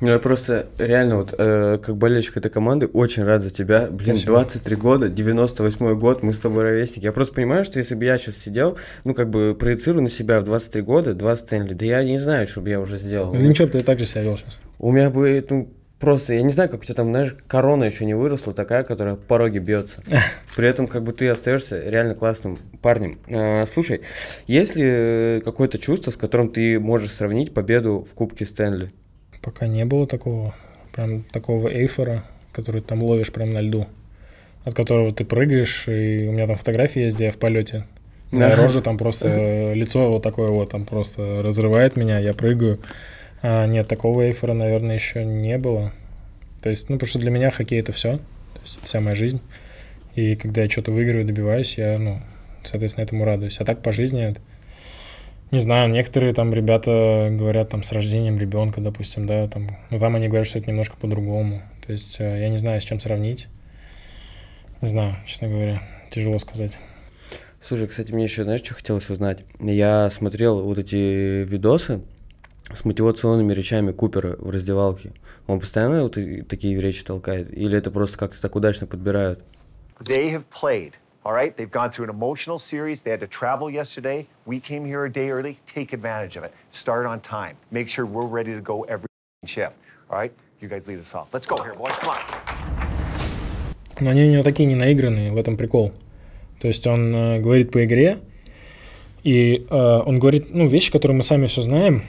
Speaker 1: Ну, Я просто реально вот э, как болельщик этой команды очень рад за тебя. Блин,
Speaker 2: Спасибо.
Speaker 1: 23 года, 98 год, мы с тобой ровесники. Я просто понимаю, что если бы я сейчас сидел, ну как бы проецирую на себя в 23 года, 2 Стэнли, да я не знаю, что бы я уже сделал.
Speaker 2: Ну, ничего, ты так же себя вел сейчас.
Speaker 1: У меня бы, ну, просто, я не знаю, как у тебя там, знаешь, корона еще не выросла такая, которая в пороге бьется. При этом, как бы ты остаешься реально классным парнем. А, слушай, есть ли э, какое-то чувство, с которым ты можешь сравнить победу в Кубке Стэнли?
Speaker 2: Пока не было такого, прям такого эйфора, который там ловишь прям на льду, от которого ты прыгаешь, и у меня там фотографии есть, где я в полете. Моя
Speaker 1: Да.
Speaker 2: рожа там просто, э, лицо вот такое вот там просто разрывает меня, я прыгаю. А, нет, такого эйфора, наверное, еще не было. То есть, ну, потому что для меня хоккей это все, то есть это вся моя жизнь. И когда я что-то выиграю, добиваюсь, я, ну, соответственно, этому радуюсь. А так по жизни, не знаю, некоторые там ребята говорят там с рождением ребенка, допустим, да, там, но там они говорят, что это немножко по-другому. То есть э, я не знаю, с чем сравнить. Не знаю, честно говоря, тяжело сказать.
Speaker 1: Слушай, кстати, мне еще, знаешь, что хотелось узнать? Я смотрел вот эти видосы с мотивационными речами Купера в раздевалке. Он постоянно вот такие речи толкает? Или это просто как-то так удачно подбирают?
Speaker 7: They have played, all right? They've gone through an emotional series. They had to travel yesterday. We came here a day early. Take advantage of it. Start on time. Make sure we're ready to go every shift, all right? You guys lead us off. Let's go here, boys. Come on.
Speaker 2: Но они у него такие не наигранные, в этом прикол. То есть он э, говорит по игре, и э, он говорит, ну, вещи, которые мы сами все знаем,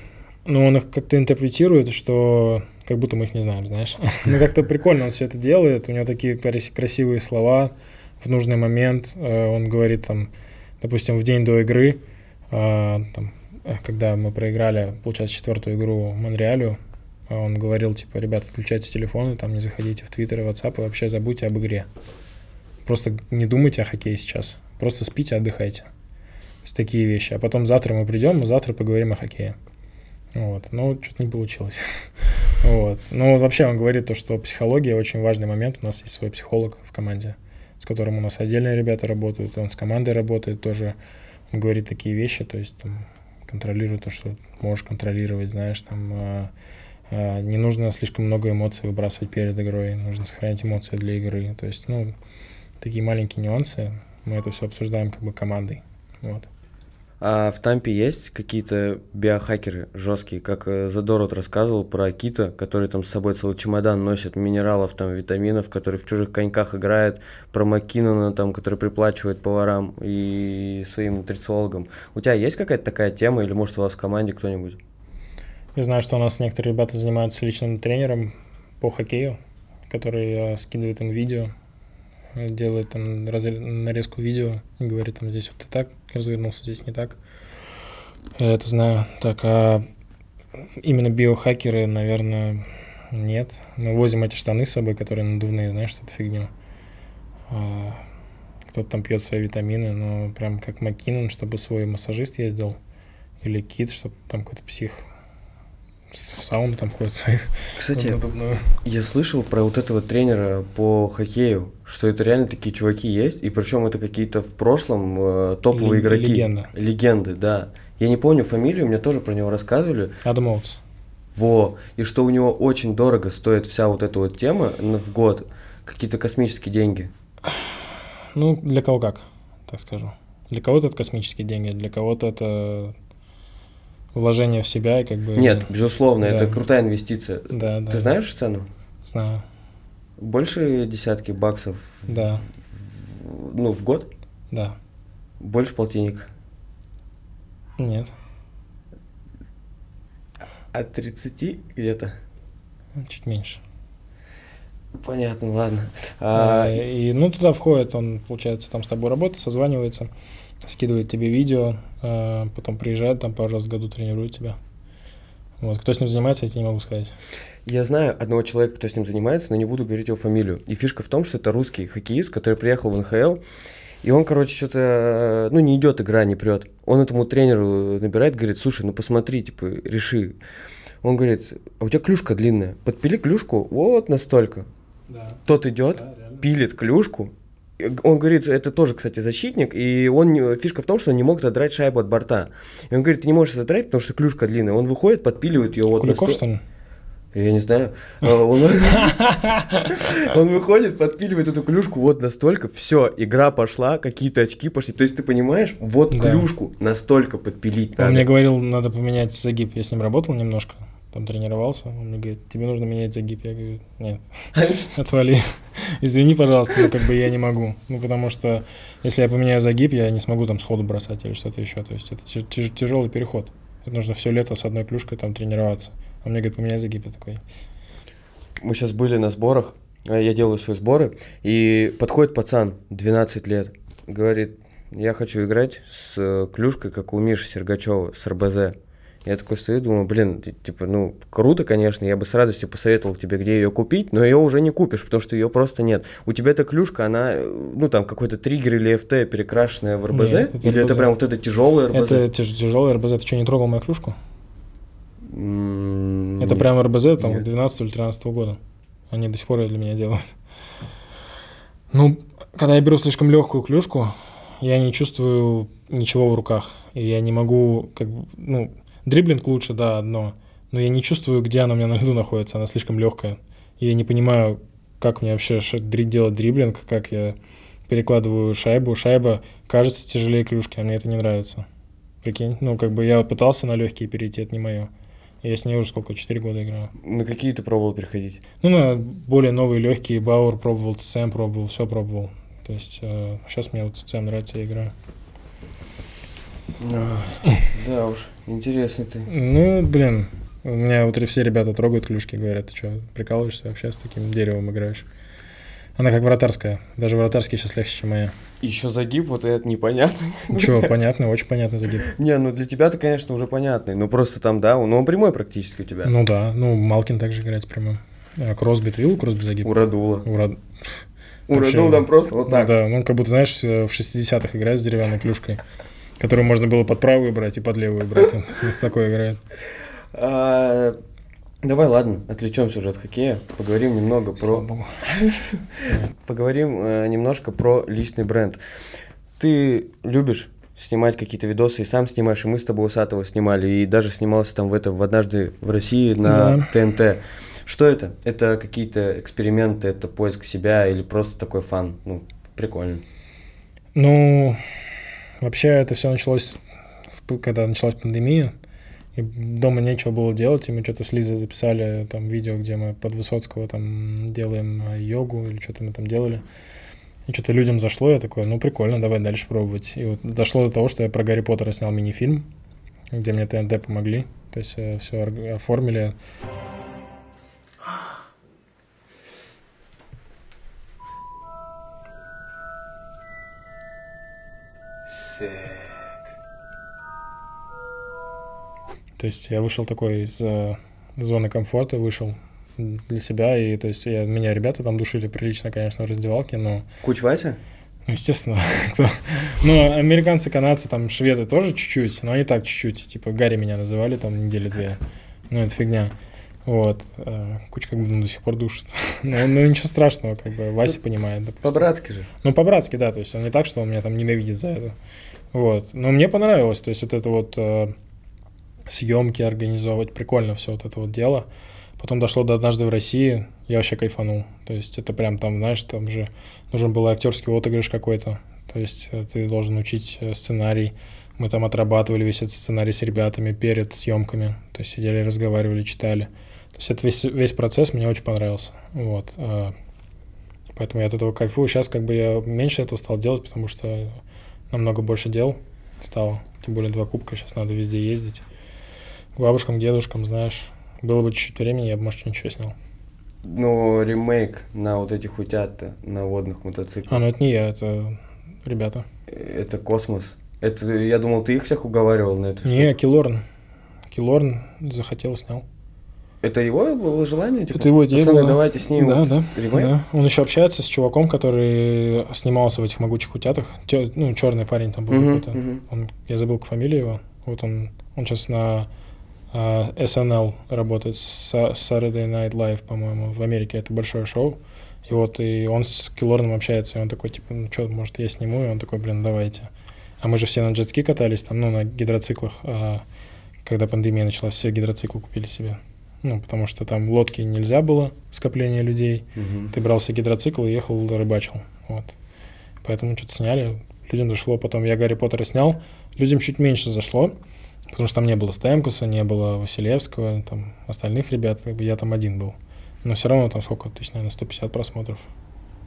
Speaker 2: но он их как-то интерпретирует, что как будто мы их не знаем, знаешь. ну, как-то прикольно он все это делает, у него такие крас- красивые слова в нужный момент. Э, он говорит там, допустим, в день до игры, э, там, э, когда мы проиграли, получается, четвертую игру Монреалю, он говорил, типа, ребята, отключайте телефоны, там, не заходите в Твиттер и WhatsApp, и вообще забудьте об игре. Просто не думайте о хоккее сейчас. Просто спите, отдыхайте. То есть такие вещи. А потом завтра мы придем, и завтра поговорим о хоккее. Вот. Но что-то не получилось. вот. Ну, вообще он говорит то, что психология очень важный момент. У нас есть свой психолог в команде, с которым у нас отдельные ребята работают. Он с командой работает тоже. Он говорит такие вещи, то есть там, контролирует то, что можешь контролировать, знаешь, там а, а, не нужно слишком много эмоций выбрасывать перед игрой, нужно сохранять эмоции для игры. То есть, ну, такие маленькие нюансы, мы это все обсуждаем как бы командой. Вот.
Speaker 1: А в Тампе есть какие-то биохакеры жесткие, как э, Задорот рассказывал про Кита, который там с собой целый чемодан носит минералов, там, витаминов, который в чужих коньках играет, про Маккинона, там, который приплачивает поварам и своим нутрициологам. У тебя есть какая-то такая тема или, может, у вас в команде кто-нибудь?
Speaker 2: Я знаю, что у нас некоторые ребята занимаются личным тренером по хоккею, который э, скидывает им видео, делает там раз- нарезку видео и говорит там здесь вот и так развернулся, здесь не так. Я это знаю. Так, а именно биохакеры, наверное, нет. Мы возим эти штаны с собой, которые надувные, знаешь, эту фигню. А, кто-то там пьет свои витамины, но прям как Маккинон, чтобы свой массажист ездил, или Кит, чтобы там какой-то псих в саун там ходит свои.
Speaker 1: Кстати, я слышал про вот этого тренера по хоккею, что это реально такие чуваки есть, и причем это какие-то в прошлом э, топовые
Speaker 2: Ле-
Speaker 1: игроки.
Speaker 2: легенда.
Speaker 1: Легенды, да. Я не помню фамилию, мне тоже про него рассказывали.
Speaker 2: Адам Оутс.
Speaker 1: Во, и что у него очень дорого стоит вся вот эта вот тема в год, какие-то космические деньги.
Speaker 2: Ну, для кого как, так скажу. Для кого-то это космические деньги, для кого-то это вложение в себя и как бы...
Speaker 1: Нет, безусловно, это
Speaker 2: Да.
Speaker 1: крутая инвестиция.
Speaker 2: Да, да.
Speaker 1: Ты знаешь цену?
Speaker 2: Знаю,
Speaker 1: Больше десятки баксов
Speaker 2: да,
Speaker 1: в- ну, в год?
Speaker 2: да.
Speaker 1: Больше полтинника.
Speaker 2: Нет,
Speaker 1: От 30 где-то.
Speaker 2: чуть меньше.
Speaker 1: Понятно, ладно.
Speaker 2: А,
Speaker 1: А,
Speaker 2: и, ну, туда входит, он, получается, там с тобой работает, созванивается, скидывает тебе видео, а, потом приезжает, там пару раз в году тренирует тебя. Вот, кто с ним занимается, я тебе не могу сказать.
Speaker 1: Я знаю одного человека, кто с ним занимается, но не буду говорить его фамилию. И фишка в том, что это русский хоккеист, который приехал в НХЛ, и он, короче, что-то, ну, не идет игра, не прет. Он этому тренеру набирает, говорит, слушай, ну посмотри, типа, реши. Он говорит, а у тебя клюшка длинная, подпили клюшку вот настолько.
Speaker 2: Да,
Speaker 1: Тот идет, пилит клюшку. Он говорит, это тоже, кстати, защитник, и он, фишка в том, что он не мог отодрать шайбу от борта. И он говорит, ты не можешь отодрать, потому что клюшка длинная. Он выходит, подпиливает ее вот
Speaker 2: Куликов,
Speaker 1: насто-
Speaker 2: что ли?
Speaker 1: я не знаю. А, Он он выходит, подпиливает эту клюшку вот настолько, все, игра пошла, какие-то очки пошли. То есть ты понимаешь, вот
Speaker 2: Да.
Speaker 1: клюшку настолько подпилить
Speaker 2: Он мне
Speaker 1: надо.
Speaker 2: говорил, надо поменять загиб. Я с ним работал немножко, там тренировался. Он мне говорит, тебе нужно менять загиб. Я говорю, нет, отвали. Извини, пожалуйста, но как бы я не могу. Ну, потому что если я поменяю загиб, я не смогу там сходу бросать или что-то еще. То есть это тяжелый переход. Это нужно все лето с одной клюшкой там тренироваться. Он мне говорит, поменяй загиб. Я такой,
Speaker 1: Мы сейчас были на сборах, а я делаю свои сборы, и подходит пацан, 12 лет, говорит, я хочу играть с э, клюшкой, как у Миши Сергачева, с РБЗ. Я такой стою, думаю, блин, ти- типа, ну, круто, конечно, я бы с радостью посоветовал тебе, где ее купить, но ее уже не купишь, потому что ее просто нет. У тебя эта клюшка, она, э, ну, там, какой-то триггер или FT, перекрашенная в РБЗ?
Speaker 2: Нет, это
Speaker 1: или это
Speaker 2: РБЗ.
Speaker 1: прям вот это тяжелая РБЗ?
Speaker 2: это тяж- тяжелый РБЗ. Ты что, не трогал мою клюшку?
Speaker 1: М,
Speaker 2: Это прям РБЗ там
Speaker 1: Нет.
Speaker 2: 12 или 13 года. Они до сих пор для меня делают. Ну, когда я беру слишком легкую клюшку, я не чувствую ничего в руках. И я не могу, как бы, ну, дриблинг лучше, да, одно. Но я не чувствую, где она у меня на льду находится, она слишком легкая. И я не понимаю, как мне вообще делать дриблинг, как я перекладываю шайбу. Шайба кажется тяжелее клюшки, а мне это не нравится. Прикинь, ну, как бы я пытался на легкие перейти, это не мое. Я с ней уже сколько, 4 года играю.
Speaker 1: На какие ты пробовал переходить?
Speaker 2: Ну, на более новые легкие, Бауэр пробовал, ЦЦМ пробовал, все пробовал. То есть сейчас мне вот ЦЦМ нравится, я играю.
Speaker 1: Да уж, интересно ты.
Speaker 2: Ну, блин, у меня вот все ребята трогают клюшки, говорят, ты что, прикалываешься вообще с таким деревом играешь? Она как вратарская, даже вратарский сейчас легче, чем моя.
Speaker 1: Еще загиб, вот это непонятно.
Speaker 2: Че, понятно, очень понятный загиб.
Speaker 1: Не, ну для тебя-то, конечно, уже понятный. Ну просто там, да, ну он прямой практически у тебя.
Speaker 2: Ну да, ну Малкин также играет с прямым. А Кросби, ты видел Кросби загиб?
Speaker 1: У Радула.
Speaker 2: Ура...
Speaker 1: У
Speaker 2: Вообще,
Speaker 1: Радула там просто вот
Speaker 2: Ну
Speaker 1: так.
Speaker 2: да, ну как будто, знаешь, в 60-х играет с деревянной клюшкой, которую можно было под правую брать и под левую брать. Он с такой играет.
Speaker 1: А, Давай, ладно, отвлечемся уже от хоккея. Поговорим немного про... Поговорим э, немножко про личный бренд. Ты любишь снимать какие-то видосы и сам снимаешь, и мы с тобой Усатого снимали, и даже снимался там в это в однажды в России на
Speaker 2: Да.
Speaker 1: ТНТ. Что это? Это какие-то эксперименты, это поиск себя или просто такой фан? Ну, прикольно.
Speaker 2: Ну, вообще это все началось, когда началась пандемия, и дома нечего было делать, и мы что-то с Лизой записали там видео, где мы под Высоцкого там делаем э, йогу или что-то мы там делали. И что-то людям зашло, я такой, ну прикольно, давай дальше пробовать. И вот дошло до того, что я про Гарри Поттера снял мини-фильм, где мне ТНТ помогли, то есть все оформили. То есть я вышел такой из э, зоны комфорта, вышел для себя, и то есть я, меня ребята там душили прилично, конечно, в раздевалке, но
Speaker 1: Куч Вася?
Speaker 2: Ну, естественно. кто- Ну, американцы, канадцы, там, шведы тоже чуть-чуть, но они так чуть-чуть. Типа, Гарри меня называли там недели две. Ну, это фигня. Вот. э, Куча как бы ну, до сих пор душит. Ну, ну, ничего страшного, как бы, Вася понимает, допустим.
Speaker 1: По-братски же.
Speaker 2: Ну, по-братски, да, то есть он не так, что он меня там ненавидит за это. Вот. Но мне понравилось, то есть вот это вот э, съемки организовывать, прикольно все вот это вот дело. Потом дошло до однажды в России, я вообще кайфанул. То есть это прям там, знаешь, там же нужен был актерский отыгрыш какой-то. То есть э, ты должен учить э, сценарий. Мы там отрабатывали весь этот сценарий с ребятами перед съемками. То есть сидели, разговаривали, читали. То есть это весь, весь процесс мне очень понравился. Вот. э, Поэтому я от этого кайфую. Сейчас как бы я меньше этого стал делать, потому что намного больше дел стало. Тем более два кубка, сейчас надо везде ездить. К бабушкам, дедушкам, знаешь. Было бы чуть-чуть времени, я бы, может, ничего снял.
Speaker 1: Но ремейк на вот этих утят на водных мотоциклах.
Speaker 2: А, ну это не я, это ребята.
Speaker 1: Это космос. Это, я думал, ты их всех уговаривал на эту
Speaker 2: Не,
Speaker 1: штуку.
Speaker 2: Килорн. Килорн захотел, снял.
Speaker 1: Это его было желание? Типа,
Speaker 2: Это его идея
Speaker 1: «Пацаны,
Speaker 2: была».
Speaker 1: давайте снимем
Speaker 2: Да,
Speaker 1: вот
Speaker 2: да,
Speaker 1: ремейк.
Speaker 2: да. Он еще общается с чуваком, который снимался в этих могучих утятах. Тё- ну, черный парень там был
Speaker 1: Мгм,
Speaker 2: какой-то.
Speaker 1: мгм.
Speaker 2: Он, я забыл к фамилии его. Вот он, он сейчас на а, SNL работает, Sa- Saturday Night Live, по-моему, в Америке. Это большое шоу. И вот и он с Киллорном общается, и он такой, типа, ну что, может, я сниму? И он такой, блин, давайте. А мы же все на джетски катались, там, ну, на гидроциклах. а когда пандемия началась, все гидроциклы купили себе. Ну, потому что там лодки нельзя было, скопление людей.
Speaker 1: Мгм.
Speaker 2: Ты брал себе гидроцикл и ехал, рыбачил. Вот. Поэтому что-то сняли. Людям зашло. Потом я Гарри Поттера снял. Людям чуть меньше зашло. Потому что там не было Стемкуса, не было Василевского, там остальных ребят. Как бы я там один был. Но все равно там сколько тысяч, наверное, 150 просмотров.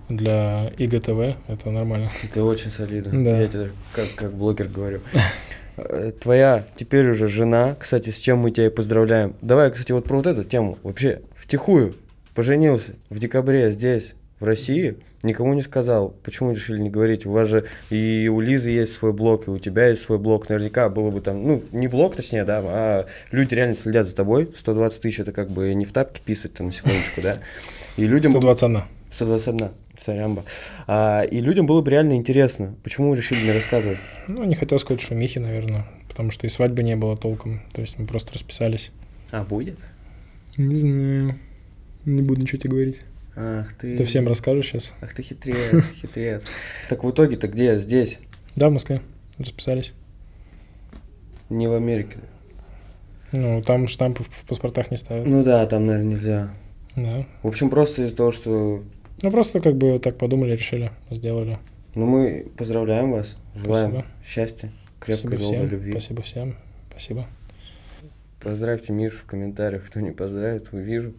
Speaker 2: Для ИГТВ это нормально.
Speaker 1: Это очень солидно.
Speaker 2: Да.
Speaker 1: Я тебе как, как блогер говорю. Э, Твоя теперь уже жена, кстати, с чем мы тебя и поздравляем. Давай, кстати, вот про вот эту тему. Вообще, втихую поженился в декабре здесь, в России. Никому не сказал. Почему решили не говорить? У вас же и у Лизы есть свой блог, и у тебя есть свой блог. Наверняка было бы там, ну, не блог, точнее, да, а люди реально следят за тобой. 120 тысяч это как бы не в тапке писать, там, на секундочку, да. И людям... было-
Speaker 2: 121.
Speaker 1: 121, сорямба. А, и людям было бы реально интересно, почему вы решили не рассказывать.
Speaker 2: Ну, не хотел сказать шумихи, наверное. Потому что и свадьбы не было толком. То есть мы просто расписались.
Speaker 1: А, будет?
Speaker 2: Не знаю. Не буду ничего тебе говорить.
Speaker 1: Ах ты...
Speaker 2: Ты всем расскажешь сейчас?
Speaker 1: Ах ты хитрец, хитрец. Так в итоге-то где? Здесь?
Speaker 2: Да, в Москве. Расписались.
Speaker 1: Не в Америке.
Speaker 2: Ну, там штампы в в паспортах не ставят.
Speaker 1: Ну да, там, наверное, нельзя.
Speaker 2: Да.
Speaker 1: В общем, просто из-за того, что...
Speaker 2: Ну, просто как бы так подумали, решили, сделали.
Speaker 1: Ну, мы поздравляем вас, желаем
Speaker 2: Спасибо.
Speaker 1: счастья, крепкой,
Speaker 2: Спасибо
Speaker 1: долгой
Speaker 2: всем.
Speaker 1: любви.
Speaker 2: Спасибо всем. Спасибо.
Speaker 1: Поздравьте Мишу в комментариях, кто не поздравит, увижу.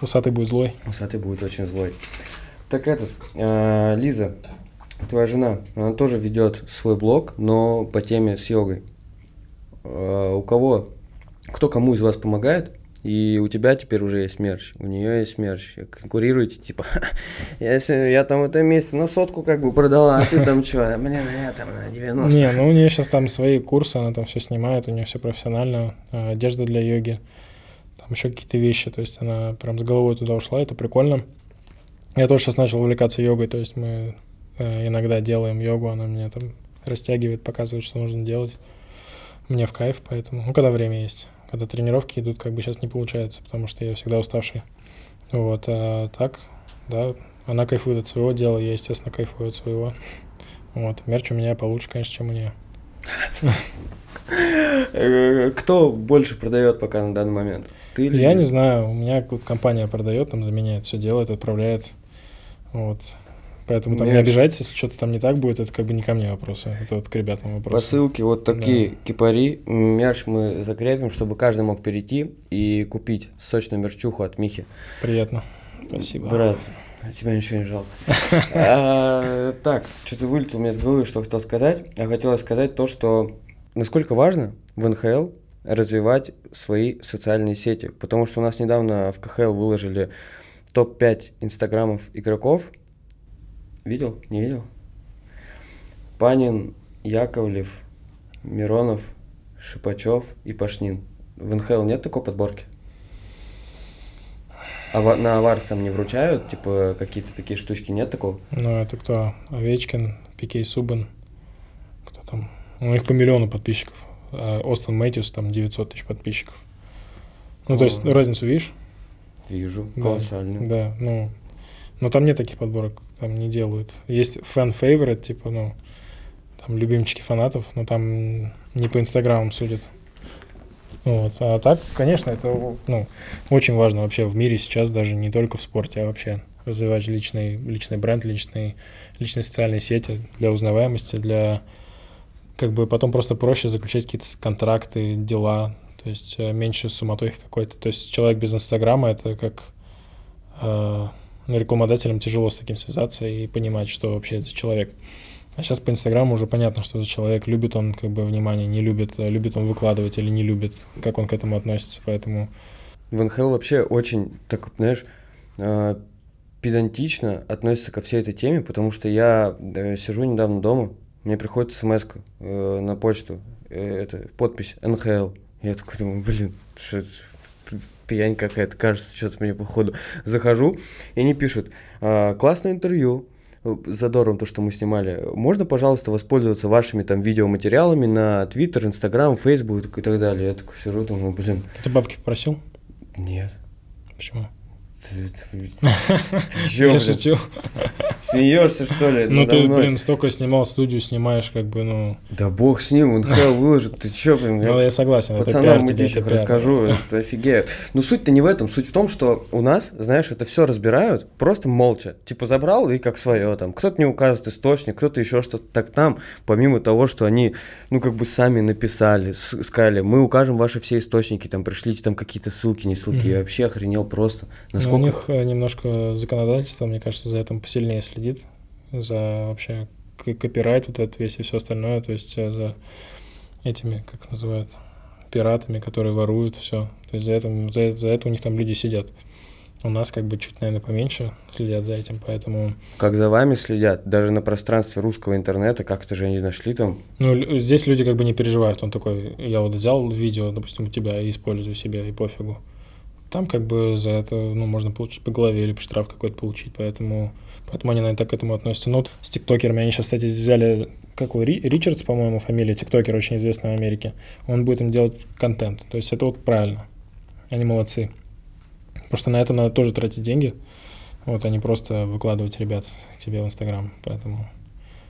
Speaker 2: Усатый будет злой.
Speaker 1: Усатый будет очень злой. Так этот, а, Лиза, твоя жена, она тоже ведет свой блог, но по теме с йогой. А, у кого, кто кому из вас помогает? И у тебя теперь уже есть мерч, у нее есть мерч. Конкурируете, типа, се- я там в этом месяце на сотку как бы продала, а ты там что, блин, я там на 90.
Speaker 2: Не, ну у нее сейчас там свои курсы, она там все снимает, у нее все профессионально, э, одежда для йоги, там еще какие-то вещи, то есть она прям с головой туда ушла, это прикольно. Я тоже сейчас начал увлекаться йогой, то есть мы э, иногда делаем йогу, она меня там растягивает, показывает, что нужно делать. Мне в кайф, поэтому, ну, когда время есть. Когда тренировки идут, как бы сейчас не получается, потому что я всегда уставший. Вот, а так, да, она кайфует от своего дела, я, естественно, кайфую от своего. Вот, мерч у меня получше, конечно, чем у нее.
Speaker 1: Э, Кто больше продает пока на данный момент? Ты или
Speaker 2: Я не знаю, у меня компания продает, там заменяет, все делает, отправляет. Вот. Поэтому там не
Speaker 1: Мерч.
Speaker 2: обижайтесь, если что-то там не так будет, это как бы не ко мне вопросы, это вот к ребятам вопросы.
Speaker 1: Посылки вот такие
Speaker 2: Да.
Speaker 1: кипари. Мерч мы закрепим, чтобы каждый мог перейти и купить сочную мерчуху от Михи.
Speaker 2: Приятно. Спасибо.
Speaker 1: Брат, а тебя ничего не жалко. А, Так, что-то вылетело у меня с головы, что хотел сказать. А хотелось сказать то, что насколько важно в НХЛ развивать свои социальные сети. Потому что у нас недавно в КХЛ выложили топ-5 инстаграмов игроков. Видел? Не видел? Панин, Яковлев, Миронов, Шипачев и Пашнин. В НХЛ нет такой подборки? А на Аварс там не вручают, типа, какие-то такие штучки, нет такого?
Speaker 2: Ну, это кто? Овечкин, Пикей Субан. Кто там? У них по миллиону подписчиков. А Остон Мэтьюс там 900 тысяч подписчиков. Ну, то есть
Speaker 1: О.
Speaker 2: разницу видишь?
Speaker 1: Вижу,
Speaker 2: Да,
Speaker 1: колоссальную.
Speaker 2: Да, ну, но там нет таких подборок, там не делают. Есть фэн фейворит типа, ну, там любимчики фанатов, но там не по инстаграмам судят. Вот. А так, конечно, это ну, очень важно вообще в мире сейчас, даже не только в спорте, а вообще развивать личный, личный бренд, личный, личные социальные сети для узнаваемости, для как бы потом просто проще заключать какие-то контракты, дела, то есть э, меньше суматохи какой-то. То есть человек без Инстаграма это как э, рекламодателям тяжело с таким связаться и понимать, что вообще это за человек. А сейчас по Инстаграму уже понятно, что за человек. Любит он как бы внимание, не любит, э, любит он выкладывать или не любит, как он к этому относится. Поэтому
Speaker 1: В НХЛ вообще очень, так, знаешь, э, педантично относится ко всей этой теме, потому что я э, сижу недавно дома, мне приходит смс на почту, это подпись НХЛ. Я такой думаю, блин, что пьянь какая-то, кажется, что-то мне походу. Захожу, и они пишут, «А, классное интервью, э, задором то, что мы снимали. Можно, пожалуйста, воспользоваться вашими там видеоматериалами на Твиттер, Инстаграм, Фейсбук и так далее. Я такой сижу, думаю, блин,
Speaker 2: ты бабки попросил?
Speaker 1: нет.
Speaker 2: Почему?
Speaker 1: Ты, ты- ты чё,
Speaker 2: Я шучу.
Speaker 1: смеешься, что ли?
Speaker 2: Ну, ты,
Speaker 1: мной?
Speaker 2: блин, столько снимал студию, снимаешь, как бы, ну...
Speaker 1: Да бог с ним, он ХЛ выложит, ты чё, блин?
Speaker 2: Ну,
Speaker 1: я
Speaker 2: согласен,
Speaker 1: Пацанам
Speaker 2: пиар тебе, пиар.
Speaker 1: расскажу, это офигеет. Но суть-то не в этом, суть в том, что у нас, знаешь, это все разбирают просто молча. Типа забрал и как свое там. Кто-то не указывает источник, кто-то еще что-то. Так там, помимо того, что они, ну, как бы сами написали, сказали, мы укажем ваши все источники, там, пришлите там какие-то ссылки, не ссылки. Я вообще охренел просто.
Speaker 2: Ну,
Speaker 1: Насколько...
Speaker 2: у них э, немножко законодательство, мне кажется, за этим посильнее следит, за вообще копирайт вот этот весь и все остальное, то есть э, за этими, как называют, пиратами, которые воруют все. То есть за, этим, за, за это у них там люди сидят. У нас как бы чуть, наверное, поменьше следят за этим, поэтому...
Speaker 1: Как за вами следят, даже на пространстве русского интернета, как-то же они нашли там.
Speaker 2: Ну, здесь люди как бы не переживают. Он такой, я вот взял видео, допустим, у тебя и использую себе, и пофигу. Там как бы за это, ну, можно получить по голове или штраф какой-то получить, поэтому, поэтому они, наверное, так к этому относятся. Ну, вот с тиктокерами, они сейчас, кстати, взяли, как его, Ри- Ричардс, по-моему, фамилия, тиктокер очень известный в Америке. Он будет им делать контент, то есть это вот правильно. Они молодцы. Потому что на это надо тоже тратить деньги. Вот, а не просто выкладывать ребят к тебе в Инстаграм, поэтому...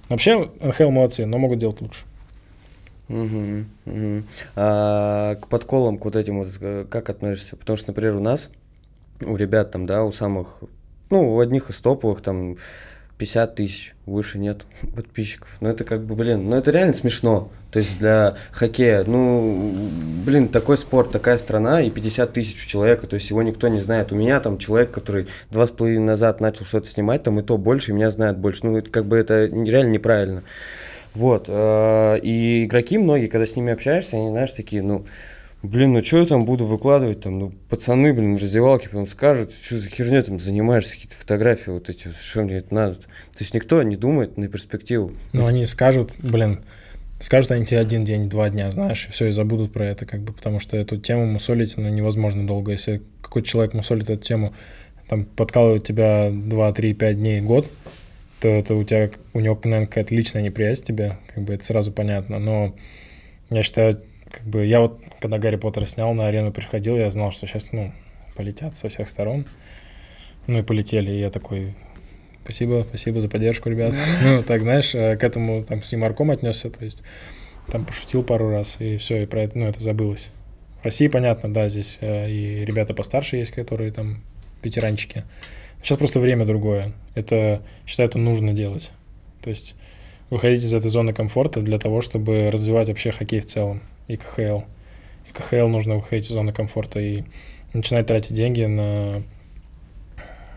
Speaker 2: Вообще, НХЛ молодцы, но могут делать лучше.
Speaker 1: Мгм, мгм. А к подколам, к вот этим вот, э, как относишься? Потому что, например, у нас, у ребят там, да, у самых, ну, у одних из топовых там 50 тысяч, выше нет подписчиков. Ну, это как бы, блин, ну, это реально смешно. То есть для хоккея, ну, блин, такой спорт, такая страна и 50 тысяч у человека, то есть его никто не знает. У меня там человек, который два с половиной назад начал что-то снимать, там и то больше, и меня знают больше. Ну, это как бы это реально неправильно. Вот. э, И игроки многие, когда с ними общаешься, они, знаешь, такие, ну, блин, ну что я там буду выкладывать, там, ну, пацаны, блин, в раздевалке потом скажут, что за херня там занимаешься, какие-то фотографии, вот эти, что мне это надо. То есть никто не думает на перспективу.
Speaker 2: Но они скажут, блин, скажут они тебе один день, два дня, знаешь, и все, и забудут про это, как бы, потому что эту тему мусолить, ну, невозможно долго. Если какой-то человек мусолит эту тему, там, подкалывает тебя 2, 3, 5 дней, год, то это у тебя, у него, наверное, какая-то личная неприязнь к тебе, как бы это сразу понятно, но я считаю, как бы, я вот, когда Гарри Поттер снял, на арену приходил, я знал, что сейчас, ну, полетят со всех сторон, ну и полетели, и я такой, Спасибо, спасибо за поддержку, ребят. Ну, так, знаешь, э, к этому там с юморком отнесся, то есть там пошутил пару раз, и все, и про это, ну, это забылось. В России, понятно, да, здесь э, и ребята постарше есть, которые там ветеранчики. Сейчас просто время другое. Это, считаю, это нужно делать. То есть выходить из этой зоны комфорта для того, чтобы развивать вообще хоккей в целом и КХЛ. И КХЛ нужно выходить из зоны комфорта и начинать тратить деньги на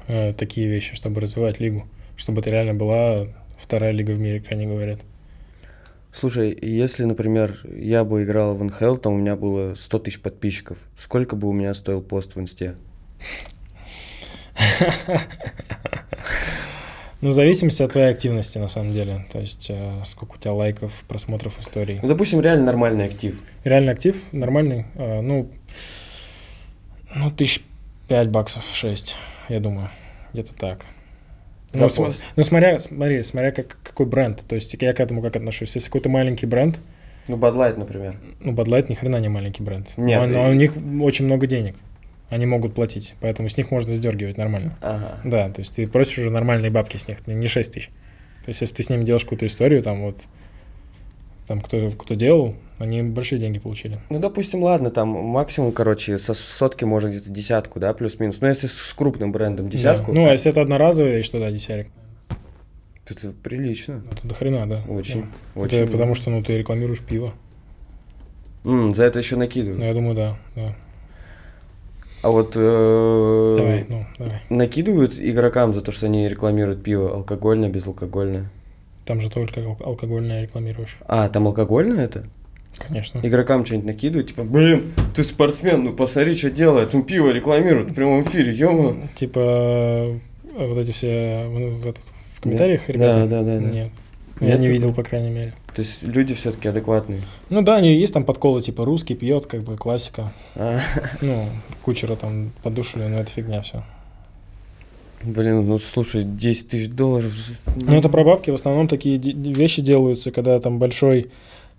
Speaker 2: э, такие вещи, чтобы развивать лигу, чтобы это реально была вторая лига в мире, как они говорят.
Speaker 1: Слушай, если, например, я бы играл в НХЛ, там у меня было 100 тысяч подписчиков, сколько бы у меня стоил пост в инсте?
Speaker 2: Ну, в зависимости от твоей активности, на самом деле. То есть, э, сколько у тебя лайков, просмотров историй.
Speaker 1: Ну, допустим, реально нормальный актив.
Speaker 2: Реально актив, нормальный. э, ну, ну, тысяч 5 баксов, 6, я думаю. Где-то так.
Speaker 1: За
Speaker 2: Ну, см- ну, смотря, смотри, смотря как, какой бренд. То есть я к этому как отношусь. Если какой-то маленький бренд,
Speaker 1: Ну, Bud Light, например.
Speaker 2: ну, Bud Light ни хрена не маленький бренд.
Speaker 1: Нет,
Speaker 2: Но, но
Speaker 1: и-
Speaker 2: у них очень много денег. Они могут платить, поэтому с них можно сдергивать нормально.
Speaker 1: Ага.
Speaker 2: Да, то есть ты просишь уже нормальные бабки с них, не 6 тысяч. То есть если ты с ними делаешь какую-то историю, там вот, там кто, кто делал, они большие деньги получили.
Speaker 1: Ну, допустим, ладно, там максимум, короче, со сотки можно где-то десятку, да, плюс-минус. Ну, если с крупным брендом десятку,
Speaker 2: Да. Ну, а если это одноразовый, что да, десятик.
Speaker 1: то это прилично.
Speaker 2: Это до хрена, да.
Speaker 1: Очень,
Speaker 2: Да.
Speaker 1: очень.
Speaker 2: Это потому что, ну, ты рекламируешь пиво.
Speaker 1: М, за это еще накидывают.
Speaker 2: Ну, я думаю, да, да.
Speaker 1: А вот э,
Speaker 2: Давай, ну, давай.
Speaker 1: накидывают игрокам за то, что они рекламируют пиво алкогольное, безалкогольное.
Speaker 2: Там же только ал- алкогольное рекламируешь.
Speaker 1: А, там алкогольное это?
Speaker 2: Конечно.
Speaker 1: Игрокам что-нибудь накидывают, типа, блин, ты спортсмен, ну посмотри, что делает, он пиво рекламирует в прямом эфире, ё
Speaker 2: Типа э, вот эти все в, этот- в комментариях,
Speaker 1: Да,
Speaker 2: ребята?
Speaker 1: да, да, да.
Speaker 2: Нет. Я
Speaker 1: Нет
Speaker 2: не видел, по крайней мере.
Speaker 1: То есть люди все-таки адекватные.
Speaker 2: Ну да, они есть там подколы, типа русский пьет, как бы классика.
Speaker 1: А,
Speaker 2: Ну, кучера там подушили, но это фигня все.
Speaker 1: блин, ну слушай, 10 тысяч долларов.
Speaker 2: Ну, это про бабки. В основном такие вещи делаются, когда там большой...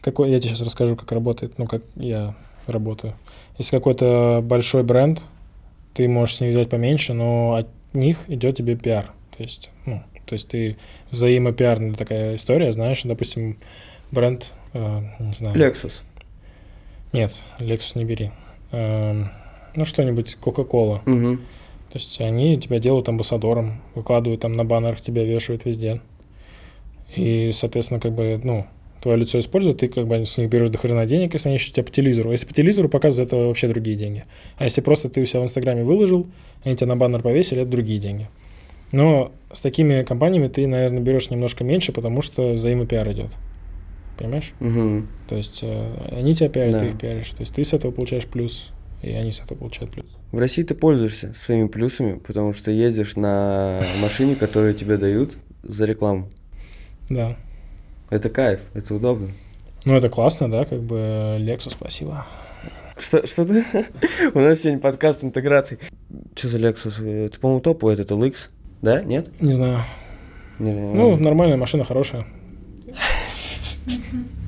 Speaker 2: Какой, я тебе сейчас расскажу, как работает, ну, как я работаю. Если какой-то большой бренд, ты можешь с них взять поменьше, но от них идет тебе пиар. То есть, ну, то есть ты взаимопиарная такая история, знаешь, допустим, бренд, э, не знаю.
Speaker 1: Lexus.
Speaker 2: Нет, Lexus не бери. Эм, ну, что-нибудь, Coca-Cola.
Speaker 1: Мгм.
Speaker 2: То есть они тебя делают амбассадором, выкладывают там на баннерах, тебя вешают везде. И, соответственно, как бы, ну, твое лицо используют, ты как бы с них берешь до хрена денег, если они еще тебя по телевизору. А Если по телевизору показывают, это вообще другие деньги. А если просто ты у себя в Инстаграме выложил, они тебя на баннер повесили, это другие деньги. Но с такими компаниями ты, наверное, берешь немножко меньше, потому что взаимопиар идет. Понимаешь?
Speaker 1: Мгм.
Speaker 2: То есть э, они тебя пиарят,
Speaker 1: Да.
Speaker 2: ты их пиаришь. То есть ты с этого получаешь плюс, и они с этого получают плюс.
Speaker 1: В России ты пользуешься своими плюсами, потому что ездишь на машине, которую тебе дают за рекламу.
Speaker 2: Да.
Speaker 1: Это кайф, это удобно.
Speaker 2: Ну, это классно, да, как бы Lexus, спасибо.
Speaker 1: Что, что ты? У нас сегодня подкаст интеграции. Что за Lexus? Это, по-моему, топовый этот LX. Да? Нет?
Speaker 2: Не знаю.
Speaker 1: Не, не,
Speaker 2: Ну,
Speaker 1: не.
Speaker 2: нормальная машина, хорошая.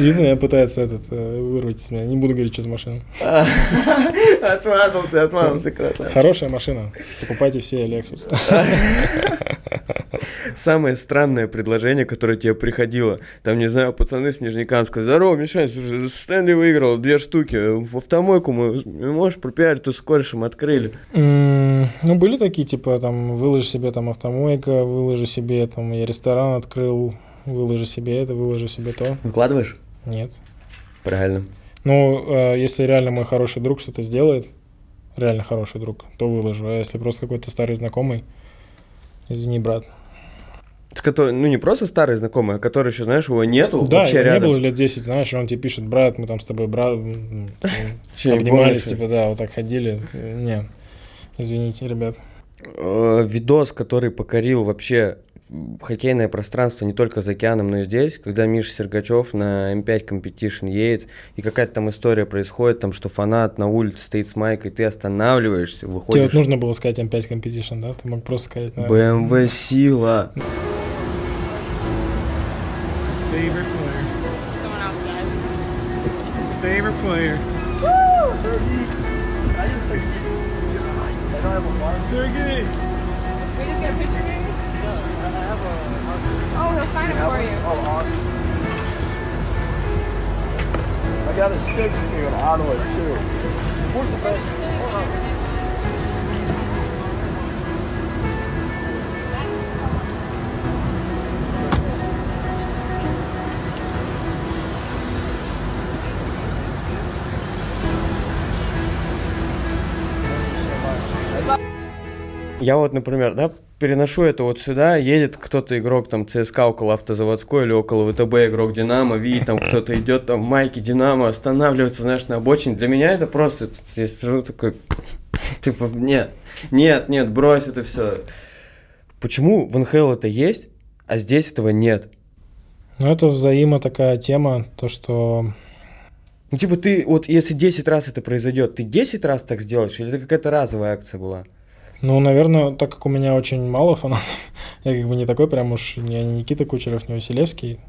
Speaker 2: Видно, я пытается этот, э, вырвать из меня. Не буду говорить, что за машина.
Speaker 1: Отмазался, отмазался, красавчик.
Speaker 2: Хорошая машина. Покупайте все Lexus.
Speaker 1: Самое странное предложение, которое тебе приходило. Там, не знаю, пацаны с Нижнекамска. Здорово, Мишань, слушай, Стэнли выиграл две штуки. В автомойку мы можешь пропиарить, то с корешем открыли.
Speaker 2: Ну, были такие, типа, там, выложи себе там автомойка, выложи себе там, я ресторан открыл, выложи себе это, выложи себе то.
Speaker 1: Выкладываешь?
Speaker 2: Нет.
Speaker 1: Правильно.
Speaker 2: Ну, э, если реально мой хороший друг что-то сделает, реально хороший друг, то выложу. А если просто какой-то старый знакомый, извини, брат.
Speaker 1: С которой, ну, не просто старый знакомый, а который еще, знаешь, его нету
Speaker 2: Да,
Speaker 1: вообще
Speaker 2: его не
Speaker 1: рядом.
Speaker 2: было лет 10, знаешь, он тебе пишет, брат, мы там с тобой, брат,
Speaker 1: не
Speaker 2: обнимались, типа, да, вот так ходили. Э, Не, извините, ребят.
Speaker 1: Э, видос, который покорил вообще хоккейное пространство не только за океаном, но и здесь, когда Миша Сергачев на М5 Competition едет, и какая-то там история происходит, там, что фанат на улице стоит с майкой, ты останавливаешься,
Speaker 2: Тебе
Speaker 1: выходишь.
Speaker 2: вот нужно было сказать М5 Competition, да? Ты мог просто сказать... наверное,
Speaker 1: BMW сила.
Speaker 3: Favorite player. Sergey.
Speaker 8: We just get a Oh, he'll sign it for you.
Speaker 3: oh I got a stick here in Ottawa too. Where's the best?
Speaker 1: Я вот, например, да, переношу это вот сюда, едет кто-то игрок там ЦСКА около автозаводской или около ВТБ игрок Динамо, видит там кто-то идет там в майке Динамо, останавливается, знаешь, на обочине. Для меня это просто, это- я сижу такой, типа, нет, нет, нет, брось это все. Почему в НХЛ это есть, а здесь этого нет?
Speaker 2: Ну, это взаимо такая тема, то, что
Speaker 1: Ну, типа, ты, вот если 10 раз это произойдет, ты 10 раз так сделаешь, или это какая-то разовая акция была?
Speaker 2: Ну, наверное, так как у меня очень мало фанатов, я как бы не такой прям уж не Никита Кучеров, не Василевский,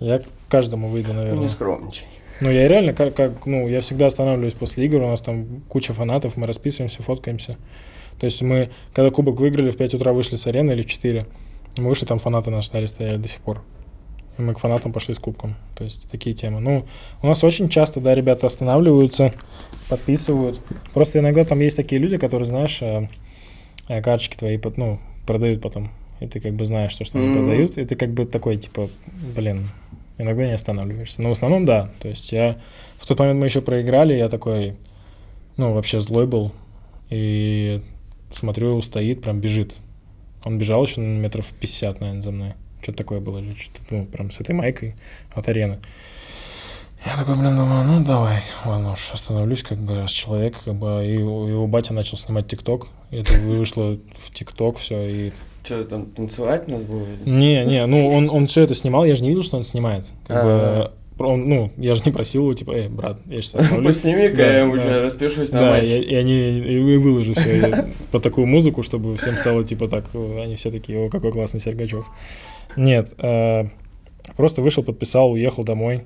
Speaker 2: я к каждому выйду,
Speaker 1: Ну,
Speaker 2: наверное.
Speaker 1: не скромничай.
Speaker 2: Ну, я реально, как, как, ну, я всегда останавливаюсь после игр, у нас там куча фанатов, мы расписываемся, фоткаемся. То есть мы, когда кубок выиграли, в 5 утра вышли с арены или в 4, мы вышли, там фанаты наши стали стоять до сих пор. И мы к фанатам пошли с кубком. То есть такие темы. Ну, у нас очень часто, да, ребята останавливаются, подписывают. Просто иногда там есть такие люди, которые, знаешь, э, э, карточки твои, ну, продают потом. И ты как бы знаешь, что, что они
Speaker 1: Мгм.
Speaker 2: продают. И ты как бы такой, типа, блин, иногда не останавливаешься. Но в основном, да. То есть я... В тот момент мы еще проиграли, я такой, ну, вообще злой был. И смотрю, стоит, прям бежит. Он бежал еще метров 50, наверное, за мной. Что-то такое было. или Что-то, ну, прям с этой майкой от арены. Я такой, блин, думаю, ну давай, ладно уж, остановлюсь, как бы, раз человек, как бы, и его батя начал снимать ТикТок, и это вышло в ТикТок все, и...
Speaker 1: Что, там танцевать надо было? или?
Speaker 2: Не, не, ну он, он все это снимал, я же не видел, что он снимает. Как
Speaker 1: А.
Speaker 2: бы, он, ну, я же не просил его, типа, эй, брат, я сейчас остановлюсь.
Speaker 1: Посними-ка,
Speaker 2: Да,
Speaker 1: я
Speaker 2: да.
Speaker 1: уже распишусь на
Speaker 2: Да,
Speaker 1: матч.
Speaker 2: и, и они и вы- выложу все по такую музыку, чтобы всем стало типа так. Они все такие, о, какой классный Сергачев. Нет, э, просто вышел, подписал, уехал домой.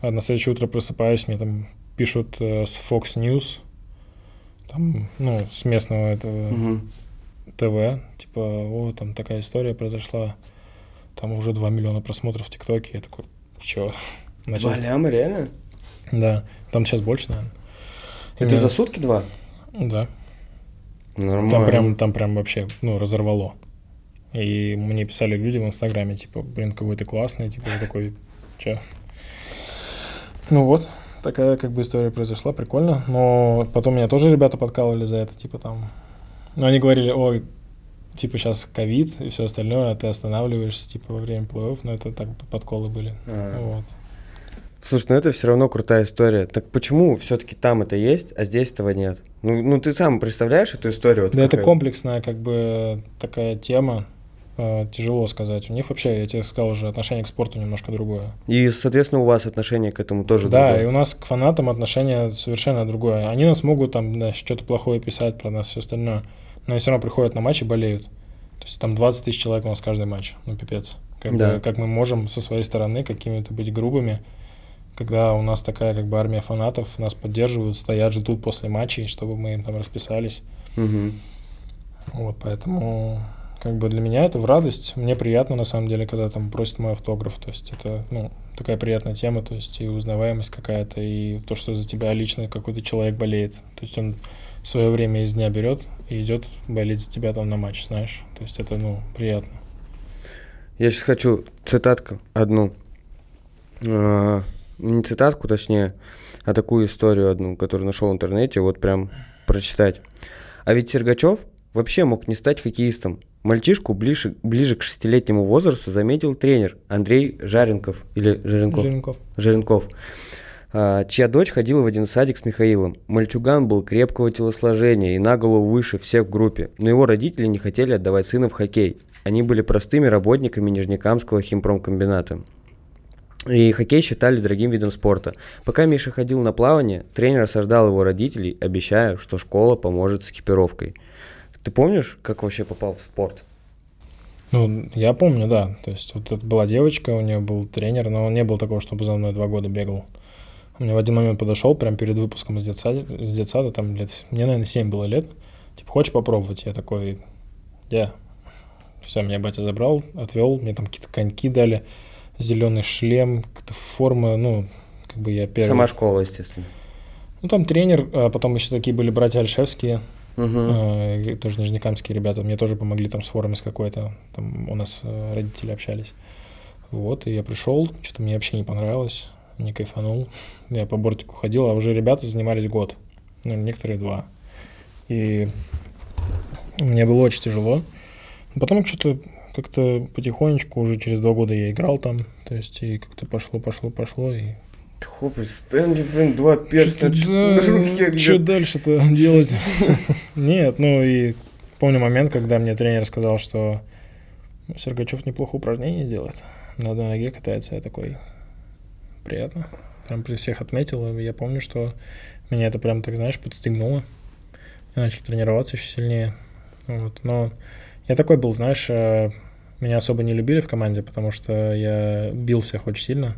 Speaker 2: А на следующее утро просыпаюсь, мне там пишут э, с Fox News, там, ну, с местного этого
Speaker 1: Мгм.
Speaker 2: ТВ, типа, о, там такая история произошла, там уже 2 миллиона просмотров в ТикТоке. Я такой, чё?
Speaker 1: Два ляма, реально?
Speaker 2: Да, там сейчас больше, наверное.
Speaker 1: Это за сутки два?
Speaker 2: Да.
Speaker 1: Нормально.
Speaker 2: Там прям, там прям вообще, ну, разорвало. И мне писали люди в Инстаграме, типа, блин, какой ты классный, типа, такой, чё? Ну вот, такая как бы история произошла, прикольно. Но потом меня тоже ребята подкалывали за это, типа там... Ну, они говорили, ой, типа сейчас ковид и все остальное, а ты останавливаешься, типа, во время плей-офф, но это так подколы были.
Speaker 1: А.
Speaker 2: Вот.
Speaker 1: Слушай, ну это все равно крутая история. Так почему все-таки там это есть, а здесь этого нет? Ну, ну ты сам представляешь эту историю? Вот
Speaker 2: Да это
Speaker 1: какая?
Speaker 2: комплексная как бы такая тема, тяжело сказать. У них вообще, я тебе сказал уже, отношение к спорту немножко другое.
Speaker 1: И, соответственно, у вас отношение к этому тоже
Speaker 2: Да,
Speaker 1: другое.
Speaker 2: и у нас к фанатам отношение совершенно другое. Они нас могут там, да, что-то плохое писать про нас, все остальное, но они все равно приходят на матч и болеют. То есть там 20 тысяч человек у нас каждый матч, ну пипец. Как,
Speaker 1: Да.
Speaker 2: бы, как мы можем со своей стороны какими-то быть грубыми, когда у нас такая как бы армия фанатов, нас поддерживают, стоят, ждут после матчей, чтобы мы им там расписались.
Speaker 1: Мгм.
Speaker 2: Вот, поэтому как бы для меня это в радость. Мне приятно, на самом деле, когда там просят мой автограф. То есть это, ну, такая приятная тема, то есть и узнаваемость какая-то, и то, что за тебя лично какой-то человек болеет. То есть он свое время из дня берет и идет болеть за тебя там на матч, знаешь. То есть это, ну, приятно.
Speaker 1: Я сейчас хочу цитатку одну. А, не цитатку, точнее, а такую историю одну, которую нашел в интернете, вот прям прочитать. А ведь Сергачев вообще мог не стать хоккеистом. Мальчишку ближе, ближе к шестилетнему возрасту заметил тренер Андрей Жаренков или Жаренков.
Speaker 2: Жиренков.
Speaker 1: Жеренков, а, чья дочь ходила в один садик с Михаилом. Мальчуган был крепкого телосложения и на голову выше всех в группе, но его родители не хотели отдавать сына в хоккей. Они были простыми работниками Нижнекамского химпромкомбината. И хоккей считали дорогим видом спорта. Пока Миша ходил на плавание, тренер осаждал его родителей, обещая, что школа поможет с экипировкой. Ты помнишь, как вообще попал в спорт?
Speaker 2: Ну, я помню, да. То есть вот это была девочка, у нее был тренер, но он не был такого, чтобы за мной два года бегал. Он мне в один момент подошел, прям перед выпуском из детсада, из детсада там лет, мне, наверное, 7 было лет. Типа, хочешь попробовать? Я такой, я. Все, меня батя забрал, отвел, мне там какие-то коньки дали, зеленый шлем, какая-то форма, ну, как бы я первый.
Speaker 1: Сама школа, естественно.
Speaker 2: Ну, там тренер, а потом еще такие были братья Альшевские, Э, тоже нижнекамские ребята, мне тоже помогли там с формой с какой-то, там у нас э, родители общались. Вот, и я пришел, что-то мне вообще не понравилось, не кайфанул. Я по бортику ходил, а уже ребята занимались год, ну, некоторые два. И мне было очень тяжело. Потом что-то как-то потихонечку, уже через два года я играл там, то есть и как-то пошло, пошло, пошло, и
Speaker 1: Хоп, Стэнли, блин, два перстня
Speaker 2: Что-то
Speaker 1: на руке
Speaker 2: да, что дальше-то делать? Нет, ну и помню момент, когда мне тренер сказал, что Сергачев неплохо упражнения делает. На одной ноге катается, я такой, приятно. прям при всех отметил. И я помню, что меня это прям, так знаешь, подстегнуло. Я начал тренироваться еще сильнее. Вот. Но я такой был, знаешь, э, меня особо не любили в команде, потому что я бил всех очень сильно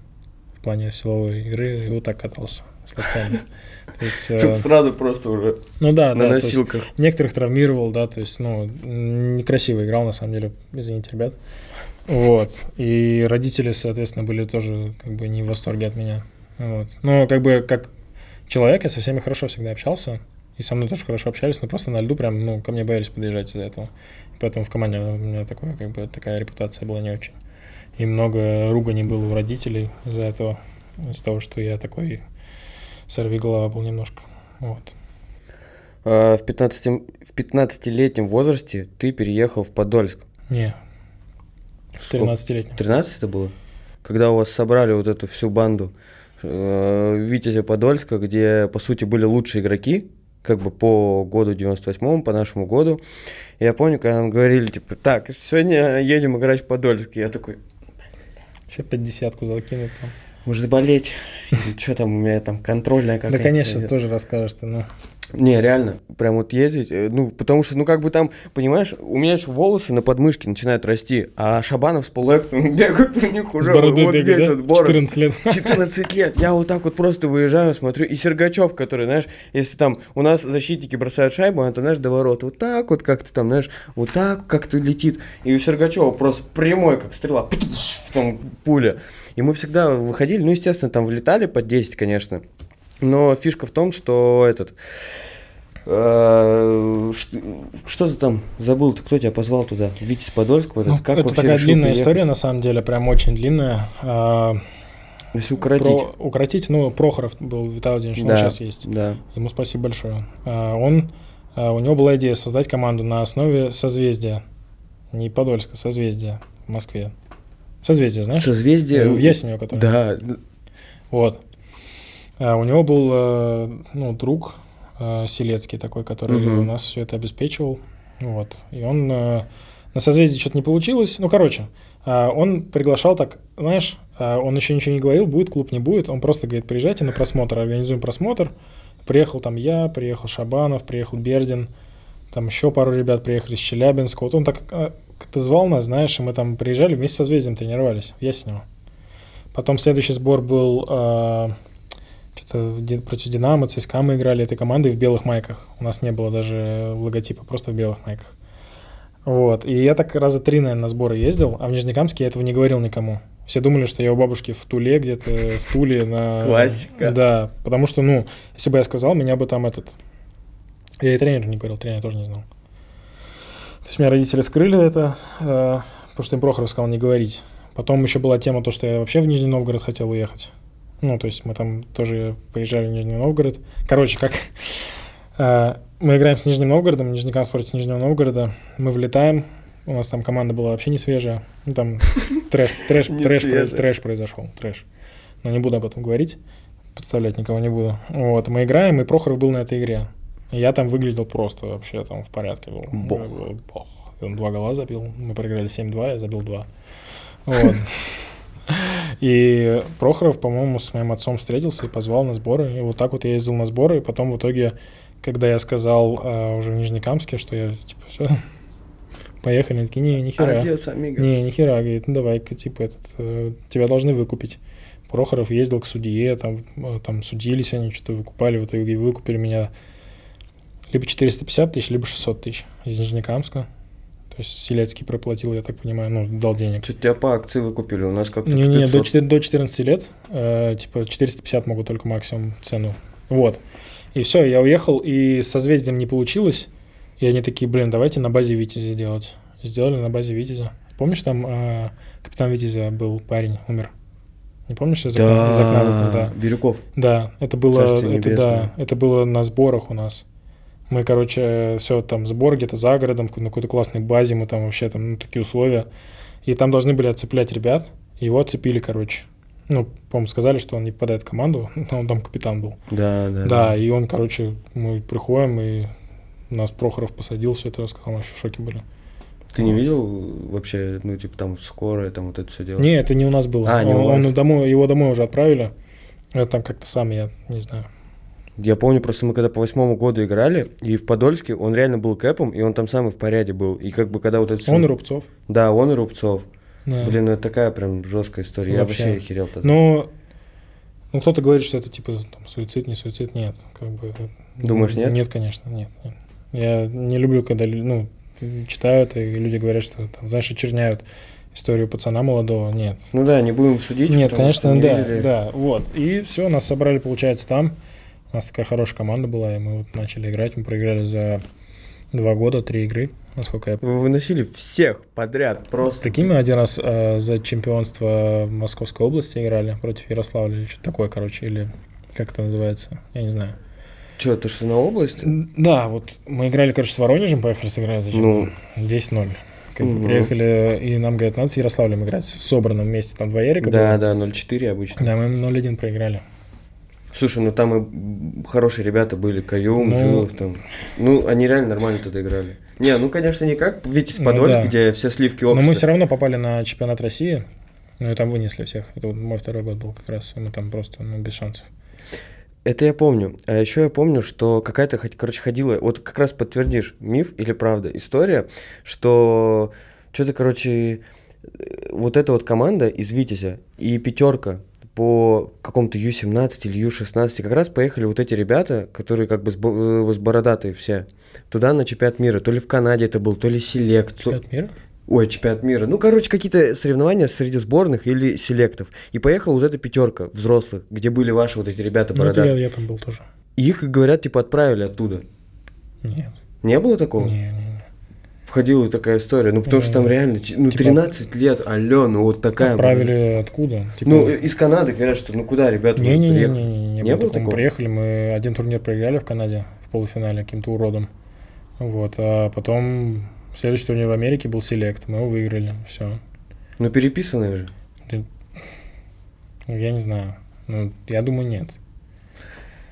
Speaker 2: в плане силовой игры и вот так катался с локтями. То есть, э,
Speaker 1: Чтоб сразу просто уже
Speaker 2: ну да,
Speaker 1: на
Speaker 2: да, то есть
Speaker 1: носилках.
Speaker 2: некоторых травмировал, да, то есть, ну, некрасиво играл, на самом деле, извините, ребят. Вот. И родители, соответственно, были тоже как бы не в восторге от меня. Вот. Но как бы как человек я со всеми хорошо всегда общался. И со мной тоже хорошо общались, но просто на льду прям, ну, ко мне боялись подъезжать из-за этого. Поэтому в команде у меня такое, как бы, такая репутация была не очень. И много руганий было у родителей из-за этого, из-за того, что я такой сорви голова был немножко. Вот.
Speaker 1: А, В 15, в 15-летнем возрасте ты переехал в Подольск.
Speaker 2: Не,
Speaker 1: Сколько?
Speaker 2: 13-летний.
Speaker 1: 13 это было? Когда у вас собрали вот эту всю банду э, Витязя Подольска, где, по сути, были лучшие игроки, как бы по году 98 по нашему году. Я помню, когда нам говорили, типа, так, сегодня едем играть в Подольск. Я такой,
Speaker 2: Сейчас 50 закинут там.
Speaker 1: может заболеть? Что там у меня там контрольная
Speaker 2: Да,
Speaker 1: какая-то?
Speaker 2: конечно,
Speaker 1: идет?»
Speaker 2: тоже расскажешь ты, ну.
Speaker 1: Не, реально, прям вот ездить, э, ну, потому что, ну, как бы там, понимаешь, у меня еще волосы на подмышке начинают расти, а Шабанов с полуэктом бегают у них уже вот
Speaker 2: бегает,
Speaker 1: здесь
Speaker 2: да?
Speaker 1: вот бороды.
Speaker 2: 14 лет.
Speaker 1: 14 лет. Я вот так вот просто выезжаю, смотрю. И Сергачев, который, знаешь, если там у нас защитники бросают шайбу, он там, знаешь, до ворот вот так вот как-то там, знаешь, вот так как-то летит. И у Сергачева просто прямой, как стрела, там пуля. И мы всегда выходили, ну, естественно, там влетали под 10, конечно. Но фишка в том, что этот... э, Что ты там забыл? Ты кто тебя позвал туда? Витязь Подольск? Вот
Speaker 2: Ну,
Speaker 1: это, как
Speaker 2: это такая длинная
Speaker 1: приехать?
Speaker 2: история, на самом деле, прям очень длинная. А,
Speaker 1: Если укоротить.
Speaker 2: Про- укоротить, ну, Прохоров был Виталий он
Speaker 1: Да,
Speaker 2: сейчас есть.
Speaker 1: Да.
Speaker 2: Ему спасибо большое. А, Он, а, у него была идея создать команду на основе созвездия. Не Подольска, созвездия в Москве. Созвездие, знаешь?
Speaker 1: Созвездие.
Speaker 2: Э, В Ясенево, который.
Speaker 1: Да.
Speaker 2: Вот. А, у него был, э, ну, друг э, Селецкий такой, который
Speaker 1: Мгм.
Speaker 2: у нас все это обеспечивал. Вот. И он э, на созвездии что-то не получилось. Ну, короче, он приглашал так, знаешь, он еще ничего не говорил, будет клуб, не будет. Он просто говорит, приезжайте на просмотр, организуем просмотр. Приехал там я, приехал Шабанов, приехал Бердин, там еще пару ребят приехали из Челябинска. Вот он так э, как-то звал нас, знаешь, и мы там приезжали, вместе со Созвездием тренировались в Ясенево. Потом следующий сбор был э, что-то против Динамо, ЦСКА мы играли этой командой в белых майках. У нас не было даже логотипа, просто в белых майках. Вот. И я так раза три, наверное, на сборы ездил, а в Нижнекамске я этого не говорил никому. Все думали, что я у бабушки в Туле где-то, в Туле на...
Speaker 1: Классика.
Speaker 2: Да, потому что, ну, если бы я сказал, меня бы там этот... Я и тренеру не говорил, тренер тоже не знал. То есть меня родители скрыли это, э, потому что им Прохоров сказал не говорить. Потом еще была тема то, что я вообще в Нижний Новгород хотел уехать. Ну, то есть мы там тоже приезжали в Нижний Новгород. Короче, как э, мы играем с Нижним Новгородом, Нижнекамск против Нижнего Новгорода. Мы влетаем, у нас там команда была вообще не свежая. Ну, там трэш, трэш, трэш, трэш произошел, трэш. Но не буду об этом говорить, подставлять никого не буду. Вот, мы играем, и Прохоров был на этой игре. Я там выглядел просто вообще там в порядке был.
Speaker 1: Бог.
Speaker 2: Бог. Он два гола забил, мы проиграли 7-2, я забил 2. Вот. И Прохоров, по-моему, с моим отцом встретился и позвал на сборы. И вот так вот я ездил на сборы. И потом в итоге, когда я сказал э, уже в Нижнекамске, что я, типа, все, поехали, они такие, не, нихера.
Speaker 1: Адиос, амигос.
Speaker 2: Не, нихера, говорит, ну давай-ка, типа, этот, э, тебя должны выкупить. Прохоров ездил к судье, там, э, там судились они, что-то выкупали, в итоге выкупили меня либо 450 тысяч, либо 600 тысяч из Нижнекамска. То есть Селецкий проплатил, я так понимаю, ну, дал денег.
Speaker 1: Что тебя по акции выкупили? У нас как-то
Speaker 2: Не, не, до,
Speaker 1: 500.
Speaker 2: 4 до 14 лет, э, типа 450 могут только максимум цену. Вот. И все, я уехал, и с созвездием не получилось. И они такие, блин, давайте на базе Витязя делать. Сделали на базе Витязя. Помнишь, там э, капитан Витязя был парень, умер? Не помнишь, из окна, из окна выпал, да.
Speaker 1: Да, Бирюков.
Speaker 2: Да, это было,
Speaker 1: Царствие
Speaker 2: это,
Speaker 1: небесное.
Speaker 2: да, это было на сборах у нас. Мы, короче, все там сбор где-то за городом, на какой-то классной базе, мы там вообще там ну, такие условия. И там должны были отцеплять ребят, его отцепили, короче. Ну, по-моему, сказали, что он не попадает в команду, но он там капитан был.
Speaker 1: Да, да.
Speaker 2: Да, и он, короче, мы приходим, и нас Прохоров посадил, все это рассказал, мы вообще в шоке были.
Speaker 1: Ты не видел вообще, ну, типа, там, скорая, там, вот это все дело?
Speaker 2: Не, это не у нас было.
Speaker 1: А, не
Speaker 2: он,
Speaker 1: у вас.
Speaker 2: он домой, его домой уже отправили. Я там как-то сам, я не знаю.
Speaker 1: Я помню, просто мы когда по восьмому году играли, и в Подольске он реально был кэпом, и он там самый в порядке был. И как бы когда вот это...
Speaker 2: Он и Рубцов.
Speaker 1: Да, он и Рубцов.
Speaker 2: Да.
Speaker 1: Блин, ну это такая прям жесткая история. Я
Speaker 2: Вообще.
Speaker 1: вообще охерел тогда.
Speaker 2: Ну, ну, кто-то говорит, что это типа там, суицид, не суицид, нет. Как бы,
Speaker 1: Думаешь, нет?
Speaker 2: Нет, конечно, нет, нет. Я не люблю, когда ну, читаю это, и люди говорят, что там, знаешь, очерняют историю пацана молодого. Нет.
Speaker 1: Ну да, не будем судить.
Speaker 2: Нет, конечно,
Speaker 1: не
Speaker 2: да,
Speaker 1: видели.
Speaker 2: да, вот. И все, нас собрали, получается, там. У нас такая хорошая команда была, и мы вот начали играть. Мы проиграли за два года, три игры, насколько я
Speaker 1: Вы выносили всех подряд, просто.
Speaker 2: Прикинь, мы один раз э, за чемпионство Московской области играли против Ярославля или что-то такое, короче, или как это называется, я не знаю.
Speaker 1: Че, то, что на область?
Speaker 2: Да, вот мы играли, короче, с Воронежем, поехали сыграли зачем-то. 10-0. Как бы
Speaker 1: Ну. Мгм.
Speaker 2: приехали, и нам говорят, надо с Ярославлем играть. С собранным вместе, там два Ярика
Speaker 1: Да,
Speaker 2: было.
Speaker 1: да, 0-4 обычно.
Speaker 2: Да, мы 0-1 проиграли.
Speaker 1: Слушай, ну там и хорошие ребята были, Каюм,
Speaker 2: Ну.
Speaker 1: Жилов там. Ну, они реально нормально тогда играли. Не, ну, конечно, не как Витязь
Speaker 2: Ну
Speaker 1: Подольск,
Speaker 2: да.
Speaker 1: где все сливки
Speaker 2: Но мы
Speaker 1: общества.
Speaker 2: все равно попали на чемпионат России, ну и там вынесли всех. Это вот мой второй год был как раз, мы там просто, ну, без шансов.
Speaker 1: Это я помню. А еще я помню, что какая-то, короче, ходила, вот как раз подтвердишь, миф или правда, история, что что-то, короче, э, вот эта вот команда из Витязя и пятерка по какому-то Ю-17 или Ю-16 как раз поехали вот эти ребята, которые как бы с, э, с бородатые все, туда на чемпионат мира. То ли в Канаде это был, то ли селект. то-
Speaker 2: Чемпионат мира?
Speaker 1: Ой, чемпионат мира. Ну, короче, какие-то соревнования среди сборных или селектов. И поехала вот эта пятерка взрослых, где были ваши вот эти ребята
Speaker 2: Ну, это я,
Speaker 1: бородатые.
Speaker 2: я там был тоже.
Speaker 1: И их, говорят, типа отправили оттуда.
Speaker 2: Нет.
Speaker 1: Не было такого?
Speaker 2: Не, не, не.
Speaker 1: Входила такая история. Ну, потому что там
Speaker 2: Ну,
Speaker 1: реально, ну,
Speaker 2: типа
Speaker 1: 13 лет, алло, ну, вот такая.
Speaker 2: Отправили откуда? Типа,
Speaker 1: Ну, э, из Канады говорят, что ну куда, ребята, вы
Speaker 2: Не-не-не,
Speaker 1: приехали?
Speaker 2: не, не, не,
Speaker 1: Не было
Speaker 2: было такого? приехали, мы один турнир проиграли в Канаде в полуфинале каким-то уродом. Вот, а потом следующий турнир в Америке был селект, мы его выиграли, все.
Speaker 1: Ну, переписанные же.
Speaker 2: Я не знаю. Ну, я думаю, нет.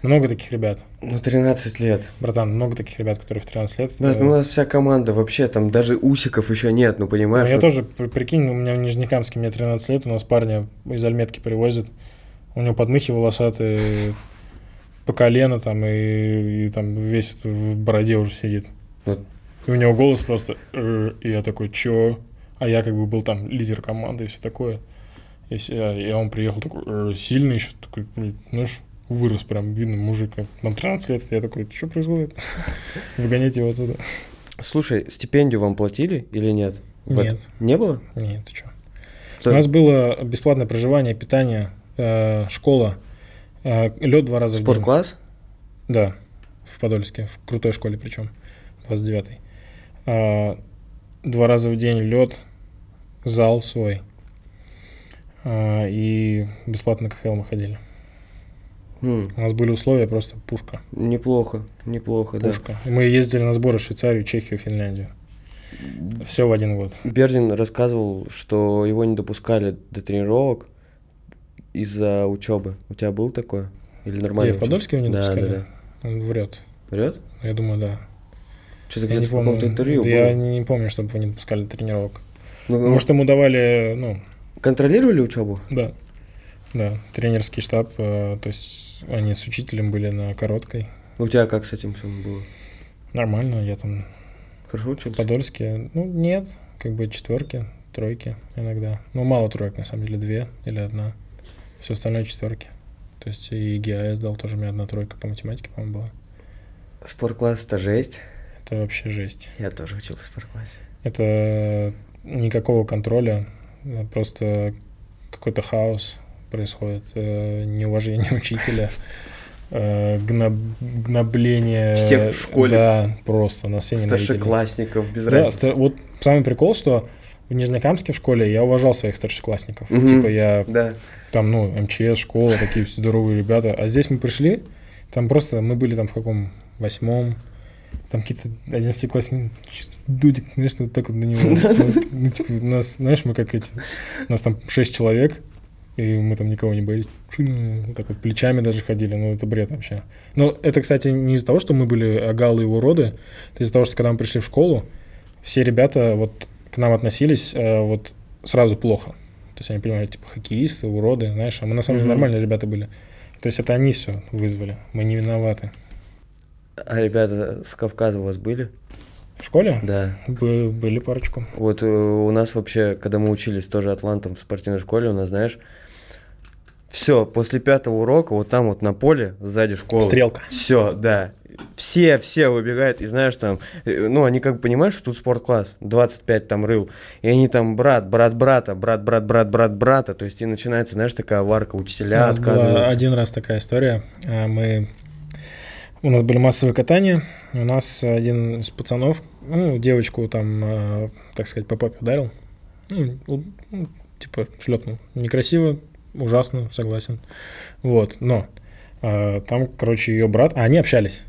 Speaker 2: Много таких ребят.
Speaker 1: Ну, 13 лет.
Speaker 2: Братан, много таких ребят, которые в 13 лет. Э,
Speaker 1: ну, у нас вся команда вообще, там даже усиков еще нет, ну,
Speaker 2: ну,
Speaker 1: понимаешь?
Speaker 2: я
Speaker 1: вот-
Speaker 2: тоже, при- прикинь, у меня в Нижнекамске, мне 13 лет, у нас парня из Альметки привозят, у него подмыхи волосатые по колено там, и, и там весь в бороде уже сидит.
Speaker 1: Вот.
Speaker 2: И у него голос просто, «Э», и я такой, чё? А я как бы был там лидер команды и все такое. И, а- и он приехал такой «Э, сильный еще, такой, знаешь, вырос прям, видно, мужик. Нам 13 лет, я такой, что происходит? Выгоняйте его отсюда.
Speaker 1: Слушай, стипендию вам платили или нет?
Speaker 2: Нет.
Speaker 1: Не было?
Speaker 2: Нет, ты что? У нас было бесплатное проживание, питание, э, школа, лед два раза в день.
Speaker 1: Спорткласс?
Speaker 2: Да, в Подольске, в крутой школе причем, 29-й. А, Два раза в день лед, зал свой. И бесплатно на КХЛ мы ходили.
Speaker 1: М,
Speaker 2: У нас были условия просто пушка.
Speaker 1: неплохо, неплохо, да.
Speaker 2: Пушка. И мы ездили на сборы в Швейцарию, Чехию, Финляндию. Все в один год.
Speaker 1: Бердин рассказывал, что его не допускали до тренировок из-за учебы. У тебя был такое? Или нормально?
Speaker 2: Где, в Подольске его не
Speaker 1: да,
Speaker 2: допускали?
Speaker 1: Да, да.
Speaker 2: Он врет.
Speaker 1: Врет?
Speaker 2: Я думаю, да.
Speaker 1: Что-то
Speaker 2: Я
Speaker 1: где-то в каком-то интервью
Speaker 2: Я
Speaker 1: было.
Speaker 2: не помню, чтобы его не допускали до тренировок.
Speaker 1: Ну,
Speaker 2: Может, ему давали, ну,
Speaker 1: контролировали учебу?
Speaker 2: да, да, тренерский штаб, э, то есть они с учителем были на короткой.
Speaker 1: У тебя как с этим всем было?
Speaker 2: Нормально, я там
Speaker 1: Хорошо
Speaker 2: в
Speaker 1: учился?
Speaker 2: Подольске, ну, нет, как бы четверки, тройки иногда. Ну, мало троек, на самом деле, две или одна. Все остальное четверки. То есть и ГИА я сдал, тоже у меня одна тройка по математике, по-моему, была.
Speaker 1: Спорткласс это жесть.
Speaker 2: Это вообще жесть.
Speaker 1: Я тоже учился в спортклассе.
Speaker 2: Это никакого контроля, просто какой-то хаос происходит, э, неуважение учителя, э, гноб- гнобление.
Speaker 1: Всех в школе.
Speaker 2: Да, просто все ненавидели.
Speaker 1: Старшеклассников, без
Speaker 2: Да,
Speaker 1: разницы.
Speaker 2: ста- вот самый прикол, что в Нижнекамске в школе я уважал своих старшеклассников.
Speaker 1: Мгм.
Speaker 2: Типа я
Speaker 1: Да.
Speaker 2: там, ну, МЧС, школа, такие все здоровые ребята. А здесь мы пришли, там просто мы были там в каком восьмом, там какие-то одиннадцатиклассники, дудик, знаешь, вот так вот на него. Ну, типа, нас, знаешь, мы как эти, у нас там шесть человек, и мы там никого не боялись. Вот так вот плечами даже ходили, ну это бред вообще. Но это, кстати, не из-за того, что мы были агалы и уроды, это из-за того, что когда мы пришли в школу, все ребята вот к нам относились э, вот сразу плохо. То есть они понимали, типа, хоккеисты, уроды, знаешь, а мы на самом деле
Speaker 1: Мгм.
Speaker 2: нормальные ребята были. То есть это они все вызвали, мы не виноваты.
Speaker 1: А ребята с Кавказа у вас были?
Speaker 2: В школе?
Speaker 1: Да.
Speaker 2: Бы- были парочку.
Speaker 1: Вот э, у нас вообще, когда мы учились тоже атлантом в спортивной школе, у нас, знаешь, все, после пятого урока, вот там вот на поле, сзади школы.
Speaker 2: Стрелка.
Speaker 1: Все, да. Все, все выбегают, и знаешь, там, э, ну, они как бы понимают, что тут спорткласс, 25 там рыл, и они там брат, брат брата, брат, брат, брат, брат брата, то есть и начинается, знаешь, такая варка,
Speaker 2: У
Speaker 1: учителя отказываются.
Speaker 2: один раз такая история. А, Мы... У нас были массовые катания. У нас один из пацанов, ну, девочку там, э, так сказать, по попе ударил. Ну, у- ну, типа, шлепнул. Некрасиво, ужасно, согласен. Вот, но э, там, короче, ее брат... А, они общались.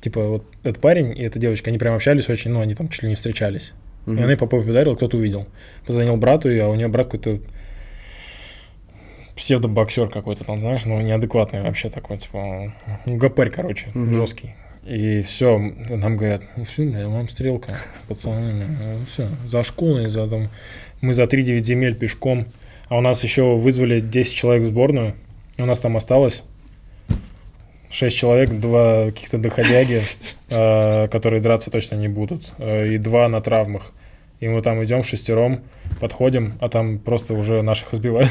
Speaker 2: Типа, вот этот парень и эта девочка, они прям общались очень, ну, они там чуть ли не встречались. И
Speaker 1: Мгм.
Speaker 2: она ей по попе ударила, кто-то увидел. Позвонил брату, и, а у нее брат какой-то псевдобоксер какой-то там, знаешь, ну, неадекватный вообще такой, типа, ну, гопарь, короче,
Speaker 1: Мгм.
Speaker 2: жесткий. И все, нам говорят, ну все, бля, вам стрелка, пацаны, все, за школой, за там, мы за 3-9 земель пешком, а у нас еще вызвали 10 человек в сборную, у нас там осталось 6 человек, два каких-то доходяги, э, которые драться точно не будут, э, и два на травмах. И мы там идем в шестером, подходим, а там просто уже наших избивают.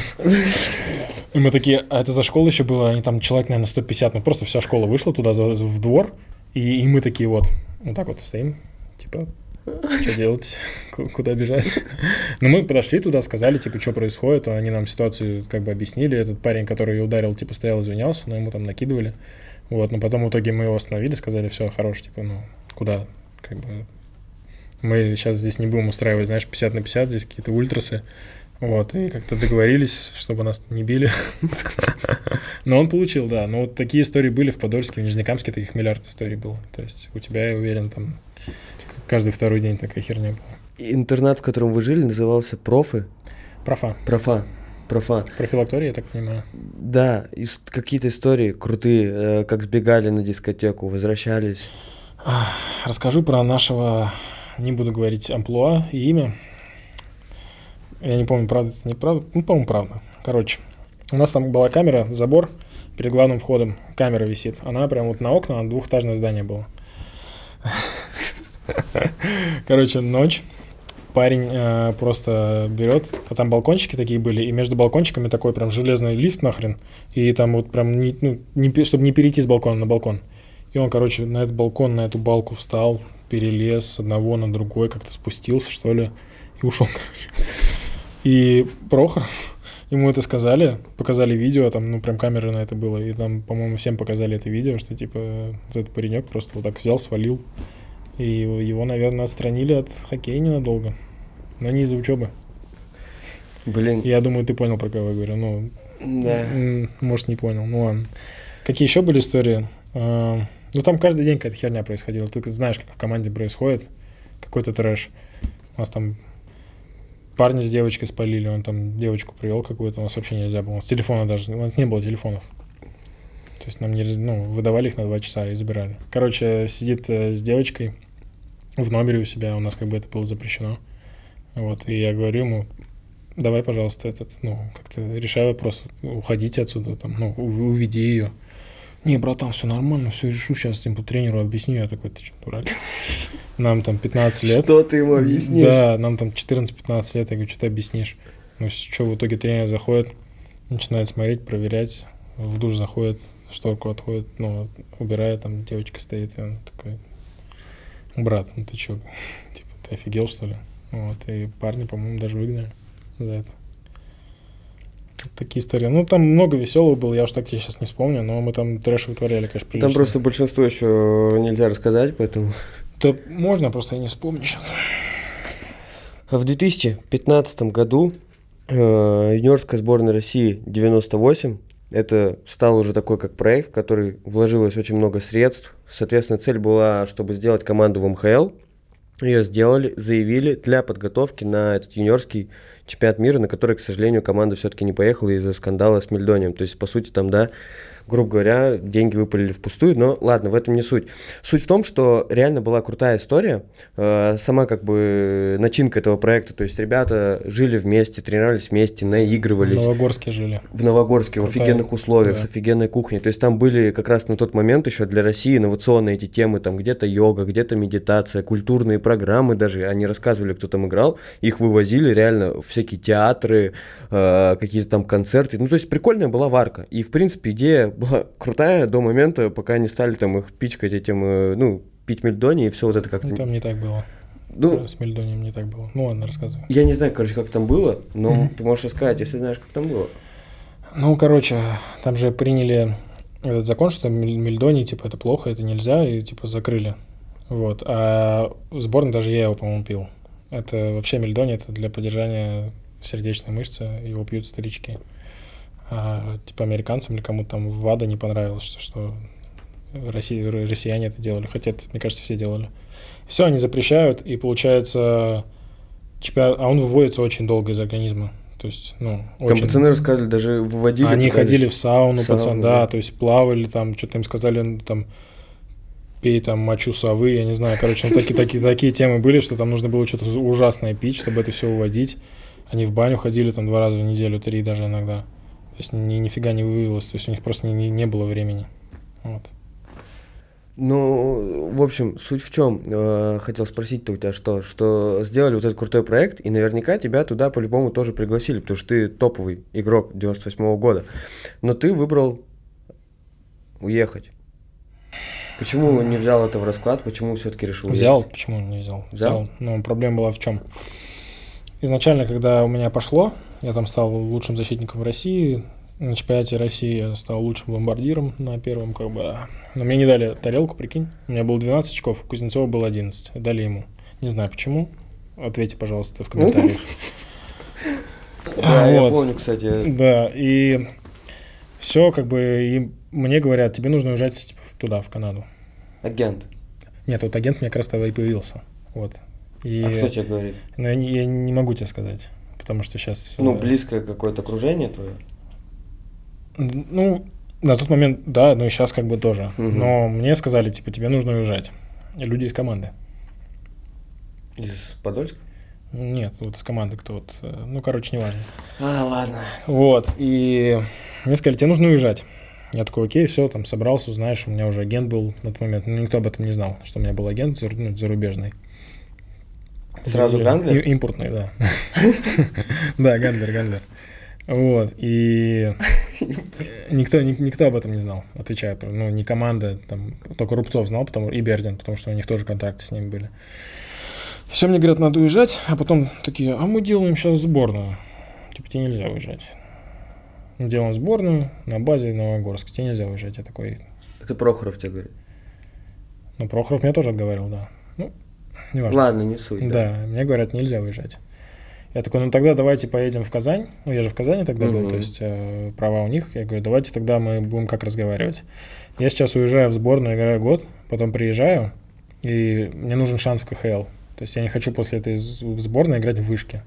Speaker 2: И мы такие, а это за школу еще было? Они там человек, наверное, 150, ну просто вся школа вышла туда в двор, и, и мы такие вот, вот так вот стоим, типа, что делать, Ку- куда бежать. Но мы подошли туда, сказали, типа, что происходит, они нам ситуацию как бы объяснили. Этот парень, который ее ударил, типа, стоял, извинялся, но ему там накидывали. Вот, но потом в итоге мы его остановили, сказали, все, хорош, типа, ну, куда, как бы, мы сейчас здесь не будем устраивать, знаешь, 50 на 50, здесь какие-то ультрасы. Вот, и как-то договорились, чтобы нас не били. Но он получил, да. Но вот такие истории были в Подольске, в Нижнекамске таких миллиард историй было. То есть у тебя, я уверен, там каждый второй день такая херня была.
Speaker 1: Интернат, в котором вы жили, назывался Профы.
Speaker 2: Профа.
Speaker 1: Профа. Профа.
Speaker 2: Профилактория, я так понимаю.
Speaker 1: Да, ис- какие-то истории крутые, э, как сбегали на дискотеку, возвращались.
Speaker 2: Расскажу про нашего, не буду говорить амплуа и имя. Я не помню, правда это неправда. Ну, по-моему, правда. Короче, у нас там была камера, забор перед главным входом. Камера висит. Она прям вот на окна, а двухэтажное здание было. Короче, ночь. Парень э, просто берет, а там балкончики такие были, и между балкончиками такой прям железный лист нахрен, и там вот прям, не, ну, не, чтобы не перейти с балкона на балкон. И он, короче, на этот балкон, на эту балку встал, перелез с одного на другой, как-то спустился, что ли, и ушел. И Прохоров, ему это сказали, показали видео, там, ну, прям камеры на это было, и там, по-моему, всем показали это видео, что, типа, вот этот паренек просто вот так взял, свалил, и его, наверное, отстранили от хоккея ненадолго, но не из-за учебы.
Speaker 1: Блин,
Speaker 2: Я думаю, ты понял, про кого я говорю, ну,
Speaker 1: да.
Speaker 2: Может, не понял. Ну ладно. Какие еще были истории? А, Ну, там каждый день какая-то херня происходила. Ты знаешь, как в команде происходит. Какой-то трэш. У нас там парня с девочкой спалили, он там девочку привел какую-то, у нас вообще нельзя было. С телефона даже, у нас не было телефонов. То есть нам не, ну, выдавали их на два часа и забирали. Короче, сидит э, с девочкой в номере у себя, у нас как бы это было запрещено. Вот, и я говорю ему, давай, пожалуйста, этот, ну, как-то решай вопрос, уходите отсюда, там, ну, уведи ее. Не, братан, все нормально, все решу, сейчас типа, тренеру объясню. Я такой, ты что, дурак? Нам там 15 лет.
Speaker 1: Что ты ему объяснишь?
Speaker 2: Да, нам там 14-15 лет, я говорю, что ты объяснишь? Ну, что, в итоге тренер заходит, начинает смотреть, проверять, в душ заходит, шторку отходит, ну, убирает, там девочка стоит, и он такой, брат, ну ты чё, типа, ты офигел, что ли? Вот, и парни, по-моему, даже выгнали за это. Такие истории. Ну, там много веселого было, я уж так тебе сейчас не вспомню, но мы там трэш вытворяли, конечно,
Speaker 1: Там
Speaker 2: прилично.
Speaker 1: просто большинство еще нельзя рассказать, поэтому...
Speaker 2: Да можно, просто я не вспомню сейчас.
Speaker 1: А В 2015 году э, юниорская сборная России 98 это стал уже такой как проект, в который вложилось очень много средств. Соответственно, цель была, чтобы сделать команду в МХЛ. Ее сделали, заявили для подготовки на этот юниорский чемпионат мира, на который, к сожалению, команда все-таки не поехала из-за скандала с Мельдонием. То есть, по сути, там, да, грубо говоря, деньги выпалили впустую, но ладно, в этом не суть. Суть в том, что реально была крутая история, э, сама как бы начинка этого проекта, то есть ребята жили вместе, тренировались вместе,
Speaker 2: В
Speaker 1: наигрывались
Speaker 2: Новогорске жили.
Speaker 1: в Новогорске, в
Speaker 2: Крутая,
Speaker 1: офигенных условиях,
Speaker 2: да.
Speaker 1: с офигенной кухней. То есть там были как раз на тот момент еще для России инновационные эти темы, там где-то йога, где-то медитация, культурные программы даже, они рассказывали, кто там играл, их вывозили реально в всякие театры, э, какие-то там концерты. Ну, то есть прикольная была варка. И, в принципе, идея была крутая до момента, пока они стали там их пичкать этим, э, ну, пить мельдони и все вот это как-то...
Speaker 2: Ну, Там не так было.
Speaker 1: Ну,
Speaker 2: С Мельдонием не так было. Ну ладно, рассказывай.
Speaker 1: я не знаю, короче, как там было, но ты можешь рассказать, если знаешь, как там было.
Speaker 2: Ну, короче, там же приняли этот закон, что мель- мельдоний, типа, это плохо, это нельзя, и, типа, закрыли. Вот. А в сборной даже я его, по-моему, пил. Это вообще мельдоний, это для поддержания сердечной мышцы, его пьют старички. А, типа, американцам или кому-то там в ВАДА не понравилось, что, что Россия, россияне это делали, хотя, это, мне кажется, все делали. Все, они запрещают, и получается, чемпионат, а он выводится очень долго из организма. То есть, ну,
Speaker 1: Там
Speaker 2: очень...
Speaker 1: пацаны рассказывали, даже выводили.
Speaker 2: Они
Speaker 1: пытались.
Speaker 2: ходили в сауну,
Speaker 1: В сауну,
Speaker 2: пацан,
Speaker 1: да.
Speaker 2: да, то есть плавали там, что-то им сказали, ну, там, пей там мочу совы, я не знаю, короче, ну, такие, такие, такие темы были, что там нужно было что-то ужасное пить, чтобы это все уводить. Они в баню ходили там два раза в неделю, три даже иногда. То есть ни, нифига не вывелось, то есть у них просто не, не было времени. Вот.
Speaker 1: Ну, в общем, суть в чем? хотел спросить-то у тебя что? Что сделали вот этот крутой проект, и наверняка тебя туда по-любому тоже пригласили, потому что ты топовый игрок 98 года. Но ты выбрал уехать. Почему не взял это в расклад? Почему все-таки решил
Speaker 2: Взял,
Speaker 1: уехать?
Speaker 2: почему не взял?
Speaker 1: Взял?
Speaker 2: Но проблема была в чем? Изначально, когда у меня пошло, я там стал лучшим защитником России, на чемпионате России я стал лучшим бомбардиром на первом, как бы. Но мне не дали тарелку, прикинь. У меня было 12 очков, у Кузнецова было 11. Дали ему. Не знаю почему. Ответьте, пожалуйста, в комментариях.
Speaker 1: Да, я помню, кстати.
Speaker 2: Да, и все, как бы, и мне говорят, тебе нужно уезжать типа, туда, в Канаду.
Speaker 1: Агент.
Speaker 2: Нет, вот агент мне как раз тогда и появился. Вот. И...
Speaker 1: А кто тебе говорит?
Speaker 2: Но я не, я не могу тебе сказать, потому что сейчас...
Speaker 1: Ну, близкое какое-то окружение твое?
Speaker 2: Ну, на тот момент, да, ну и сейчас как бы тоже.
Speaker 1: Мгм.
Speaker 2: Но мне сказали, типа, тебе нужно уезжать. И люди из команды.
Speaker 1: Из Подольска?
Speaker 2: Нет, вот из команды кто вот, э, ну, короче, неважно.
Speaker 1: А, ладно.
Speaker 2: Вот, и мне сказали, тебе нужно уезжать. Я такой, окей, все, там собрался, знаешь, у меня уже агент был на тот момент, но никто об этом не знал, что у меня был агент ну, зарубежный.
Speaker 1: Сразу Гандлер?
Speaker 2: и- Импортный, да. Да, Гандлер, Гандлер. Вот, и никто, ни- никто об этом не знал, отвечаю. Ну, не команда, там, только Рубцов знал, потому, и Бердин, потому что у них тоже контракты с ними были. Все мне говорят, надо уезжать, а потом такие, а мы делаем сейчас сборную. Типа, тебе нельзя уезжать. Мы делаем сборную на базе Новогорск, тебе нельзя уезжать. Я такой,
Speaker 1: Это Прохоров тебе говорит.
Speaker 2: ну, Прохоров меня тоже отговаривал, да. Ну, неважно.
Speaker 1: Ладно, не суть.
Speaker 2: Да, мне говорят, нельзя уезжать. Я такой, ну тогда давайте поедем в Казань. Ну, я же в Казани тогда был,
Speaker 1: Мгм.
Speaker 2: то есть э, права у них. Я говорю, давайте тогда мы будем как разговаривать. Я сейчас уезжаю в сборную, играю год, потом приезжаю, и мне нужен шанс в КХЛ. То есть я не хочу после этой сборной играть в вышке.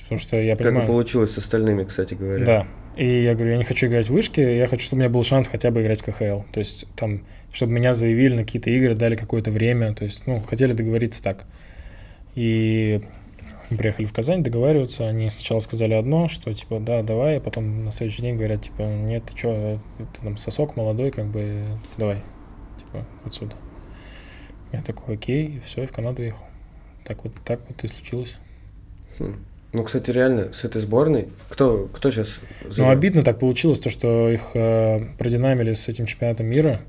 Speaker 2: Потому что я
Speaker 1: Как
Speaker 2: понимаю...
Speaker 1: и получилось с остальными, кстати говоря.
Speaker 2: Да. И я говорю, я не хочу играть в вышке, я хочу, чтобы у меня был шанс хотя бы играть в КХЛ. То есть там, чтобы меня заявили на какие-то игры, дали какое-то время. То есть, ну, хотели договориться так. И мы приехали в Казань договариваться. Они сначала сказали одно, что типа, да, давай, а потом на следующий день говорят, типа, нет, ты что, ты там сосок молодой, как бы, давай, типа, отсюда. Я такой, окей, и все, и в Канаду ехал. Так вот, так вот и случилось.
Speaker 1: Хм. Ну, кстати, реально, с этой сборной, кто, кто сейчас
Speaker 2: Ну, обидно так получилось, то, что их э, продинамили с этим чемпионатом мира,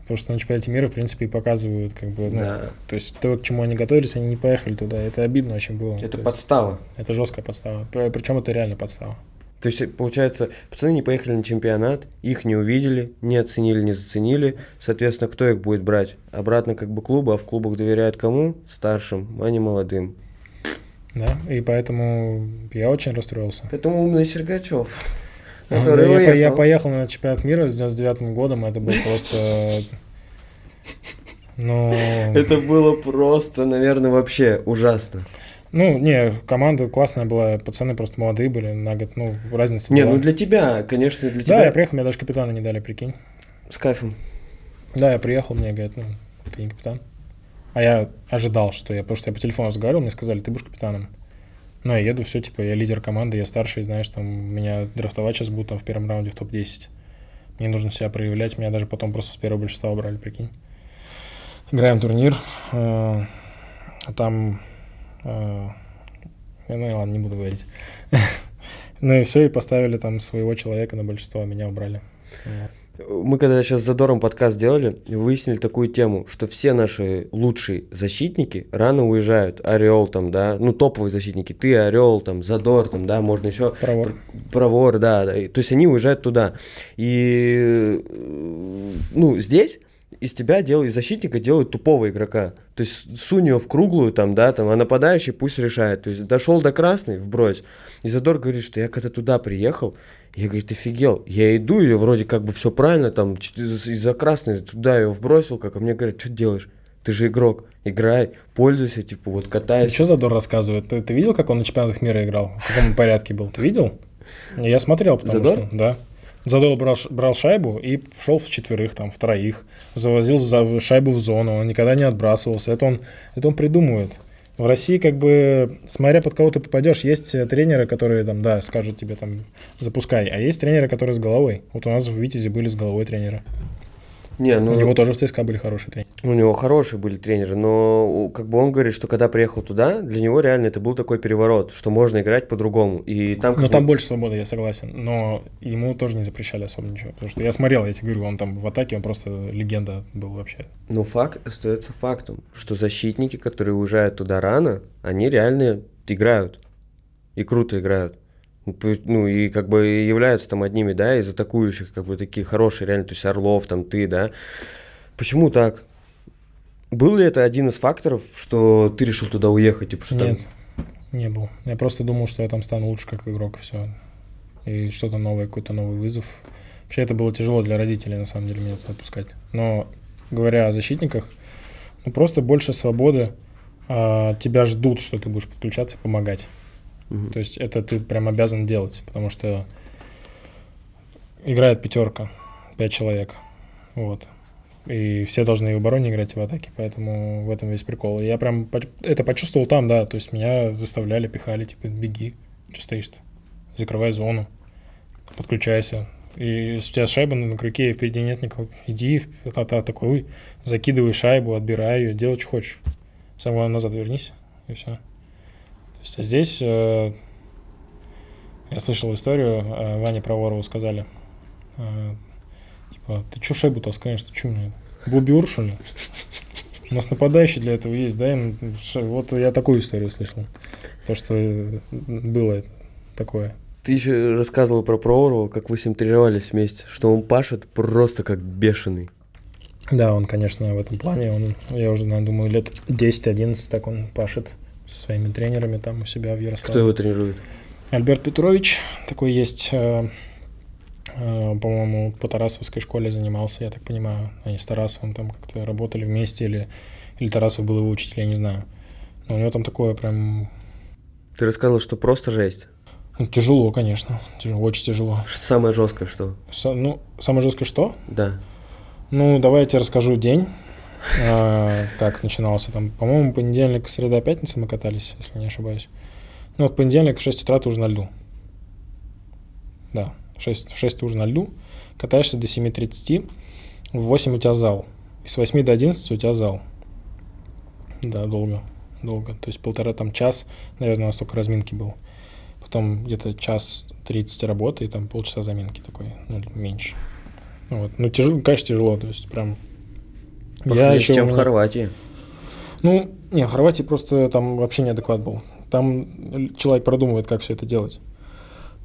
Speaker 2: потому что на чемпионате мира, в принципе, и показывают, как бы, ну,
Speaker 1: Да,
Speaker 2: то есть то, к чему они готовились, они не поехали туда. Это обидно очень было.
Speaker 1: это
Speaker 2: То есть
Speaker 1: подстава.
Speaker 2: это жесткая подстава. Причем это реально подстава.
Speaker 1: То есть, получается, пацаны не поехали на чемпионат, их не увидели, не оценили, не заценили. Соответственно, кто их будет брать? Обратно как бы клубу, а в клубах доверяют кому? Старшим, а не молодым.
Speaker 2: Да, и поэтому я очень расстроился.
Speaker 1: Поэтому умный Сергачев,
Speaker 2: А,
Speaker 1: который
Speaker 2: да, я, я поехал на чемпионат мира с 99 годом, это был просто... Ну,
Speaker 1: Это было просто, наверное, вообще ужасно.
Speaker 2: Ну, не, команда классная была, пацаны просто молодые были на год, ну, разница
Speaker 1: Не,
Speaker 2: была.
Speaker 1: ну для тебя, конечно, для
Speaker 2: Да,
Speaker 1: тебя
Speaker 2: я приехал, мне даже капитана не дали, прикинь.
Speaker 1: с кайфом.
Speaker 2: Да, я приехал, мне говорят, ну, ты не капитан. А я ожидал, что я, потому что я по телефону разговаривал, мне сказали, ты будешь капитаном. Ну, я еду, все, типа, я лидер команды, я старший, знаешь, там, меня драфтовать сейчас будут там в первом раунде в топ-10. Мне нужно себя проявлять, меня даже потом просто с первого большинства убрали, прикинь. Играем турнир, э, а там... э, ну, ладно, не буду говорить. Ну и все, и поставили там своего человека на большинство, а меня убрали. Вот.
Speaker 1: Мы когда сейчас с Задором подкаст делали, выяснили такую тему, что все наши лучшие защитники рано уезжают. Орел там, да, ну топовые защитники, ты, Орел, там, Задор, там, да, можно еще...
Speaker 2: Провор.
Speaker 1: Провор, да, да. То есть они уезжают туда. И, ну, здесь из тебя делают, из защитника делают тупого игрока. То есть сунь его в круглую там, да, там, а нападающий пусть решает. То есть дошел до красной, вбрось. И Задор говорит, что я когда туда приехал, я, говорит, офигел. Я иду, ее вроде как бы все правильно, там, из-за красной туда ее вбросил, как, а мне говорят, что делаешь? Ты же игрок, играй, пользуйся, типа, вот катайся.
Speaker 2: Что Задор рассказывает? Ты, ты видел, как он на чемпионатах мира играл? В каком порядке был? Ты видел? Я смотрел, потому
Speaker 1: Задор?
Speaker 2: что... Да. Задор брал, брал шайбу и шел в четверых, там, в троих. Завозил за шайбу в зону, он никогда не отбрасывался. Это он, это он придумывает. В России, как бы, смотря под кого ты попадешь, есть э, тренеры, которые там, да, скажут тебе там, запускай, а есть тренеры, которые с головой. Вот у нас в Витязе были с головой тренеры.
Speaker 1: Не, ну,
Speaker 2: У него тоже в ЦСКА были хорошие тренеры.
Speaker 1: У него хорошие были тренеры, но как бы он говорит, что когда приехал туда, для него реально это был такой переворот, что можно играть по-другому. И там,
Speaker 2: Но
Speaker 1: бы-
Speaker 2: там больше свободы, я согласен. Но ему тоже не запрещали особо ничего. Потому что я смотрел, я тебе говорю, он там в атаке, он просто легенда был вообще.
Speaker 1: Но факт остается фактом, что защитники, которые уезжают туда рано, они реально играют. И круто играют. Ну, Ну, и как бы являются там одними, да, из атакующих, как бы такие хорошие, реально, то есть Орлов, там, ты, да. Почему так? Был ли это один из факторов, что ты решил туда уехать? Типа, что там-
Speaker 2: Нет, не был. Я просто думал, что я там стану лучше как игрок, все. И что-то новое, какой-то новый вызов. Вообще это было тяжело для родителей, на самом деле, меня туда отпускать. Но говоря о защитниках, ну просто больше свободы. а, тебя ждут, что ты будешь подключаться, помогать.
Speaker 1: Мгм.
Speaker 2: То есть это ты прям обязан делать, потому что играет пятерка, пять человек. Вот. И все должны и в обороне играть, и в атаке, поэтому в этом весь прикол. Я прям это почувствовал там, да, то есть меня заставляли, пихали, типа, беги, что стоишь-то, закрывай зону, подключайся. И если у тебя шайба на крюке, и впереди нет никого, иди, та та такой, закидывай шайбу, отбирай ее, делай, что хочешь. Самое главное, назад вернись, и все. Есть, а здесь э, я слышал историю, э, Ване Проворову сказали, э, типа, ты чё шайбу таскаешь, ты чё мне, бубюр, что ли? У нас нападающий для этого есть, да? И, ну, Вот я такую историю слышал. То, что э, было такое.
Speaker 1: Ты еще рассказывал про Проурова, как вы с ним тренировались вместе, что он пашет просто как бешеный.
Speaker 2: Да, он, конечно, в этом плане, он, я уже думаю, лет 10-11 так он пашет со своими тренерами там у себя в
Speaker 1: Кто
Speaker 2: Ярославле.
Speaker 1: его тренирует?
Speaker 2: Альберт Петрович, такой есть, э, э, по-моему, по Тарасовской школе занимался, я так понимаю. Они с Тарасовым там как-то работали вместе, или, или Тарасов был его учитель, я не знаю. Но у него там такое прям
Speaker 1: Ты рассказывал, что просто жесть.
Speaker 2: ну, тяжело, конечно, тяжело, очень тяжело.
Speaker 1: Самое жесткое что?
Speaker 2: Са- ну, самое жесткое что?
Speaker 1: Да.
Speaker 2: Ну, давай я тебе расскажу день, э, как начинался там. По-моему, понедельник, среда, пятница мы катались, если не ошибаюсь. Ну, в понедельник в 6 утра ты уже на льду. Да, в 6, в 6 ты уже на льду. Катаешься до 7.30, в 8 у тебя зал. И с 8 до 11 у тебя зал. Да, долго, долго. То есть полтора там час, наверное, у нас только разминки был. Потом где-то час 30 работы и там полчаса заминки такой, ну, меньше. Вот. Ну, тяжело, конечно, тяжело, то есть прям...
Speaker 1: Похлеще,
Speaker 2: ещё
Speaker 1: чем
Speaker 2: у
Speaker 1: в Хорватии.
Speaker 2: Ну, не, в Хорватии просто там вообще неадекват был. Там человек продумывает, как все это делать.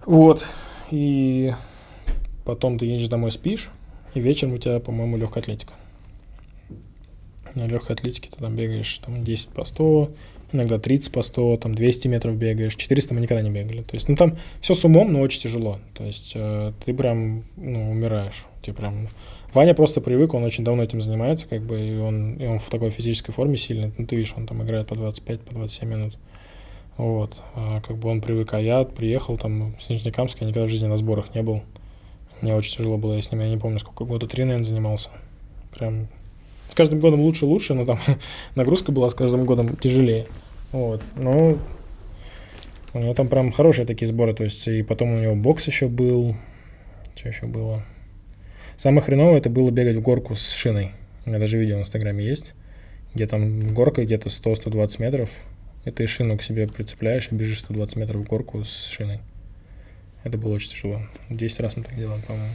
Speaker 2: Вот. И потом ты едешь домой, спишь, и вечером у тебя, по-моему, легкая атлетика. На легкой атлетике ты там бегаешь там 10 по 100, иногда 30 по 100, там 200 метров бегаешь, 400 мы никогда не бегали. То есть, ну там все с умом, но очень тяжело. То есть э, ты прям, ну, умираешь. Тебе прям... Ваня просто привык, он очень давно этим занимается, как бы, и он, и он в такой физической форме сильный. Ну, ты видишь, он там играет по 25, по 27 минут. Вот, а как бы он привык, а я приехал там с Нижнекамска, никогда в жизни на сборах не был. Мне очень тяжело было, я с ними, я не помню, сколько года, три, наверное, занимался. Прям с каждым годом лучше лучше, но там нагрузка была с каждым годом тяжелее. Вот, но у него там прям хорошие такие сборы, то есть и потом у него бокс еще был, что еще было. Самое хреновое это было бегать в горку с шиной. У меня даже видео в Инстаграме есть, где там горка где-то 100-120 метров, и ты шину к себе прицепляешь и бежишь 120 метров в горку с шиной. Это было очень тяжело. 10 раз мы так делали, по-моему.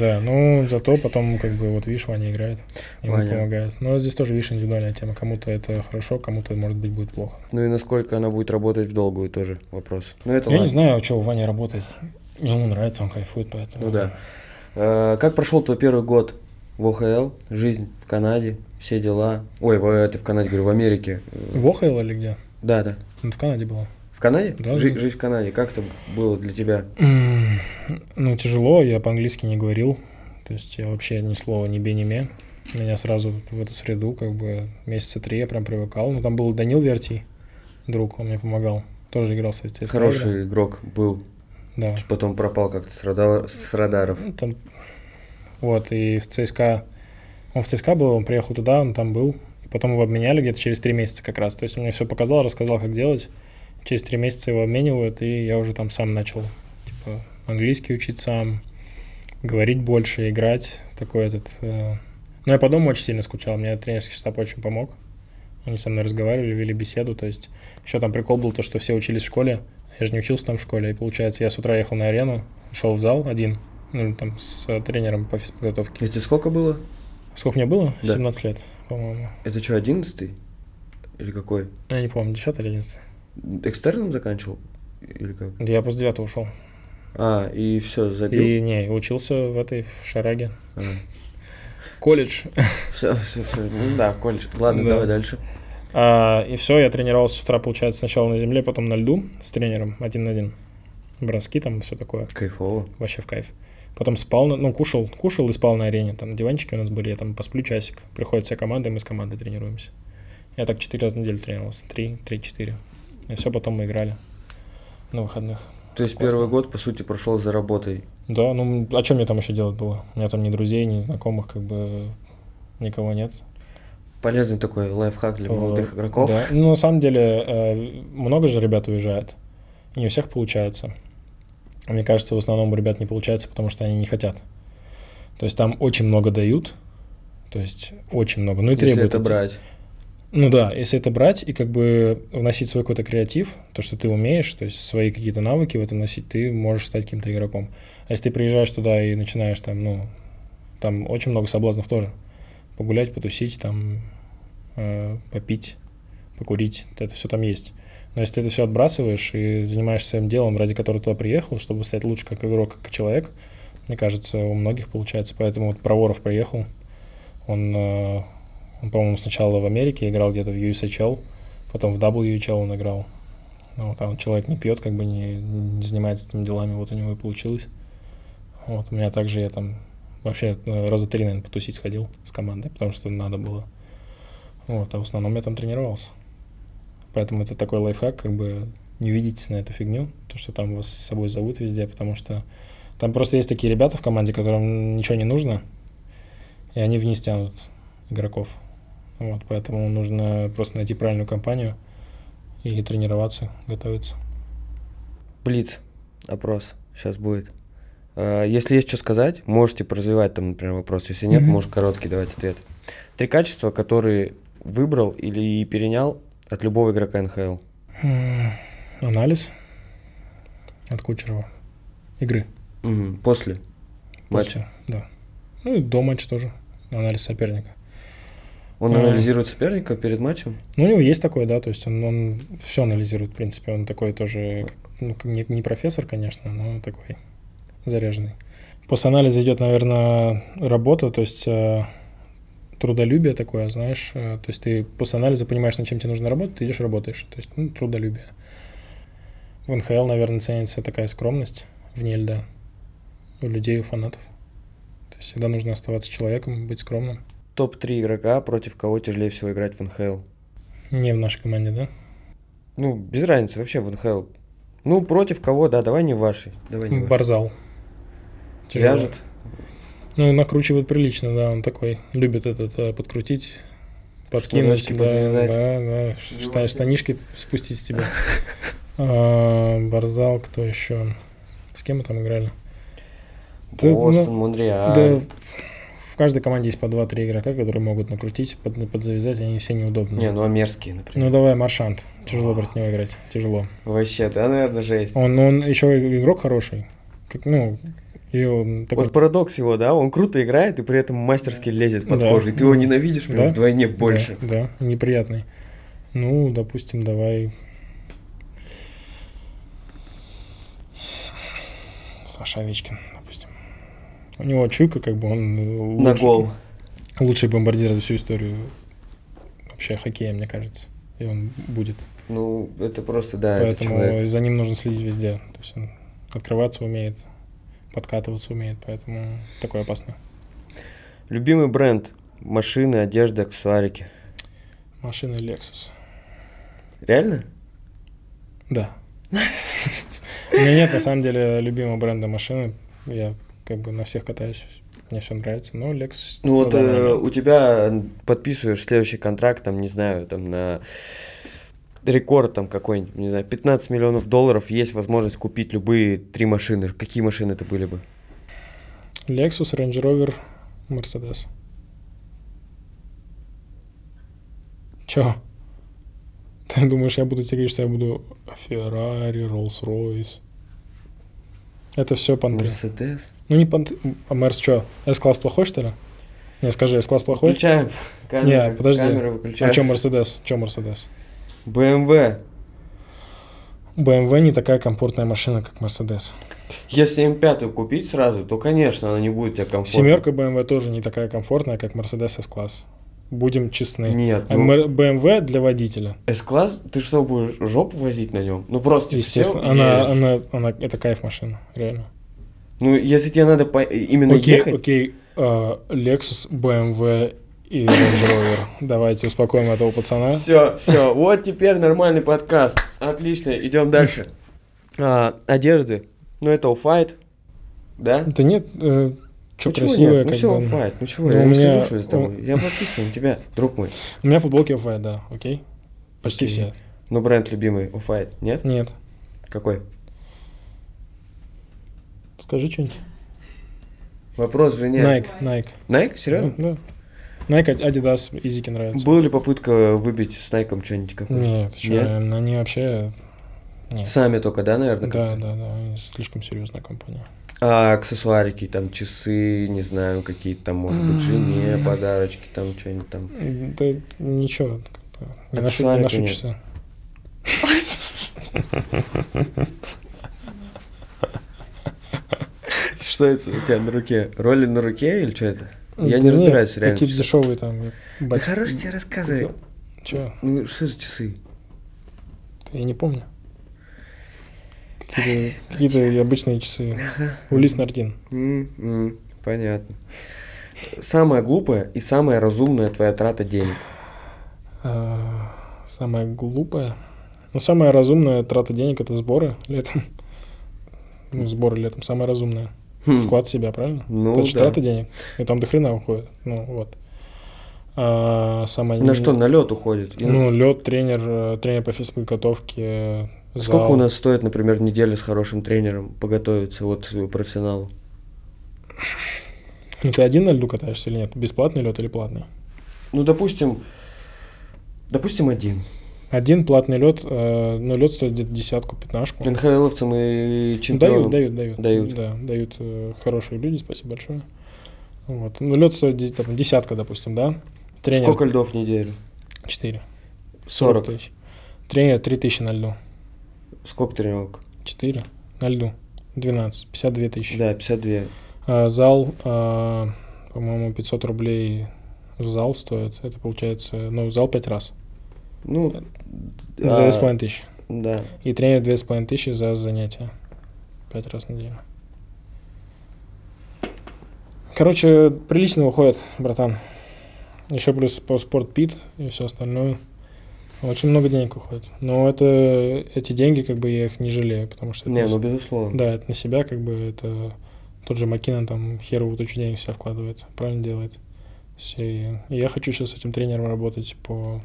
Speaker 2: Да, ну зато потом, как бы, вот видишь, Ваня играет, ему
Speaker 1: Ваня.
Speaker 2: помогает. Но здесь тоже, видишь, индивидуальная тема. Кому-то это хорошо, кому-то, может быть, будет плохо.
Speaker 1: Ну и насколько она будет работать в долгую тоже вопрос. Ну это
Speaker 2: Я
Speaker 1: ладно.
Speaker 2: не знаю, что у Вани работает. Ему нравится, он кайфует, поэтому...
Speaker 1: Ну да. Э, Как прошел твой первый год в ОХЛ, жизнь в Канаде, все дела? Ой, в, это в Канаде, говорю, в Америке.
Speaker 2: В ОХЛ или где?
Speaker 1: Да, да.
Speaker 2: Ну, в Канаде было.
Speaker 1: В Канаде?
Speaker 2: Да,
Speaker 1: Жи-
Speaker 2: да.
Speaker 1: Жизнь в Канаде. Как это было для тебя?
Speaker 2: Ну, тяжело, я по-английски не говорил. То есть я вообще ни слова, ни бе, ни ме. Меня сразу в эту среду, как бы, месяца три я прям привыкал. Ну, там был Данил Вертий, друг, он мне помогал. Тоже играл в CSKA.
Speaker 1: Хороший игрок был,
Speaker 2: Да.
Speaker 1: потом пропал как-то с, рада- с радаров.
Speaker 2: Ну, там- вот, и в ЦСКА... Он в ЦСКА был, он приехал туда, он там был. И потом его обменяли где-то через три месяца как раз. То есть он мне все показал, рассказал, как делать. Через три месяца его обменивают, и я уже там сам начал, типа, английский учить сам, говорить больше, играть. Такой этот... э, Ну, я по дому очень сильно скучал, мне тренерский штаб очень помог. Они со мной разговаривали, вели беседу, то есть еще там прикол был то, что все учились в школе, я же не учился там в школе, и получается, я с утра ехал на арену, шел в зал один, ну, там, с э, тренером по физподготовке.
Speaker 1: Это сколько было?
Speaker 2: Сколько мне было?
Speaker 1: Да.
Speaker 2: 17 лет, по-моему.
Speaker 1: Это что, одиннадцатый? Или какой?
Speaker 2: Я не помню, 10 или 11.
Speaker 1: Экстерном заканчивал? Или как?
Speaker 2: Я после 9 ушел.
Speaker 1: А, и все, забил?
Speaker 2: И не, учился в этой в Шараге.
Speaker 1: А.
Speaker 2: Колледж.
Speaker 1: Все, все, все. Ну да, колледж. Ладно,
Speaker 2: Да.
Speaker 1: давай дальше.
Speaker 2: А, и все, я тренировался с утра, получается, сначала на земле, потом на льду с тренером один на один. Броски там, все такое.
Speaker 1: Кайфово.
Speaker 2: Вообще в кайф. Потом спал, на- ну, кушал, кушал и спал на арене. Там диванчики у нас были, я там посплю часик. Приходит вся команда, и мы с командой тренируемся. Я так четыре раза в неделю тренировался. Три, три, четыре. И все, потом мы играли на выходных.
Speaker 1: То есть
Speaker 2: Классно.
Speaker 1: первый год, по сути, прошел за работой.
Speaker 2: Да, ну, а что мне там еще делать было? У меня там ни друзей, ни знакомых, как бы никого нет.
Speaker 1: Полезный такой лайфхак для молодых
Speaker 2: Вот,
Speaker 1: игроков.
Speaker 2: Да. Ну, на самом деле, э, много же ребят уезжает. Не у всех получается. Мне кажется, в основном у ребят не получается, потому что они не хотят. То есть там очень много дают, то есть очень много. Ну и
Speaker 1: Если
Speaker 2: требуют.
Speaker 1: это
Speaker 2: эти-
Speaker 1: брать.
Speaker 2: Ну да, если это брать и как бы вносить свой какой-то креатив, то, что ты умеешь, то есть свои какие-то навыки в это носить, ты можешь стать каким-то игроком. А если ты приезжаешь туда и начинаешь там, ну, там очень много соблазнов тоже. Погулять, потусить, там, э, попить, покурить, это все там есть. Но если ты это все отбрасываешь и занимаешься своим делом, ради которого туда приехал, чтобы стать лучше как игрок, как человек, мне кажется, у многих получается. Поэтому вот Проворов приехал, он, э, он, по-моему, сначала в Америке играл где-то в USHL, потом в WHL он играл. Ну, там человек не пьет, как бы не, не занимается этими делами, вот у него и получилось. Вот, у меня также я там вообще э, раза три, наверное, потусить сходил с командой, потому что надо было. Вот, а в основном я там тренировался. Поэтому это такой лайфхак, как бы не ведитесь на эту фигню, то, что там вас с собой зовут везде, потому что там просто есть такие ребята в команде, которым ничего не нужно, и они вниз тянут игроков. Вот, поэтому нужно просто найти правильную компанию и тренироваться, готовиться.
Speaker 1: Блиц. Опрос. Сейчас будет. А, Если есть что сказать, можете поразвивать там, например, вопрос. Если нет,
Speaker 2: Мгм.
Speaker 1: можешь короткий давать ответ. Три качества, которые выбрал или перенял от любого игрока НХЛ.
Speaker 2: Анализ от Кучерова. Игры.
Speaker 1: Мгм. После матча.
Speaker 2: После, да. Ну и до матча тоже. Анализ соперника.
Speaker 1: Он анализирует соперника перед матчем.
Speaker 2: Ну, у него есть такой, да, то есть он, он все анализирует, в принципе, он такой тоже, ну, не, не профессор, конечно, но такой заряженный. После анализа идет, наверное, работа, то есть э, трудолюбие такое, знаешь, э, то есть ты после анализа понимаешь, над чем тебе нужно работать, ты идешь работаешь, то есть ну, трудолюбие. В НХЛ, наверное, ценится такая скромность вне льда у людей, у фанатов. То есть всегда нужно оставаться человеком, быть скромным.
Speaker 1: Топ-3 игрока, против кого тяжелее всего играть в НХЛ.
Speaker 2: Не в нашей команде, да?
Speaker 1: Ну, без разницы вообще в НХЛ. Ну, против кого, да, давай не вашей. Давай не вашей.
Speaker 2: Барзал. Тяжело.
Speaker 1: Вяжет.
Speaker 2: Ну, накручивает прилично, да, он такой, любит этот, э, подкрутить, подкинуть,
Speaker 1: Шнурочки
Speaker 2: да,
Speaker 1: подзавязать.
Speaker 2: да, да, шта- штанишки спустить с тебя. А, Барзал, кто еще? С кем мы там играли? Да,
Speaker 1: Бостон,
Speaker 2: ну,
Speaker 1: Монреаль.
Speaker 2: Да, в каждой команде есть по 2-3 игрока, которые могут накрутить, под, подзавязать, они все неудобные.
Speaker 1: Не, ну а мерзкие, например.
Speaker 2: Ну давай, Маршант. Тяжело против него играть. Тяжело.
Speaker 1: Вообще, да, наверное, жесть.
Speaker 2: Он, он еще игрок хороший. Как, ну, и он такой...
Speaker 1: Вот парадокс его, да, он круто играет и при этом мастерски лезет под
Speaker 2: Да.
Speaker 1: кожу. И ты его ненавидишь прям
Speaker 2: Да.
Speaker 1: вдвойне больше.
Speaker 2: Да, да, неприятный. Ну, допустим, давай... Саша Овечкин, допустим. У него чуйка, как бы он э,
Speaker 1: На
Speaker 2: лучший-
Speaker 1: гол.
Speaker 2: лучший бомбардир за всю историю вообще хоккея, мне кажется. И он будет.
Speaker 1: Ну, это просто, да, это
Speaker 2: Поэтому
Speaker 1: человек.
Speaker 2: за ним нужно следить везде. То есть он открываться умеет, подкатываться умеет, поэтому такой опасный.
Speaker 1: Любимый бренд. Машины, одежда, аксессуарики.
Speaker 2: Машина Lexus.
Speaker 1: Реально?
Speaker 2: Да. У меня нет, на самом деле, любимого бренда машины. Я как бы на всех катаюсь. Мне все нравится. Но Lexus...
Speaker 1: Ну вот э, у тебя подписываешь следующий контракт, там, не знаю, там на рекорд там какой-нибудь, не знаю, 15 миллионов долларов, есть возможность купить любые три машины. Какие машины это были бы?
Speaker 2: Lexus, Range Rover, Mercedes. Чё? Ты думаешь, я буду тебе говорить, что я буду Ferrari, Rolls-Royce? Это все понты.
Speaker 1: Мерседес?
Speaker 2: Ну не понты. А Мерс что? S-класс плохой, что ли? Не, скажи, S-класс плохой?
Speaker 1: Включаем камеры,
Speaker 2: Не, подожди.
Speaker 1: камеры
Speaker 2: А
Speaker 1: выключаются.
Speaker 2: что Мерседес? Что Мерседес?
Speaker 1: BMW.
Speaker 2: BMW не такая комфортная машина, как Мерседес.
Speaker 1: Если М5 купить сразу, то, конечно, она не будет тебе комфортна.
Speaker 2: Семерка BMW тоже не такая комфортная, как Mercedes S-класс. Будем честны.
Speaker 1: Нет,
Speaker 2: А
Speaker 1: ну,
Speaker 2: BMW для водителя.
Speaker 1: С-класс, ты что, будешь жопу возить на нем? Ну, просто
Speaker 2: Естественно,
Speaker 1: сел
Speaker 2: она, она, она, это кайф машина, реально.
Speaker 1: Ну, если тебе надо по- именно
Speaker 2: Окей,
Speaker 1: ехать,
Speaker 2: окей, а, Lexus, BMW и Range Rover. Давайте успокоим этого пацана.
Speaker 1: Все, все, вот теперь нормальный подкаст. Отлично, идем дальше. А, одежды. Ну, это Off-White, да?
Speaker 2: Да нет, э, что
Speaker 1: ну,
Speaker 2: красивое,
Speaker 1: нет? Ну, все Off-White. Ну, чего?
Speaker 2: Ну,
Speaker 1: я не
Speaker 2: меня-
Speaker 1: слежу, что за тобой. Я подписан на тебя, друг мой.
Speaker 2: У меня футболки Off-White, да, окей? Почти все.
Speaker 1: Ну, бренд любимый, Off-White, нет?
Speaker 2: Нет.
Speaker 1: Какой?
Speaker 2: Скажи что-нибудь.
Speaker 1: Вопрос же не...
Speaker 2: Nike, Nike.
Speaker 1: Nike? Серьезно?
Speaker 2: Да. Nike, Adidas, Yeezy ки нравится.
Speaker 1: Была ли попытка выбить с Nike что-нибудь какое?
Speaker 2: Нет, что,
Speaker 1: Нет?
Speaker 2: они вообще... Нет.
Speaker 1: Сами только, да, наверное?
Speaker 2: Да, да, да, слишком серьезная компания.
Speaker 1: А аксессуарики, там, часы, не знаю, какие-то там, может быть, жене подарочки, там, что-нибудь там.
Speaker 2: Да ничего, не ношу, не
Speaker 1: нет.
Speaker 2: часы.
Speaker 1: Что это у тебя на руке? Роли на руке или что это? Я
Speaker 2: Да
Speaker 1: не
Speaker 2: нет,
Speaker 1: разбираюсь реально.
Speaker 2: Какие-то дешевые там.
Speaker 1: Да
Speaker 2: бать-
Speaker 1: хорош тебе рассказывай.
Speaker 2: Чё?
Speaker 1: Ну, что за часы?
Speaker 2: Я не помню. Какие-то, какие-то обычные часы. Улис Нардин.
Speaker 1: М, м, Понятно. Самая глупая и самая разумная твоя трата денег.
Speaker 2: А, Самая глупая. Ну, самая разумная трата денег это сборы летом. Ну, сборы летом самая разумная.
Speaker 1: Хм.
Speaker 2: Вклад в себя, правильно?
Speaker 1: Ну,
Speaker 2: это
Speaker 1: да.
Speaker 2: денег. И там до хрена уходит. Ну, вот. А, самая
Speaker 1: На что, на лед уходит?
Speaker 2: Ну, лед, тренер, э, тренер по физподготовке, э,
Speaker 1: Сколько
Speaker 2: зал.
Speaker 1: у нас стоит, например, неделя с хорошим тренером поготовиться вот э, профессионалу?
Speaker 2: Ну, ты один на льду катаешься или нет? Бесплатный лед или платный?
Speaker 1: Ну, допустим, допустим, один.
Speaker 2: Один платный лед, э, ну, лед стоит где-то десятку, пятнашку.
Speaker 1: НХЛовцам и чемпионам.
Speaker 2: Дают, дают, дают.
Speaker 1: Дают.
Speaker 2: Да, дают э, хорошие люди, спасибо большое. Вот. Ну, лед стоит там, десятка, допустим, да? Тренер
Speaker 1: Сколько льдов в неделю?
Speaker 2: 4.
Speaker 1: 40.
Speaker 2: тысяч. Тренер 3 тысячи на льду.
Speaker 1: Сколько тренировок?
Speaker 2: 4 на льду. 12. 52 тысячи.
Speaker 1: Да, 52.
Speaker 2: А, зал, а, по-моему, 500 рублей в зал стоит. Это получается, ну, зал 5 раз.
Speaker 1: Ну,
Speaker 2: Две с
Speaker 1: а,
Speaker 2: половиной тысячи.
Speaker 1: да.
Speaker 2: И тренер две с половиной тысячи за занятия. Пять раз в неделю. Короче, прилично выходит, братан. Еще плюс по спорт пит и все остальное. Очень много денег уходит. Но это эти деньги, как бы я их не жалею, потому что...
Speaker 1: Не,
Speaker 2: это
Speaker 1: ну
Speaker 2: на-
Speaker 1: безусловно.
Speaker 2: Да, это на себя, как бы это тот же Маккинон там херовую тучу денег в себя вкладывает, правильно делает. Все- И я хочу сейчас с этим тренером работать по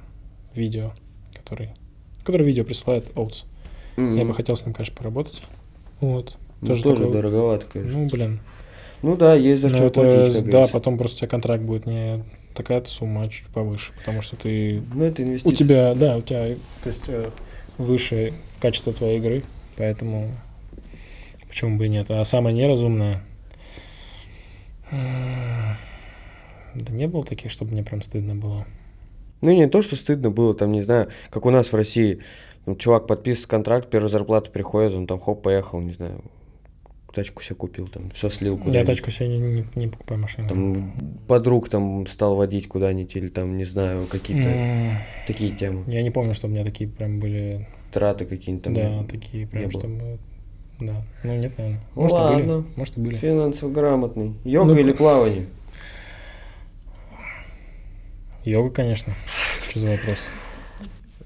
Speaker 2: видео, который, который видео присылает Оутс.
Speaker 1: Мгм.
Speaker 2: Я бы хотел с ним, конечно, поработать. Вот.
Speaker 1: Ну, тоже,
Speaker 2: такой-
Speaker 1: дороговато, конечно.
Speaker 2: Ну, блин.
Speaker 1: Ну да, есть за
Speaker 2: Ну,
Speaker 1: что
Speaker 2: это,
Speaker 1: платить, как
Speaker 2: да,
Speaker 1: говорится.
Speaker 2: потом просто у тебя контракт будет не такая-то сумма, а чуть повыше, потому что ты...
Speaker 1: Ну, это
Speaker 2: У
Speaker 1: инвестиции.
Speaker 2: тебя, да, у тебя, то есть, э, выше качество твоей игры, поэтому почему бы и нет. А самое неразумное... м, Да не было таких, чтобы мне прям стыдно было.
Speaker 1: Ну, не то, что стыдно было, там, не знаю, как у нас в России. Ну, чувак подписывает контракт, первая зарплата приходит, он там хоп, поехал, не знаю, тачку себе купил, там, все слил куда-нибудь.
Speaker 2: Я тачку себе не, не- не покупаю машину.
Speaker 1: Там подруг там стал водить куда-нибудь, или там, не знаю, какие-то
Speaker 2: М,
Speaker 1: такие темы.
Speaker 2: Я не помню, что у меня такие прям были,
Speaker 1: Траты какие-нибудь там.
Speaker 2: да, такие прям, чтобы... Да, ну нет, наверное.
Speaker 1: Ну
Speaker 2: Может, и
Speaker 1: ладно.
Speaker 2: были. Может, и были.
Speaker 1: Финансово грамотный. Йога
Speaker 2: Ну,
Speaker 1: или плавание?
Speaker 2: Йога, конечно. Что за вопрос?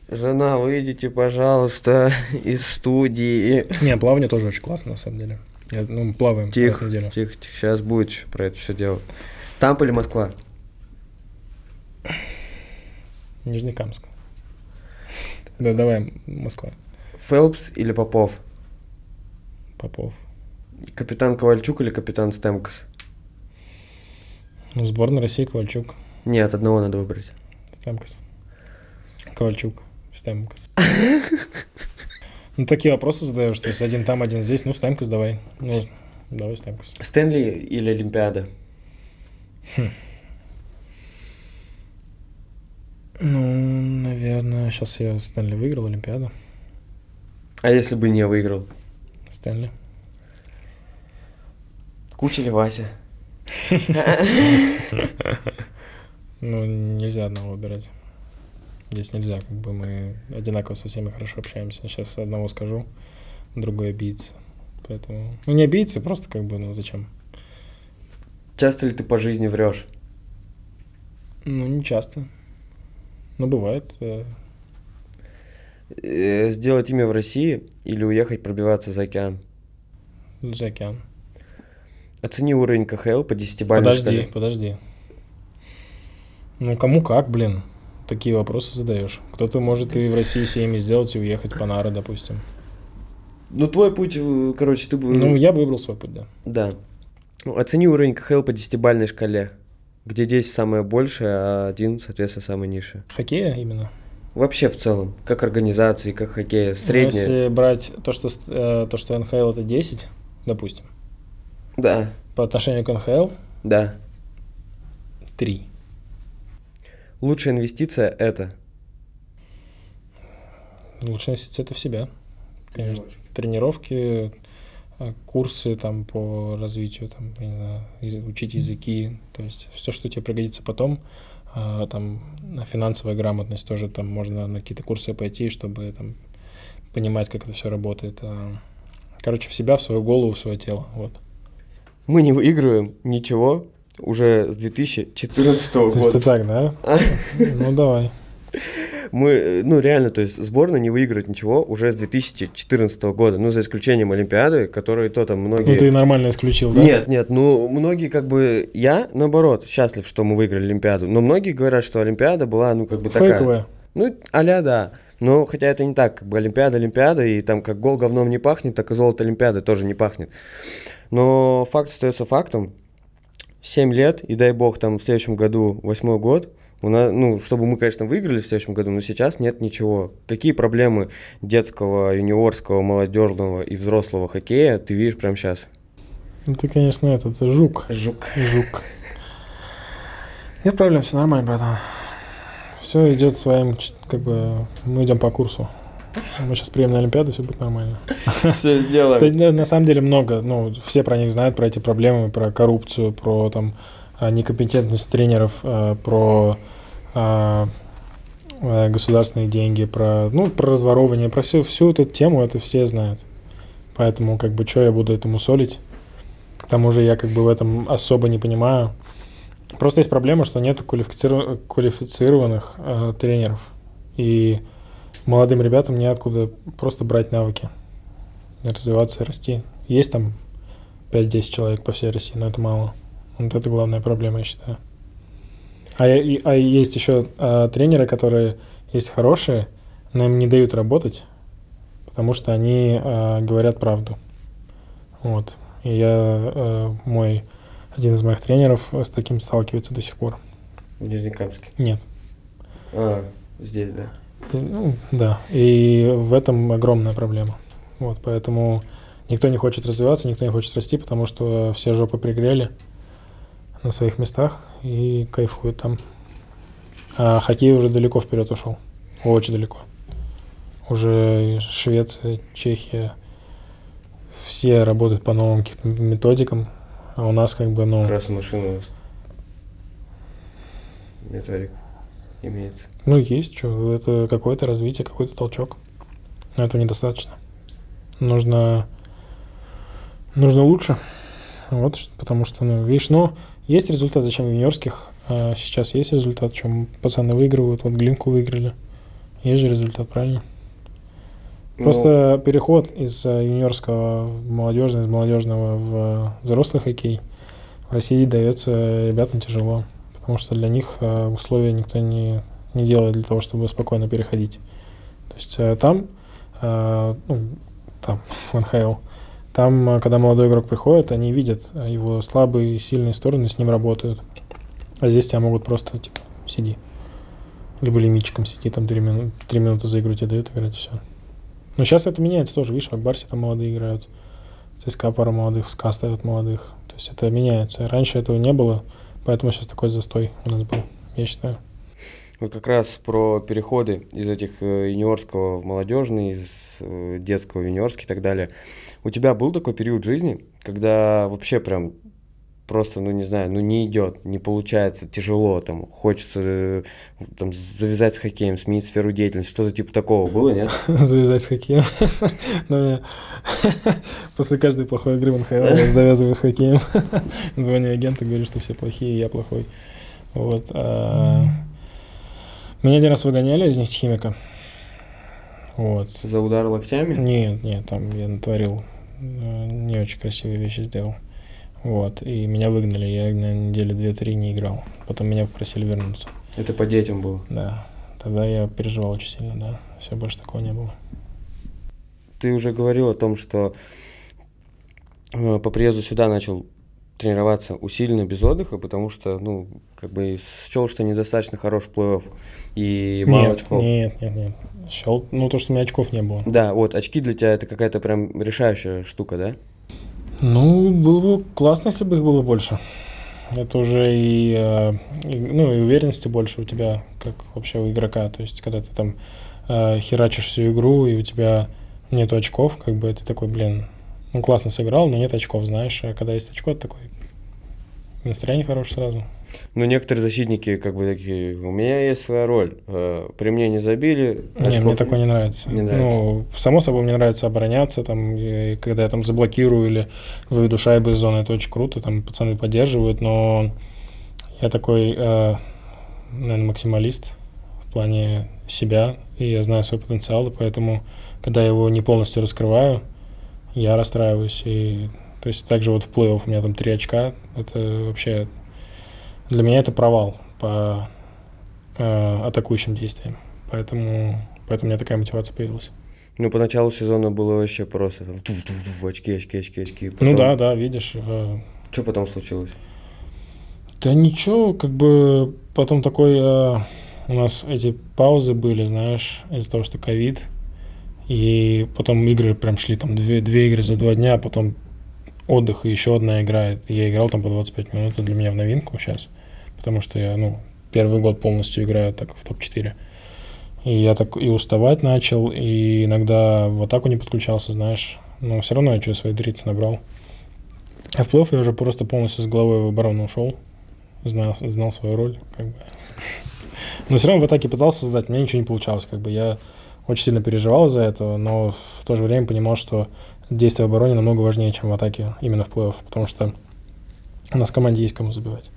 Speaker 1: Жена, выйдите, пожалуйста, из студии.
Speaker 2: Не, плавание тоже очень классно, на самом деле. Я- ну, мы плаваем раз в
Speaker 1: Тихо,
Speaker 2: неделю.
Speaker 1: тихо, тихо. Сейчас будет еще про это все дело. Тампа или Москва?
Speaker 2: Нижнекамск. Да, давай, Москва.
Speaker 1: Фелпс или Попов?
Speaker 2: Попов.
Speaker 1: Капитан Ковальчук или капитан Стемкос?
Speaker 2: Ну, сборная России Ковальчук.
Speaker 1: Нет, одного надо выбрать.
Speaker 2: Стемкос. Ковальчук. Стемкос. Ну, такие вопросы задаешь, то есть один там, один здесь. Ну, Стемкос давай. Ну, давай Стемкос.
Speaker 1: Стэнли или Олимпиада?
Speaker 2: Ну, наверное, сейчас я Стэнли выиграл Олимпиаду.
Speaker 1: А если бы не выиграл?
Speaker 2: Стэнли.
Speaker 1: Куча или Вася?
Speaker 2: Ну, нельзя одного выбирать. Здесь нельзя, как бы мы одинаково со всеми хорошо общаемся. Сейчас одного скажу, другой обидится. Поэтому, ну не обидится, просто как бы, ну зачем?
Speaker 1: Часто ли ты по жизни врешь?
Speaker 2: Ну, не часто. Ну, бывает. э,
Speaker 1: Э, Сделать имя в России или уехать пробиваться за океан?
Speaker 2: За океан.
Speaker 1: Оцени уровень КХЛ по 10-бальной
Speaker 2: Подожди,
Speaker 1: шкале.
Speaker 2: подожди. Ну, кому как, блин. Такие вопросы задаешь. Кто-то может и в России семьи сделать и уехать по Нара, допустим.
Speaker 1: Ну, твой путь, э, короче, ты бы...
Speaker 2: Ну, я бы выбрал свой путь, да.
Speaker 1: Да. Ну, оцени уровень КХЛ по 10-бальной шкале, где 10 самое большее, а 1, соответственно, самое низшее.
Speaker 2: Хоккея именно.
Speaker 1: Вообще в целом, как организации, как хоккея,
Speaker 2: Ну,
Speaker 1: среднее.
Speaker 2: Если брать то, что, э, то, что НХЛ это 10, допустим,
Speaker 1: Да,
Speaker 2: по отношению к НХЛ
Speaker 1: да.
Speaker 2: 3.
Speaker 1: Лучшая инвестиция это.
Speaker 2: Лучшая инвестиция это в себя. Конечно. Тренировки, э, курсы там по развитию, там, я не знаю, из- учить языки, то есть все, что тебе пригодится потом, а, там на финансовая грамотность тоже там можно на какие-то курсы пойти, чтобы там понимать, как это все работает. А, Короче, в себя, в свою голову, в свое тело. Вот.
Speaker 1: Мы не выигрываем ничего уже с 2014
Speaker 2: То есть
Speaker 1: года.
Speaker 2: так, да? Ну давай.
Speaker 1: Мы, ну реально, то есть сборная не выигрывает ничего уже с 2014 года, ну за исключением Олимпиады, которые то там многие...
Speaker 2: Ну ты нормально исключил, да?
Speaker 1: Нет, нет, ну многие как бы... Я, наоборот, счастлив, что мы выиграли Олимпиаду, но многие говорят, что Олимпиада была, ну как бы такая...
Speaker 2: Фейковая.
Speaker 1: Ну, а да. Но хотя это не так, как бы Олимпиада, Олимпиада, и там как гол говном не пахнет, так и золото Олимпиады тоже не пахнет. Но факт остается фактом. 7 лет, и дай бог, там в следующем году, восьмой год, у нас, ну, чтобы мы, конечно, выиграли в следующем году, но сейчас нет ничего. Какие проблемы детского, юниорского, молодежного и взрослого хоккея ты видишь прямо сейчас?
Speaker 2: Ну ты, конечно, этот жук.
Speaker 1: Жук.
Speaker 2: Жук. Нет проблем, все нормально, братан. Все идет своим, как бы, мы идем по курсу. Мы сейчас приедем на Олимпиаду, все будет нормально.
Speaker 1: Все сделаем.
Speaker 2: На- самом деле много, ну, все про них знают, про эти проблемы, про коррупцию, про там а, некомпетентность тренеров, а, про а, государственные деньги, про, ну, про разворовывание, про всю, всю эту тему, это все знают. Поэтому, как бы, что я буду этому солить? К тому же я, как бы, в этом особо не понимаю. Просто есть проблема, что нет квалифициру- квалифицированных э, тренеров. И молодым ребятам неоткуда просто брать навыки, развиваться и расти. Есть там 5-10 человек по всей России, но это мало. Вот это главная проблема, я считаю. А, а есть еще а, тренеры, которые есть хорошие, но им не дают работать, потому что они а, говорят правду. Вот. И я, а, мой, один из моих тренеров с таким сталкивается до сих пор.
Speaker 1: В Нижнекамске.
Speaker 2: Нет.
Speaker 1: А, здесь, да.
Speaker 2: Ну, да. И в этом огромная проблема. Вот, поэтому никто не хочет развиваться, никто не хочет расти, потому что все жопы пригрели на своих местах и кайфуют там. А хоккей уже далеко вперед ушел. Очень далеко. Уже Швеция, Чехия, все работают по новым методикам, а у нас как бы, ну,
Speaker 1: Красная машина у вас. Методик имеется.
Speaker 2: ну есть что, это какое-то развитие, какой-то толчок. Но этого недостаточно. Нужно, нужно лучше. Вот, потому что, ну, видишь, ну, есть результат, зачем в юниорских, а сейчас есть результат, чем пацаны выигрывают, вот Глинку выиграли. Есть же результат, правильно?
Speaker 1: Ну,
Speaker 2: Просто переход из э, юниорского в молодежный, из молодежного в э, взрослый хоккей в России дается ребятам тяжело, потому что для них э, условия никто не, не делает для того, чтобы спокойно переходить. То есть э, там, э, ну, там, в НХЛ, там, когда молодой игрок приходит, они видят его слабые и сильные стороны, с ним работают. А здесь тебя могут просто, типа, сиди. Либо лимитчиком сиди, там 3 минуты, 3 минуты за игру тебе дают играть, все. Но сейчас это меняется тоже, видишь, в Акбарсе там молодые играют, ЦСКА пара молодых, в СКА ставят молодых. То есть это меняется. Раньше этого не было, поэтому сейчас такой застой у нас был, я считаю.
Speaker 1: Вот как раз про переходы из этих э, юниорского в молодежный, из э, детского в юниорский и так далее. У тебя был такой период жизни, когда вообще прям просто, ну не знаю, ну не идет, не получается, тяжело, там хочется э, там, завязать с хоккеем, сменить сферу деятельности, что-то типа такого было, нет?
Speaker 2: Завязать с хоккеем. Но я после каждой плохой игры в НХЛ завязываю с хоккеем. Звоню агенту, говорю, что все плохие, я плохой. Вот. а, Меня один раз выгоняли из нефтехимика. Вот.
Speaker 1: За удар локтями?
Speaker 2: Нет, нет, там я натворил э, не очень красивые вещи сделал. Вот, и меня выгнали, я на недели две-три не играл. Потом меня попросили вернуться.
Speaker 1: Это по детям было.
Speaker 2: Да, тогда я переживал очень сильно, да. Все, больше такого не было.
Speaker 1: Ты уже говорил о том, что э, по приезду сюда начал тренироваться усиленно без отдыха, потому что, ну, как бы счел, что недостаточно хорош плей-офф и мало
Speaker 2: нет,
Speaker 1: очков.
Speaker 2: нет, нет, нет. Счел, ну, то, что у меня очков не было.
Speaker 1: Да, вот, очки для тебя это какая-то прям решающая штука, да?
Speaker 2: Ну, было бы классно, если бы их было больше. Это уже и, э, и, ну, и уверенности больше у тебя, как вообще у игрока. То есть, когда ты там э, херачишь всю игру, и у тебя нет очков, как бы ты такой, блин, ну классно сыграл, но нет очков, знаешь. А когда есть очко, это такой настроение хорошее сразу.
Speaker 1: Но некоторые защитники как бы такие, у меня есть своя роль, э, при мне не забили.
Speaker 2: Не,
Speaker 1: очков
Speaker 2: мне такое не нравится.
Speaker 1: Не нравится.
Speaker 2: Ну, само собой, мне нравится обороняться, там, и когда я там заблокирую или выведу шайбы из зоны, это очень круто, там пацаны поддерживают, но я такой, э, наверное, максималист в плане себя, и я знаю свой потенциал, и поэтому, когда я его не полностью раскрываю, я расстраиваюсь, и то есть также вот в плей-офф у меня там три очка, это вообще для меня это провал по э, атакующим действиям. Поэтому, поэтому у меня такая мотивация появилась.
Speaker 1: Ну, по началу сезона было вообще просто там, туф-туф-туф, очки, очки, очки, очки.
Speaker 2: Ну да, да, видишь. э,
Speaker 1: Что потом случилось?
Speaker 2: да ничего, как бы потом такой э, у нас эти паузы были, знаешь, из-за того, что ковид. И потом игры прям шли, там две, две игры за два дня, а потом отдых и еще одна играет. Я играл там по 25 минут, это для меня в новинку сейчас. Потому что я, ну, первый год полностью играю так в топ-4. И я так и уставать начал, и иногда в атаку не подключался, знаешь. Но все равно я что свои 30 набрал. А в плей я уже просто полностью с головой в оборону ушел. Знал, знал свою роль, как бы. Но все равно в атаке пытался создать, меня ничего не получалось. Как бы я очень сильно переживал из-за этого, но в то же время понимал, что действие в обороне намного важнее, чем в атаке, именно в плей-офф, потому что у нас в команде есть кому забивать.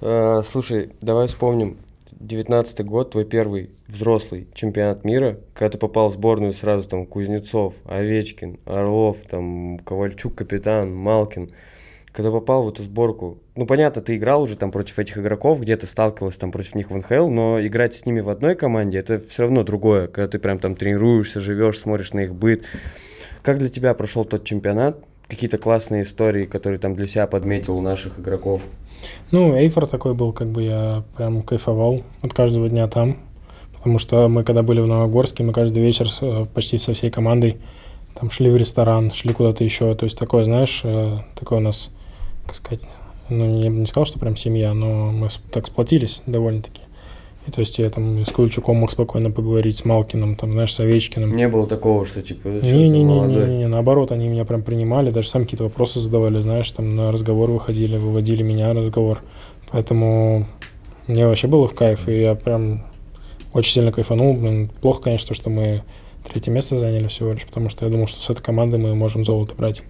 Speaker 1: Э, слушай, давай вспомним 19 год, твой первый взрослый чемпионат мира, когда ты попал в сборную сразу там Кузнецов, Овечкин, Орлов, там Ковальчук, капитан, Малкин. Когда попал в эту сборку, ну понятно, ты играл уже там против этих игроков, где-то сталкивался там против них в НХЛ, но играть с ними в одной команде, это все равно другое, когда ты прям там тренируешься, живешь, смотришь на их быт. Как для тебя прошел тот чемпионат? Какие-то классные истории, которые там для себя подметил у наших игроков?
Speaker 2: Ну, Эйфор такой был, как бы я прям кайфовал от каждого дня там. Потому что мы, когда были в Новогорске, мы каждый вечер э, почти со всей командой там шли в ресторан, шли куда-то еще. То есть такое, знаешь, э, такое у нас, как сказать, ну, я бы не сказал, что прям семья, но мы так сплотились довольно-таки. И то есть я там с Ковальчуком мог спокойно поговорить, с Малкиным, там, знаешь, с Овечкиным.
Speaker 1: Не было такого, что типа, «Э, чё ты
Speaker 2: Не-не-не,
Speaker 1: молодой?»
Speaker 2: наоборот, они меня прям принимали, даже сам какие-то вопросы задавали, знаешь, там на разговор выходили, выводили меня на разговор. Поэтому мне вообще было в кайф, и я прям очень сильно кайфанул. Блин, плохо, конечно, что мы третье место заняли всего лишь, потому что я думал, что с этой командой мы можем золото брать.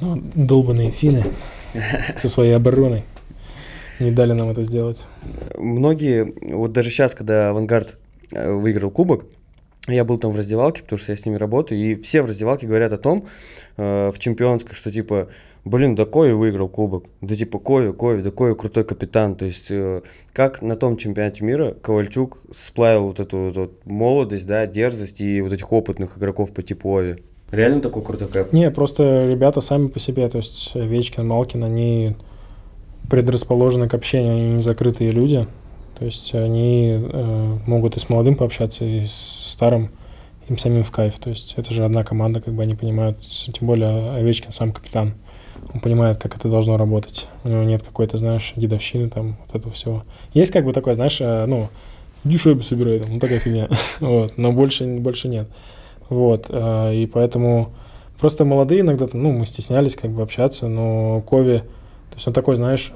Speaker 2: Но долбанные финны со своей обороной не дали нам это сделать.
Speaker 1: Многие, вот даже сейчас, когда Авангард э, выиграл кубок, я был там в раздевалке, потому что я с ними работаю, и все в раздевалке говорят о том, э, в чемпионской, что типа, блин, да Кови выиграл кубок, да типа Кови, Кови, да Кови крутой капитан, то есть э, как на том чемпионате мира Ковальчук сплавил вот эту вот, вот молодость, да, дерзость и вот этих опытных игроков по типу Ови. Реально такой крутой кэп?
Speaker 2: Не, просто ребята сами по себе, то есть Вечкин, Малкин, они предрасположены к общению, они не закрытые люди. То есть они э, могут и с молодым пообщаться, и с старым, им самим в кайф. То есть это же одна команда, как бы они понимают, тем более Овечкин сам капитан. Он понимает, как это должно работать. У него нет какой-то, знаешь, дедовщины там, вот этого всего. Есть как бы такое, знаешь, э, ну, шайбу собирай, там, ну такая фигня. вот, но больше, больше нет. Вот, э, и поэтому просто молодые иногда, ну, мы стеснялись как бы общаться, но Кови, то есть он такой, знаешь,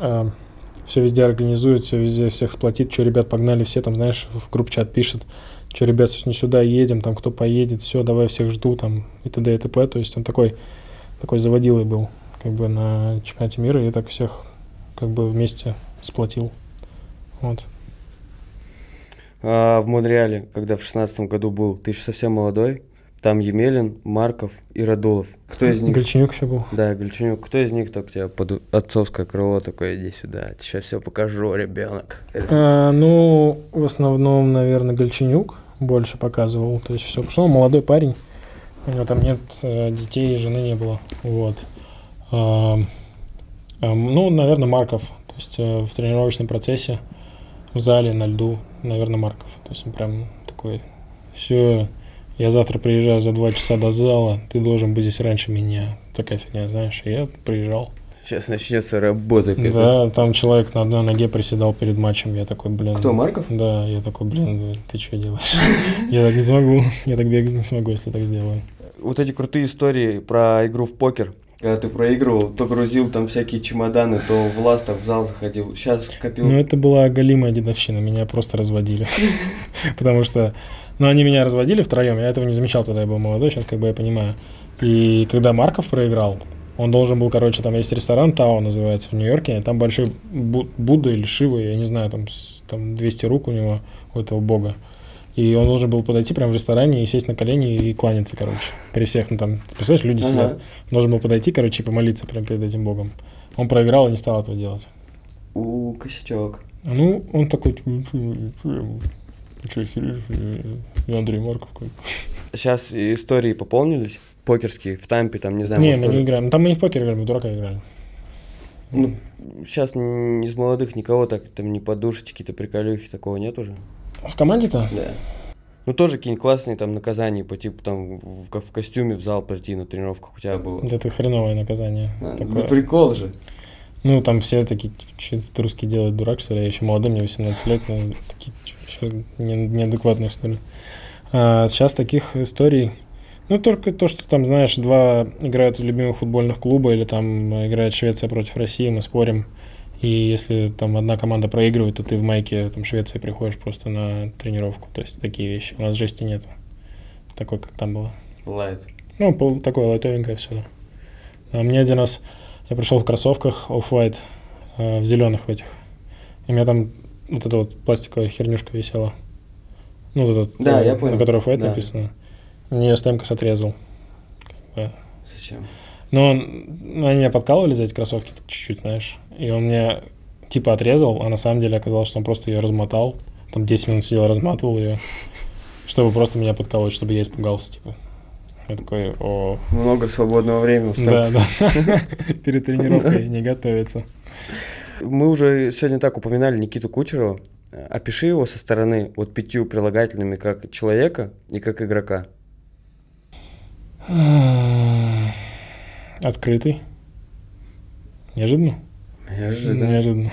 Speaker 2: все везде организует, все везде всех сплотит, что, ребят, погнали, все там, знаешь, в групп чат пишет, что, ребят, сегодня сюда едем, там, кто поедет, все, давай всех жду, там, и т.д. и т.п. То есть он такой, такой заводилой был, как бы, на чемпионате мира, и так всех, как бы, вместе сплотил. Вот.
Speaker 1: А в Монреале, когда в шестнадцатом году был, ты еще совсем молодой, там Емелин, Марков и Радулов. Кто из них?
Speaker 2: Гальченюк еще был.
Speaker 1: Да, Гальченюк. Кто из них так тебя под отцовское крыло такое, иди сюда, сейчас все покажу, ребенок.
Speaker 2: А, ну, в основном, наверное, Гальченюк больше показывал. То есть все, потому что он молодой парень. У него там нет э, детей и жены не было. Вот. А, а, ну, наверное, Марков. То есть э, в тренировочном процессе, в зале, на льду, наверное, Марков. То есть он прям такой, все, я завтра приезжаю за два часа до зала, ты должен быть здесь раньше меня. Такая фигня, знаешь. И я приезжал.
Speaker 1: Сейчас начнется работа. какая-то.
Speaker 2: Да, там человек на одной ноге приседал перед матчем. Я такой, блин.
Speaker 1: Кто, Марков?
Speaker 2: Да, я такой, блин, ты что делаешь? Я так не смогу. Я так бегать не смогу, если так сделаю.
Speaker 1: Вот эти крутые истории про игру в покер. Когда ты проигрывал, то грузил там всякие чемоданы, то в ластах в зал заходил. Сейчас копил.
Speaker 2: Ну, это была голимая дедовщина. Меня просто разводили. Потому что, ну, они меня разводили втроем. Я этого не замечал, тогда я был молодой, сейчас как бы я понимаю. И когда Марков проиграл, он должен был, короче, там есть ресторан Тао, называется, в Нью-Йорке, там большой Бу- Будда или Шива, я не знаю, там, там 200 рук у него, у этого бога. И он должен был подойти прямо в ресторане и сесть на колени и кланяться, короче, при всех, ну там, ты представляешь, люди
Speaker 1: Ага.
Speaker 2: сидят. Он должен был подойти, короче, и помолиться прямо перед этим богом. Он проиграл и не стал этого делать.
Speaker 1: У, косячок.
Speaker 2: Ну, он такой, типа, «Ну чё, ну чё я, ну я Андрей Марков. как бы».
Speaker 1: Сейчас истории пополнились, покерские, в Тампе, там, не знаю,
Speaker 2: Не,
Speaker 1: может,
Speaker 2: мы
Speaker 1: тоже.
Speaker 2: не играем. Ну, Там мы не в покер играли, мы в дурака играли.
Speaker 1: Ну, сейчас из молодых никого так там не подушите, какие-то приколюхи, такого нет уже?
Speaker 2: В команде-то?
Speaker 1: Да. Ну, тоже какие-нибудь классные там наказания по типу там в, в костюме в зал прийти на тренировках у тебя было.
Speaker 2: Это хреновое наказание.
Speaker 1: А,
Speaker 2: Такое.
Speaker 1: ну, прикол же.
Speaker 2: Ну, там все такие, что ты русский делает, дурак, что ли? Я еще молодой, мне 18 лет, но такие ещё не, неадекватные, что ли. А сейчас таких историй, ну, только то, что там, знаешь, два играют в любимых футбольных клуба, или там играет Швеция против России, мы спорим, и если там одна команда проигрывает, то ты в майке там Швеции приходишь просто на тренировку, то есть такие вещи. У нас жести нету, такой, как там было.
Speaker 1: Light.
Speaker 2: Ну, пол- такое лайтовенькое все. А мне один раз, я пришел в кроссовках off-white, э, в зеленых в этих. И меня там вот эта вот пластиковая хернюшка висела. Ну, вот этот,
Speaker 1: Да,
Speaker 2: э,
Speaker 1: я понял.
Speaker 2: на которой White
Speaker 1: Да.
Speaker 2: написано. Мне ее Стемкос отрезал.
Speaker 1: Зачем?
Speaker 2: Но он, ну, они меня подкалывали за эти кроссовки чуть-чуть, знаешь. И он мне типа отрезал, а на самом деле оказалось, что он просто ее размотал. Там 10 минут сидел, разматывал ее, чтобы просто меня подколоть, чтобы я испугался, типа. Я такой, о,
Speaker 1: Много свободного времени.
Speaker 2: да, да. Перед тренировкой не готовится.
Speaker 1: Мы уже сегодня так упоминали Никиту Кучерова. Опиши его со стороны вот пятью прилагательными как человека и как игрока.
Speaker 2: Открытый. Неожиданно?
Speaker 1: Неожиданно.
Speaker 2: Неожиданно.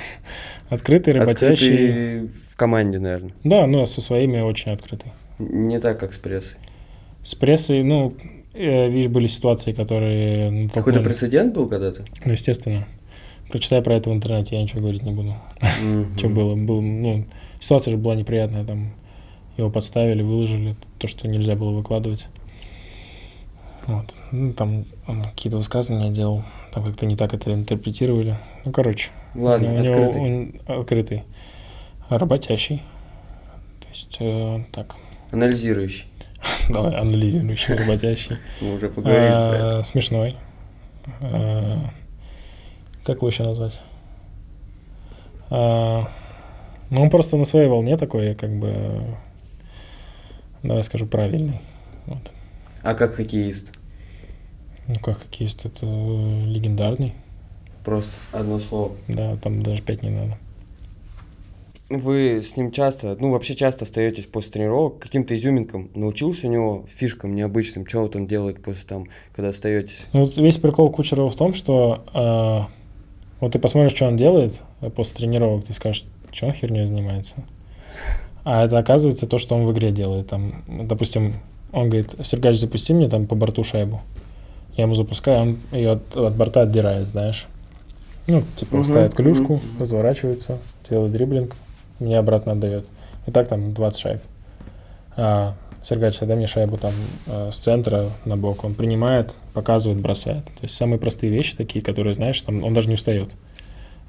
Speaker 2: Открытый, работящий.
Speaker 1: Открытый в команде, наверное.
Speaker 2: Да, ну, со своими очень открытый.
Speaker 1: Не так, как с прессой.
Speaker 2: С прессой, ну, э, видишь, были ситуации, которые...
Speaker 1: Какой-то прецедент был когда-то?
Speaker 2: Ну, естественно. Прочитай про это в интернете, я ничего говорить не буду.
Speaker 1: Мгм.
Speaker 2: Что было? Был, ну, ситуация же была неприятная, там его подставили, выложили, то, что нельзя было выкладывать. Вот. Ну, там он какие-то высказывания делал, там как-то не так это интерпретировали. Ну, короче.
Speaker 1: Ладно,
Speaker 2: у него-
Speaker 1: открытый.
Speaker 2: он открытый. Работящий. То есть, э, так,
Speaker 1: Анализирующий.
Speaker 2: давай, анализирующий, работящий.
Speaker 1: Мы уже поговорили про это.
Speaker 2: А, Смешной. Как его еще назвать? А, Ну, он просто на своей волне такой, как бы, давай скажу, правильный. Вот.
Speaker 1: А как хоккеист?
Speaker 2: Ну, как хоккеист, это легендарный.
Speaker 1: Просто одно слово.
Speaker 2: Да, там даже пять не надо.
Speaker 1: Вы с ним часто, ну вообще часто остаетесь после тренировок, каким-то изюминкам научился у него, фишкам необычным, что вот он делает после там, когда остаетесь?
Speaker 2: Ну, вот весь прикол Кучерова в том, что а, вот ты посмотришь, что он делает э, после тренировок, ты скажешь, что он херней занимается. А это оказывается то, что он в игре делает. Там, допустим, он говорит, Сергач, запусти мне там по борту шайбу. Я ему запускаю, он ее от, от борта отдирает, знаешь. Ну, типа,
Speaker 1: Мгм,
Speaker 2: ставит клюшку,
Speaker 1: мгм.
Speaker 2: разворачивается, делает дриблинг, мне обратно отдает. И так там 20 шайб. А Сергач, отдай мне шайбу там э, с центра на бок. Он принимает, показывает, бросает. То есть самые простые вещи такие, которые, знаешь, там он даже не устает.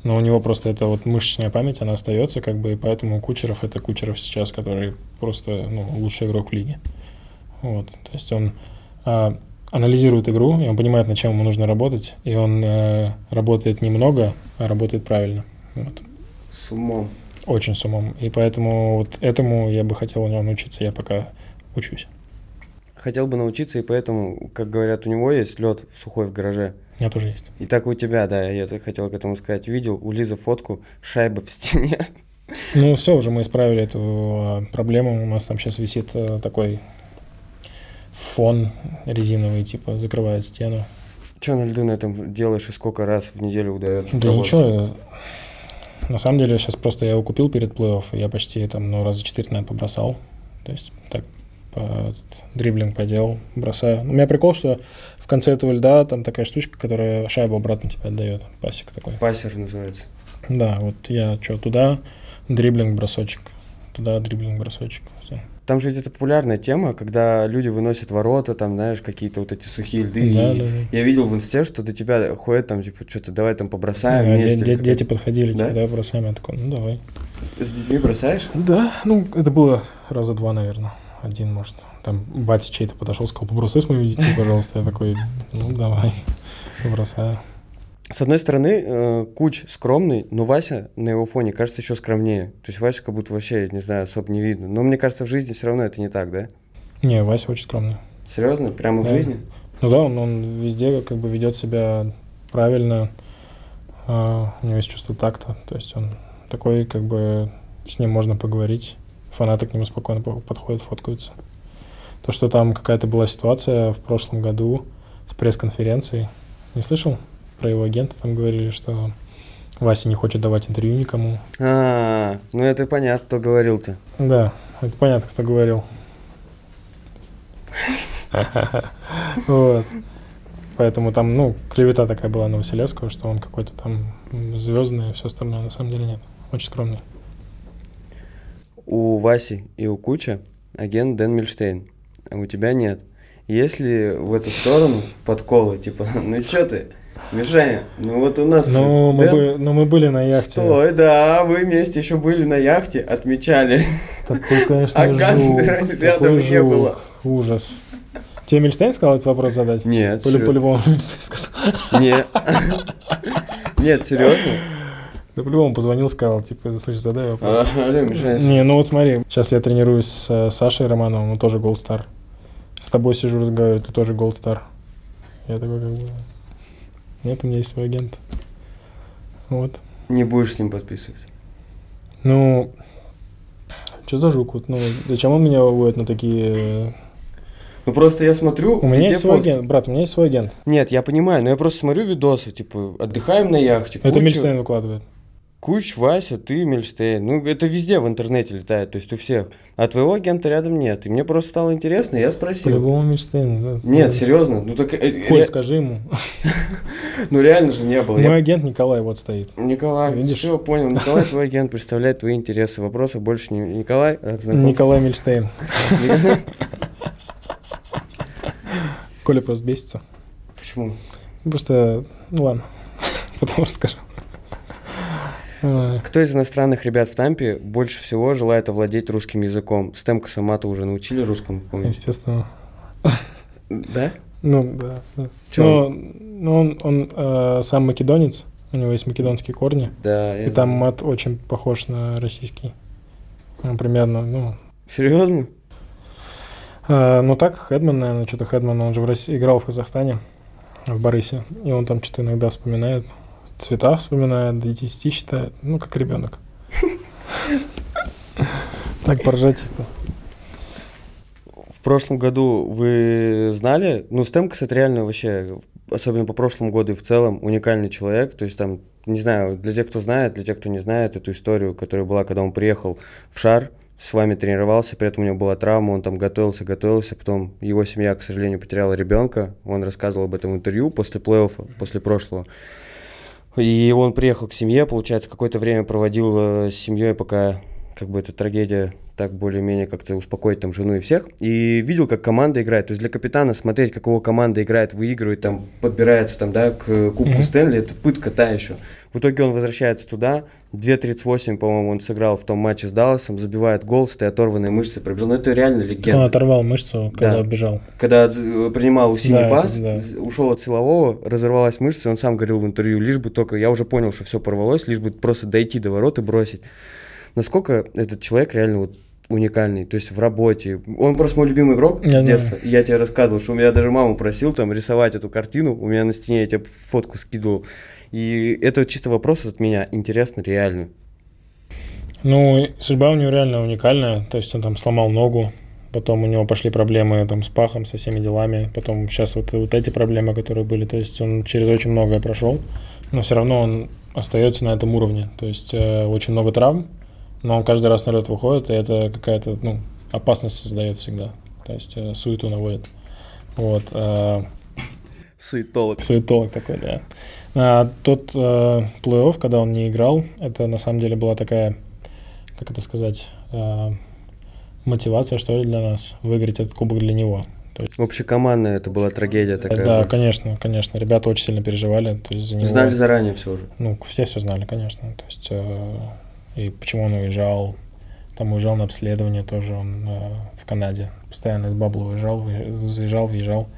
Speaker 2: Но у него просто эта вот мышечная память, она остается, как бы, и поэтому Кучеров это Кучеров сейчас, который просто ну, лучший игрок в лиге. Вот. То есть он а, анализирует игру, и он понимает, над чем ему нужно работать, и он э, работает немного, а работает правильно. Вот.
Speaker 1: С умом.
Speaker 2: Очень с умом. И поэтому вот этому я бы хотел у него научиться, я пока учусь.
Speaker 1: Хотел бы научиться, и поэтому, как говорят, у него есть лед сухой в гараже.
Speaker 2: У меня тоже есть.
Speaker 1: И так у тебя, да, я хотел к этому сказать. Видел у Лизы фотку, шайба в стене.
Speaker 2: Ну, все, уже мы исправили эту а, проблему. У нас там сейчас висит э, такой фон резиновый, типа, закрывает стену.
Speaker 1: Че на льду на этом делаешь и сколько раз в неделю удается?
Speaker 2: Да ничего, на самом деле сейчас просто я его купил перед плей-офф, я почти там, ну, раза четыре, наверное, побросал. То есть так по, этот, дриблинг поделал, бросаю. У меня прикол, что в конце этого льда там такая штучка, которая шайбу обратно тебе отдает. Пасик такой.
Speaker 1: Пассер называется.
Speaker 2: Да, вот я что, туда дриблинг, бросочек. Туда дриблинг, бросочек. Всё.
Speaker 1: Там же это популярная тема, когда люди выносят ворота, там, знаешь, какие-то вот эти сухие льды.
Speaker 2: Да,
Speaker 1: И
Speaker 2: да, да.
Speaker 1: Я видел в инсте, что до тебя ходят там, типа, что-то давай там побросаем
Speaker 2: Да,
Speaker 1: вместе.
Speaker 2: де- дети подходили,
Speaker 1: Да?
Speaker 2: типа, давай бросаем. Я такой, ну давай.
Speaker 1: С детьми бросаешь?
Speaker 2: Да, ну это было раза два, наверное. Один, может. Там батя чей-то подошел, сказал, побросай с моими детьми, пожалуйста. Я такой, ну давай, побросаю.
Speaker 1: С одной стороны, э, Куч скромный, но Вася на его фоне кажется еще скромнее. То есть Васю как будто вообще, не знаю, особо не видно. Но мне кажется, в жизни все равно это не так, да?
Speaker 2: Не, Вася очень скромный.
Speaker 1: Серьезно? Прямо в
Speaker 2: Да.
Speaker 1: жизни?
Speaker 2: Ну да, он, он везде как бы ведет себя правильно, а, у него есть чувство такта, то есть он такой, как бы с ним можно поговорить, фанаты к нему спокойно по- подходят, фоткаются. То, что там какая-то была ситуация в прошлом году с пресс-конференцией, не слышал? Про его агента там говорили, что Вася не хочет давать интервью никому.
Speaker 1: А, ну это понятно, кто говорил-то.
Speaker 2: Да, это понятно, кто говорил. Вот. Поэтому там, ну, клевета такая была на Василевского, что он какой-то там звездный и все остальное. На самом деле нет. Очень скромный.
Speaker 1: У Васи и у Куча агент Дэн Мильштейн, а у тебя нет. Есть ли в эту сторону подколы, типа, ну чё ты, Мишаня, ну вот у нас...
Speaker 2: Ну, мы,
Speaker 1: Дэн-
Speaker 2: бы- ну, мы были на яхте.
Speaker 1: Стой, да, вы вместе еще были на яхте, отмечали.
Speaker 2: Такой, конечно,
Speaker 1: А
Speaker 2: жук.
Speaker 1: рядом
Speaker 2: Такой
Speaker 1: не
Speaker 2: жук.
Speaker 1: было.
Speaker 2: Ужас. Тебе Мильштейн сказал этот вопрос задать?
Speaker 1: Нет,
Speaker 2: По-любому Мильштейн сказал.
Speaker 1: Нет. Нет, серьезно?
Speaker 2: Да по-любому позвонил, сказал, типа, слышь, задай вопрос.
Speaker 1: Алло, Мишаня.
Speaker 2: Не, ну вот смотри, сейчас я тренируюсь с э, Сашей Романовым, он тоже Голдстар. С тобой сижу, разговариваю, ты тоже Голдстар. Я такой как бы... Нет, у меня есть свой агент. Вот.
Speaker 1: Не будешь с ним подписываться.
Speaker 2: Ну, что за жук? Вот, ну, зачем он меня выводит на такие... э,
Speaker 1: Ну просто я смотрю,
Speaker 2: У меня есть свой
Speaker 1: фотки.
Speaker 2: агент, брат, у меня есть свой агент.
Speaker 1: Нет, я понимаю, но я просто смотрю видосы, типа, отдыхаем на яхте.
Speaker 2: Это Мильштейн выкладывает.
Speaker 1: Куч, Вася, ты, Мельштейн. Ну, это везде в интернете летает, то есть у всех. А твоего агента рядом нет. И мне просто стало интересно, я спросил.
Speaker 2: По-любому Мильштейн. да.
Speaker 1: Нет, серьезно. Ну, так, э,
Speaker 2: Коль,
Speaker 1: ре-
Speaker 2: скажи ему.
Speaker 1: ну реально же не было.
Speaker 2: Мой агент Николай вот стоит.
Speaker 1: Николай,
Speaker 2: Видишь?
Speaker 1: все, понял. Николай, твой агент представляет твои интересы. Вопросов больше не... Николай.
Speaker 2: Николай Мильштейн. Коля просто бесится.
Speaker 1: Почему?
Speaker 2: Просто, ну ладно, потом расскажу. Ой.
Speaker 1: Кто из иностранных ребят в Тампе больше всего желает овладеть русским языком? Стемка Самата уже научили русскому, помню.
Speaker 2: Естественно.
Speaker 1: Да?
Speaker 2: Ну, да. да. Но, но он, он э, сам македонец, у него есть македонские корни,
Speaker 1: Да.
Speaker 2: и там мат очень похож на российский. Ну, примерно, ну...
Speaker 1: Серьезно?
Speaker 2: э, ну так, Хедман, наверное, что-то Хедман, он же в России, играл в Казахстане, в Борисе, и он там что-то иногда вспоминает, цвета вспоминает, до 10 считает, ну, как ребенок. Так поржать чисто.
Speaker 1: В прошлом году вы знали, ну, Стемкас это реально вообще, особенно по прошлому году и в целом, уникальный человек. То есть там, не знаю, для тех, кто знает, для тех, кто не знает эту историю, которая была, когда он приехал в шар, с вами тренировался, при этом у него была травма, он там готовился, готовился, потом его семья, к сожалению, потеряла ребенка, он рассказывал об этом интервью после плей-оффа, после прошлого. И он приехал к семье, получается, какое-то время проводил э, с семьей, пока как бы эта трагедия так более-менее как-то успокоить там жену и всех. И видел, как команда играет. То есть для капитана смотреть, как его команда играет, выигрывает, там, подбирается там, да, к Кубку
Speaker 2: Мгм.
Speaker 1: Стэнли, это пытка та еще. В итоге он возвращается туда, 2.38, по-моему, он сыграл в том матче с Далласом, забивает гол, с этой оторванной мышцы пробежал. Ну это реально
Speaker 2: Он
Speaker 1: легенда.
Speaker 2: оторвал мышцу, когда
Speaker 1: Да.
Speaker 2: бежал.
Speaker 1: Когда з- принимал у синий
Speaker 2: Да, это
Speaker 1: пас,
Speaker 2: да.
Speaker 1: з- ушел от силового, разорвалась мышца, и он сам говорил в интервью, лишь бы только, я уже понял, что все порвалось, лишь бы просто дойти до ворот и бросить. Насколько этот человек реально вот уникальный, то есть в работе. Он просто мой любимый игрок
Speaker 2: Я
Speaker 1: с
Speaker 2: знаю.
Speaker 1: детства. Я тебе рассказывал, что у меня даже маму просил там рисовать эту картину, у меня на стене я тебе фотку скидывал. И это чисто вопрос от меня, интересно, реально.
Speaker 2: Ну, судьба у него реально уникальная. То есть он там сломал ногу, потом у него пошли проблемы там с пахом, со всеми делами. Потом сейчас вот, вот эти проблемы, которые были. То есть он через очень многое прошел, но все равно он остается на этом уровне. То есть э, очень много травм, но он каждый раз на лед выходит, и это какая-то ну, опасность создает всегда. То есть э, суету наводит. Вот. э,
Speaker 1: Суетолог.
Speaker 2: Суетолог такой, да. А, тот э, плей-офф, когда он не играл, это на самом деле была такая, как это сказать, э, мотивация, что ли, для нас, выиграть этот кубок для него. То есть,
Speaker 1: Общекомандная это была трагедия такая.
Speaker 2: да,
Speaker 1: была.
Speaker 2: конечно, конечно. Ребята очень сильно переживали. То есть за него,
Speaker 1: Знали заранее все уже.
Speaker 2: Ну, все все знали, конечно. То есть, э, и почему он уезжал. Там уезжал на обследование тоже, он э, в Канаде. Постоянно из Бабла уезжал, заезжал, въезжал.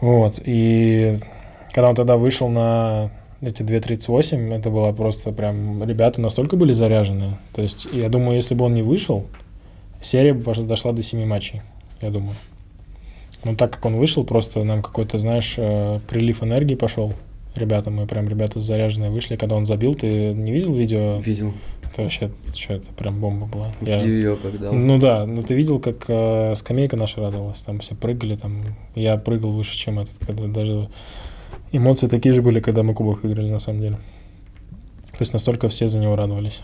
Speaker 2: Вот, и когда он тогда вышел на эти 2.38, это было просто прям... Ребята настолько были заряжены. То есть, я думаю, если бы он не вышел, серия бы дошла до 7 матчей, я думаю. Но так как он вышел, просто нам какой-то, знаешь, э, прилив энергии пошел. Ребята, мы прям ребята заряженные вышли. Когда он забил, ты не видел видео?
Speaker 1: Видел.
Speaker 2: Это вообще, что это прям бомба была.
Speaker 1: В
Speaker 2: Я-
Speaker 1: Дивио когда.
Speaker 2: ну да, ну ты видел, как э, скамейка наша радовалась, там все прыгали, там я прыгал выше, чем этот, когда даже эмоции такие же были, когда мы кубок выиграли на самом деле. То есть настолько все за него радовались.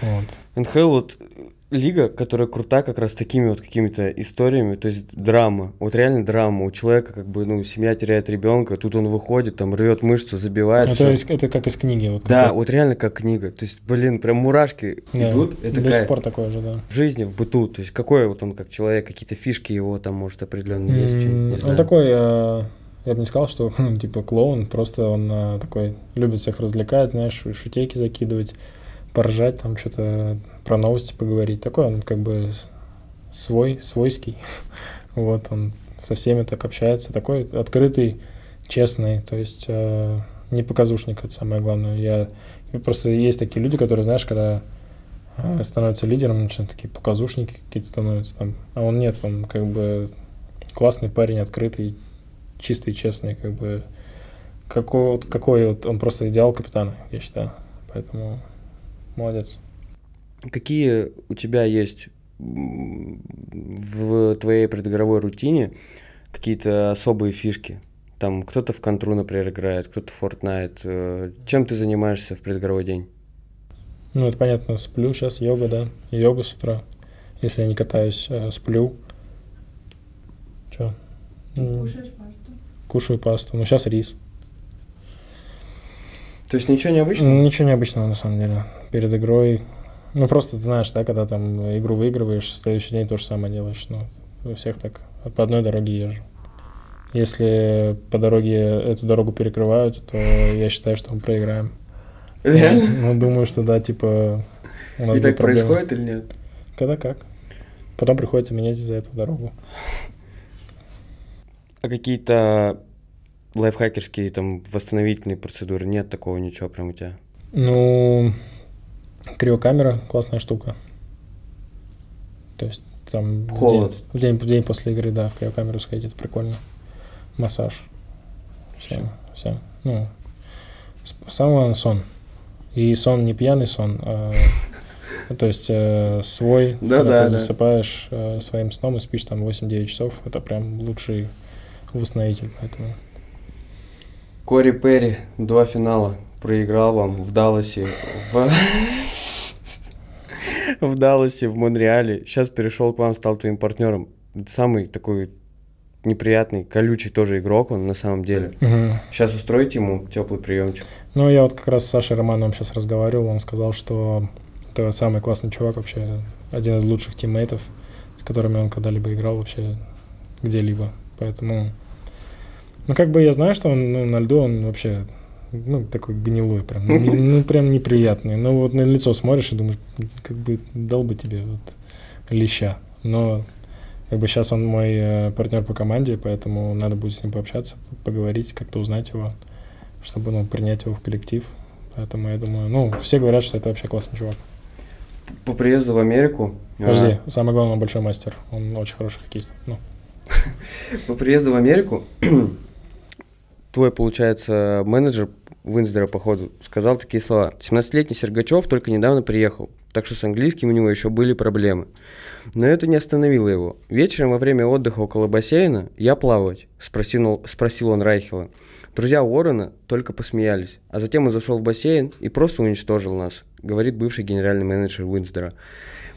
Speaker 2: Вот.
Speaker 1: НХЛ вот э, лига, которая крута как раз такими вот какими-то историями, то есть драма, вот реально драма. У человека как бы, ну, семья теряет ребенка, тут он выходит, там рвет мышцу, забивает.
Speaker 2: Это,
Speaker 1: всё.
Speaker 2: из- это как из книги. Вот
Speaker 1: Да,
Speaker 2: как-
Speaker 1: вот реально как книга. То есть, блин, прям мурашки
Speaker 2: да,
Speaker 1: идут. Это
Speaker 2: до сих пор такое же, да.
Speaker 1: В жизни, в быту. То есть, какой вот он как человек, какие-то фишки его там, может, определенные есть.
Speaker 2: М,
Speaker 1: не
Speaker 2: Он такой, э, Я бы не сказал, что типа клоун, просто он а, такой любит всех развлекать, знаешь, шутейки закидывать, поржать, там что-то про новости поговорить. Такой он как бы свой, свойский. Вот он со всеми так общается, такой открытый, честный, то есть э, не показушник, это самое главное. Я просто есть такие люди, которые, знаешь, когда э, становятся лидером, начинают такие показушники какие-то становятся там, а он нет, он как бы классный парень, открытый, чистый, честный, как бы какой, вот- какой вот он просто идеал капитана, я считаю. Поэтому молодец.
Speaker 1: Какие у тебя есть в твоей предыгровой рутине какие-то особые фишки? Там кто-то в контру, например, играет, кто-то в Fortnite. Э, Чем ты занимаешься в предыгровой день?
Speaker 2: Ну, это понятно, сплю сейчас, йога, да, йога с утра. Если я не катаюсь, э, сплю. Че?
Speaker 8: Кушаешь пасту?
Speaker 2: Кушаю пасту. Ну, сейчас рис.
Speaker 1: То есть ничего необычного?
Speaker 2: Ну, Ничего необычного, на самом деле. Перед игрой... Ну, просто ты знаешь, да, когда там игру выигрываешь, следующий день то же самое делаешь. Ну, у всех так. По одной дороге езжу. Если по дороге эту дорогу перекрывают, то я считаю, что мы проиграем.
Speaker 1: Реально?
Speaker 2: Ну, думаю, что да, типа... У нас
Speaker 1: И так
Speaker 2: проблемы.
Speaker 1: происходит или нет?
Speaker 2: Когда как. Потом приходится менять из-за этого дорогу.
Speaker 1: А какие-то лайфхакерские там восстановительные процедуры? Нет такого ничего прям у тебя?
Speaker 2: Ну, криокамера классная штука. То есть там в
Speaker 1: Холод.
Speaker 2: день, в день, в день после игры, да, в криокамеру сходить, это прикольно. Массаж. Все, все. Ну, самое главное сон. И сон не пьяный сон, а, то есть э, свой,
Speaker 1: Да,
Speaker 2: когда
Speaker 1: да,
Speaker 2: ты
Speaker 1: да.
Speaker 2: засыпаешь э, своим сном и спишь там 8-9 часов, это прям лучший восстановитель, поэтому...
Speaker 1: Кори Перри, два финала, проиграл вам в Далласе, в... в Далласе, в Монреале. Сейчас перешел к вам, стал твоим партнером. Самый такой неприятный, колючий тоже игрок он на самом деле.
Speaker 2: Мгм.
Speaker 1: Сейчас устроите ему теплый приемчик.
Speaker 2: Ну, я вот как раз с Сашей Романовым сейчас разговаривал, он сказал, что это самый классный чувак вообще, один из лучших тиммейтов, с которыми он когда-либо играл вообще где-либо. Поэтому, ну, как бы я знаю, что он ну, на льду, он вообще, ну, такой гнилой прям, ну, не- ну, прям неприятный. Ну, вот на лицо смотришь и думаешь, как бы дал бы тебе вот леща. Но как бы сейчас он мой э, партнер по команде, поэтому надо будет с ним пообщаться, поговорить, как-то узнать его чтобы ну, принять его в коллектив. Поэтому я думаю, ну, все говорят, что это вообще классный чувак.
Speaker 1: По приезду в Америку...
Speaker 2: Подожди,
Speaker 1: а,
Speaker 2: самое главное, он большой мастер. Он очень хороший хоккеист. Ну,
Speaker 1: По приезду в Америку твой, получается, менеджер Винсдера, походу, сказал такие слова. 17-летний Сергачев только недавно приехал, так что с английским у него еще были проблемы. Но это не остановило его. Вечером во время отдыха около бассейна «Я плавать?» спросил, спросил он Райхела. Друзья Уоррена только посмеялись, а затем он зашел в бассейн и просто уничтожил нас, говорит бывший генеральный менеджер Уинсдера.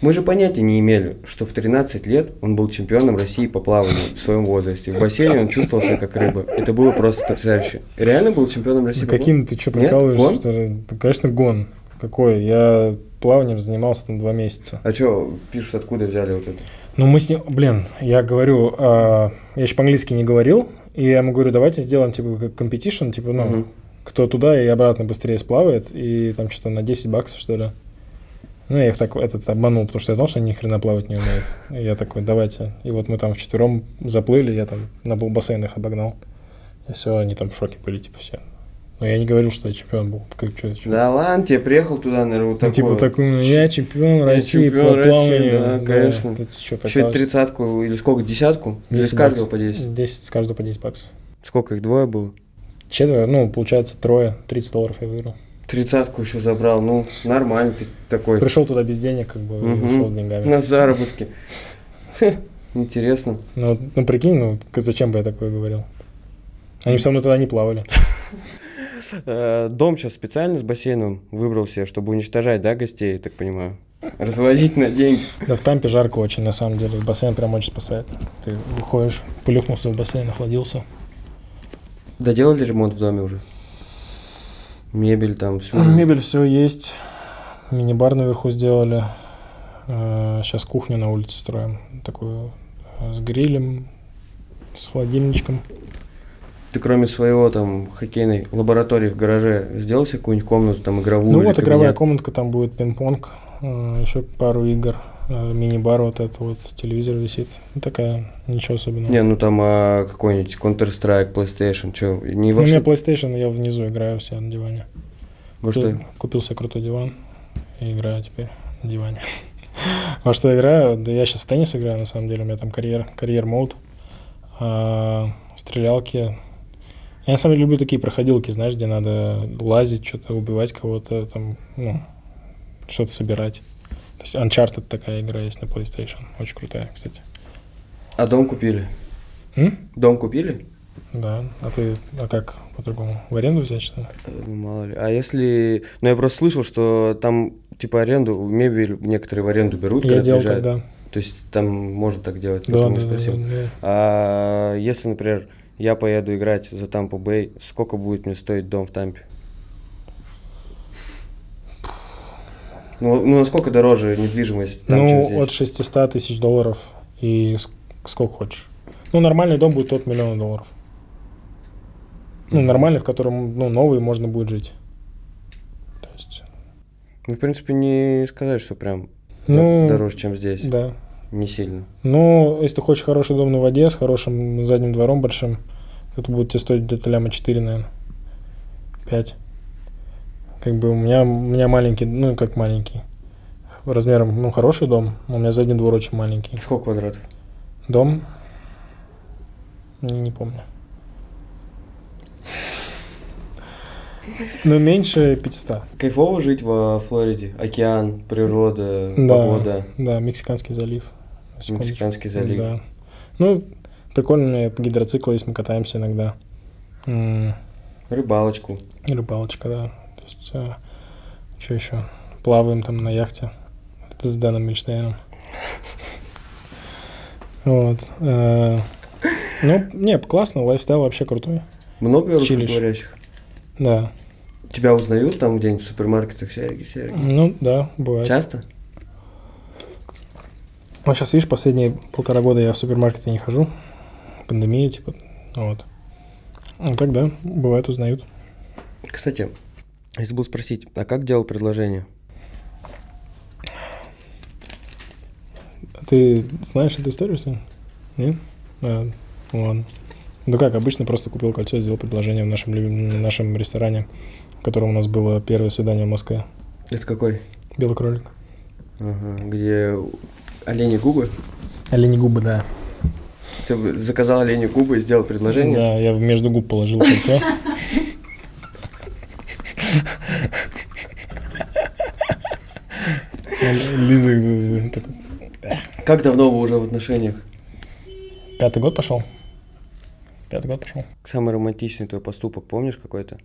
Speaker 1: Мы же понятия не имели, что в 13 лет он был чемпионом России по плаванию в своем возрасте. В бассейне он чувствовал себя как рыба. Это было просто потрясающе. Реально был чемпионом России?
Speaker 2: да
Speaker 1: по
Speaker 2: каким ты что прикалываешься?
Speaker 1: Гон?
Speaker 2: Да, конечно, гон. Какой? Я плаванием занимался там два месяца.
Speaker 1: А что пишут, откуда взяли вот это?
Speaker 2: Ну, мы с ним, блин, я говорю, а, я еще по-английски не говорил, и я ему говорю, давайте сделаем, типа, как competition, типа, ну,
Speaker 1: Мгм.
Speaker 2: кто туда и обратно быстрее сплавает, и там что-то на 10 баксов, что ли. Ну, я их так этот обманул, потому что я знал, что они ни хрена плавать не умеют. И я такой, давайте. И вот мы там вчетвером заплыли, я там на бассейн их обогнал. И все, они там в шоке были, типа, все. Но я не говорил, что я чемпион был. Как, что, что?
Speaker 1: Да ладно, тебе приехал туда, наверное, вот
Speaker 2: Ну,
Speaker 1: такой.
Speaker 2: типа такой, ну, я чемпион России
Speaker 1: чемпион
Speaker 2: по плаванию.
Speaker 1: да, конечно.
Speaker 2: Ты что,
Speaker 1: Еще тридцатку или сколько, десятку? Или с
Speaker 2: 10
Speaker 1: каждого
Speaker 2: баксов.
Speaker 1: по 10?
Speaker 2: 10, с каждого по 10 баксов.
Speaker 1: Сколько их, двое было?
Speaker 2: Четверо, ну, получается, трое, 30 долларов я выиграл.
Speaker 1: Тридцатку еще забрал, ну, нормально, ты такой.
Speaker 2: Пришел туда без денег, как бы, ушел с деньгами.
Speaker 1: На заработки. Интересно.
Speaker 2: Ну, ну, прикинь, ну, зачем бы я такое говорил? Они со мной тогда не плавали.
Speaker 1: Э, Дом сейчас специально с бассейном выбрал себе, чтобы уничтожать, да, гостей, так понимаю? Разводить на деньги.
Speaker 2: Да в Тампе жарко очень, на самом деле. Бассейн прям очень спасает. Ты выходишь, плюхнулся в бассейн, охладился.
Speaker 1: Доделали ремонт в доме уже? Мебель там, все.
Speaker 2: Мебель все есть. Мини-бар наверху сделали. Сейчас кухню на улице строим. Такую э, с грилем, с холодильничком.
Speaker 1: Ты кроме своего там хоккейной лаборатории в гараже сделал себе какую-нибудь комнату, там игровую?
Speaker 2: Ну вот игровая комнатка, там будет пинг-понг, э, еще пару игр, э, мини-бар вот это вот, телевизор висит. Ну, такая, ничего особенного.
Speaker 1: Не, ну там а, какой-нибудь Counter-Strike, PlayStation, что, не
Speaker 2: Ну, у
Speaker 1: вообще...
Speaker 2: меня PlayStation, я внизу играю все на диване.
Speaker 1: Во что?
Speaker 2: Купил- Купил себе крутой диван и играю теперь на диване. Во что играю? Да я сейчас в теннис играю, на самом деле. У меня там карьер, карьер мод. стрелялки. Я на самом деле люблю такие проходилки, знаешь, где надо лазить, что-то убивать кого-то, там, ну, что-то собирать. Есть Uncharted такая игра есть на PlayStation. Очень крутая, кстати.
Speaker 1: А дом купили?
Speaker 2: М?
Speaker 1: Дом купили?
Speaker 2: Да. А ты, а как по-другому? В аренду взять, что ли?
Speaker 1: Э, Ну, мало ли. А если... Ну, я просто слышал, что там, типа, аренду, мебель некоторые в аренду берут,
Speaker 2: Я
Speaker 1: когда
Speaker 2: делал
Speaker 1: приезжают.
Speaker 2: тогда.
Speaker 1: То есть там можно так делать,
Speaker 2: Да,
Speaker 1: поэтому
Speaker 2: да, да,
Speaker 1: спросил.
Speaker 2: да, да.
Speaker 1: А если, например, я поеду играть за Тампу Бэй, сколько будет мне стоить дом в Тампе? Ну, ну насколько дороже недвижимость там, чем
Speaker 2: ну,
Speaker 1: здесь?
Speaker 2: от 600 тысяч долларов и ск- сколько хочешь. Ну, нормальный дом будет от миллиона долларов. Ну, нормальный, в котором, ну, новый можно будет жить. То есть,
Speaker 1: Ну, в принципе, не сказать, что прям
Speaker 2: ну,
Speaker 1: до- дороже, чем здесь.
Speaker 2: да.
Speaker 1: Не сильно.
Speaker 2: Ну, если ты хочешь хороший дом на воде с хорошим задним двором большим, то это будет тебе стоить где-то ляма 4, наверное. 5. Как бы у меня, у меня маленький, ну, как маленький. Размером, ну, хороший дом, у меня задний двор очень маленький.
Speaker 1: Сколько квадратов?
Speaker 2: Дом? Не, не помню. Ну, меньше 500.
Speaker 1: Кайфово жить во Флориде? Океан, природа,
Speaker 2: Да,
Speaker 1: погода,
Speaker 2: да, Мексиканский залив. Секундочку.
Speaker 1: Мексиканский залив.
Speaker 2: Да. Ну, прикольно, у меня гидроциклы есть, мы катаемся иногда.
Speaker 1: Рыбалочку.
Speaker 2: Рыбалочка, да. То есть, что еще? Плаваем там на яхте. Это с Дэном Мильштейном. Вот. э, Ну, не, классно, лайфстайл вообще крутой.
Speaker 1: Много
Speaker 2: Чилишь.
Speaker 1: русскоговорящих?
Speaker 2: Да.
Speaker 1: Тебя узнают там где-нибудь в супермаркетах Сереги, Сереги?
Speaker 2: Ну, да, бывает.
Speaker 1: Часто?
Speaker 2: Вот сейчас, видишь, последние полтора года я в супермаркеты не хожу. Пандемия, типа, вот. Ну, так да, бывает, узнают.
Speaker 1: Кстати, я забыл спросить, а как делал предложение?
Speaker 2: Ты знаешь эту историю, Сань? Нет? А, ладно. Ну как, обычно просто купил кольцо, сделал предложение в нашем, в нашем ресторане, в котором у нас было первое свидание в Москве.
Speaker 1: Это какой?
Speaker 2: Белый кролик.
Speaker 1: Ага, где олени губы?
Speaker 2: Олени губы, да.
Speaker 1: Ты заказал олени губы и сделал предложение?
Speaker 2: Да, я между губ положил кольцо. Лиза, такой,
Speaker 1: Как давно вы уже в отношениях?
Speaker 2: Пятый год пошел? Пятый год пошел.
Speaker 1: Самый романтичный твой поступок, помнишь какой-то?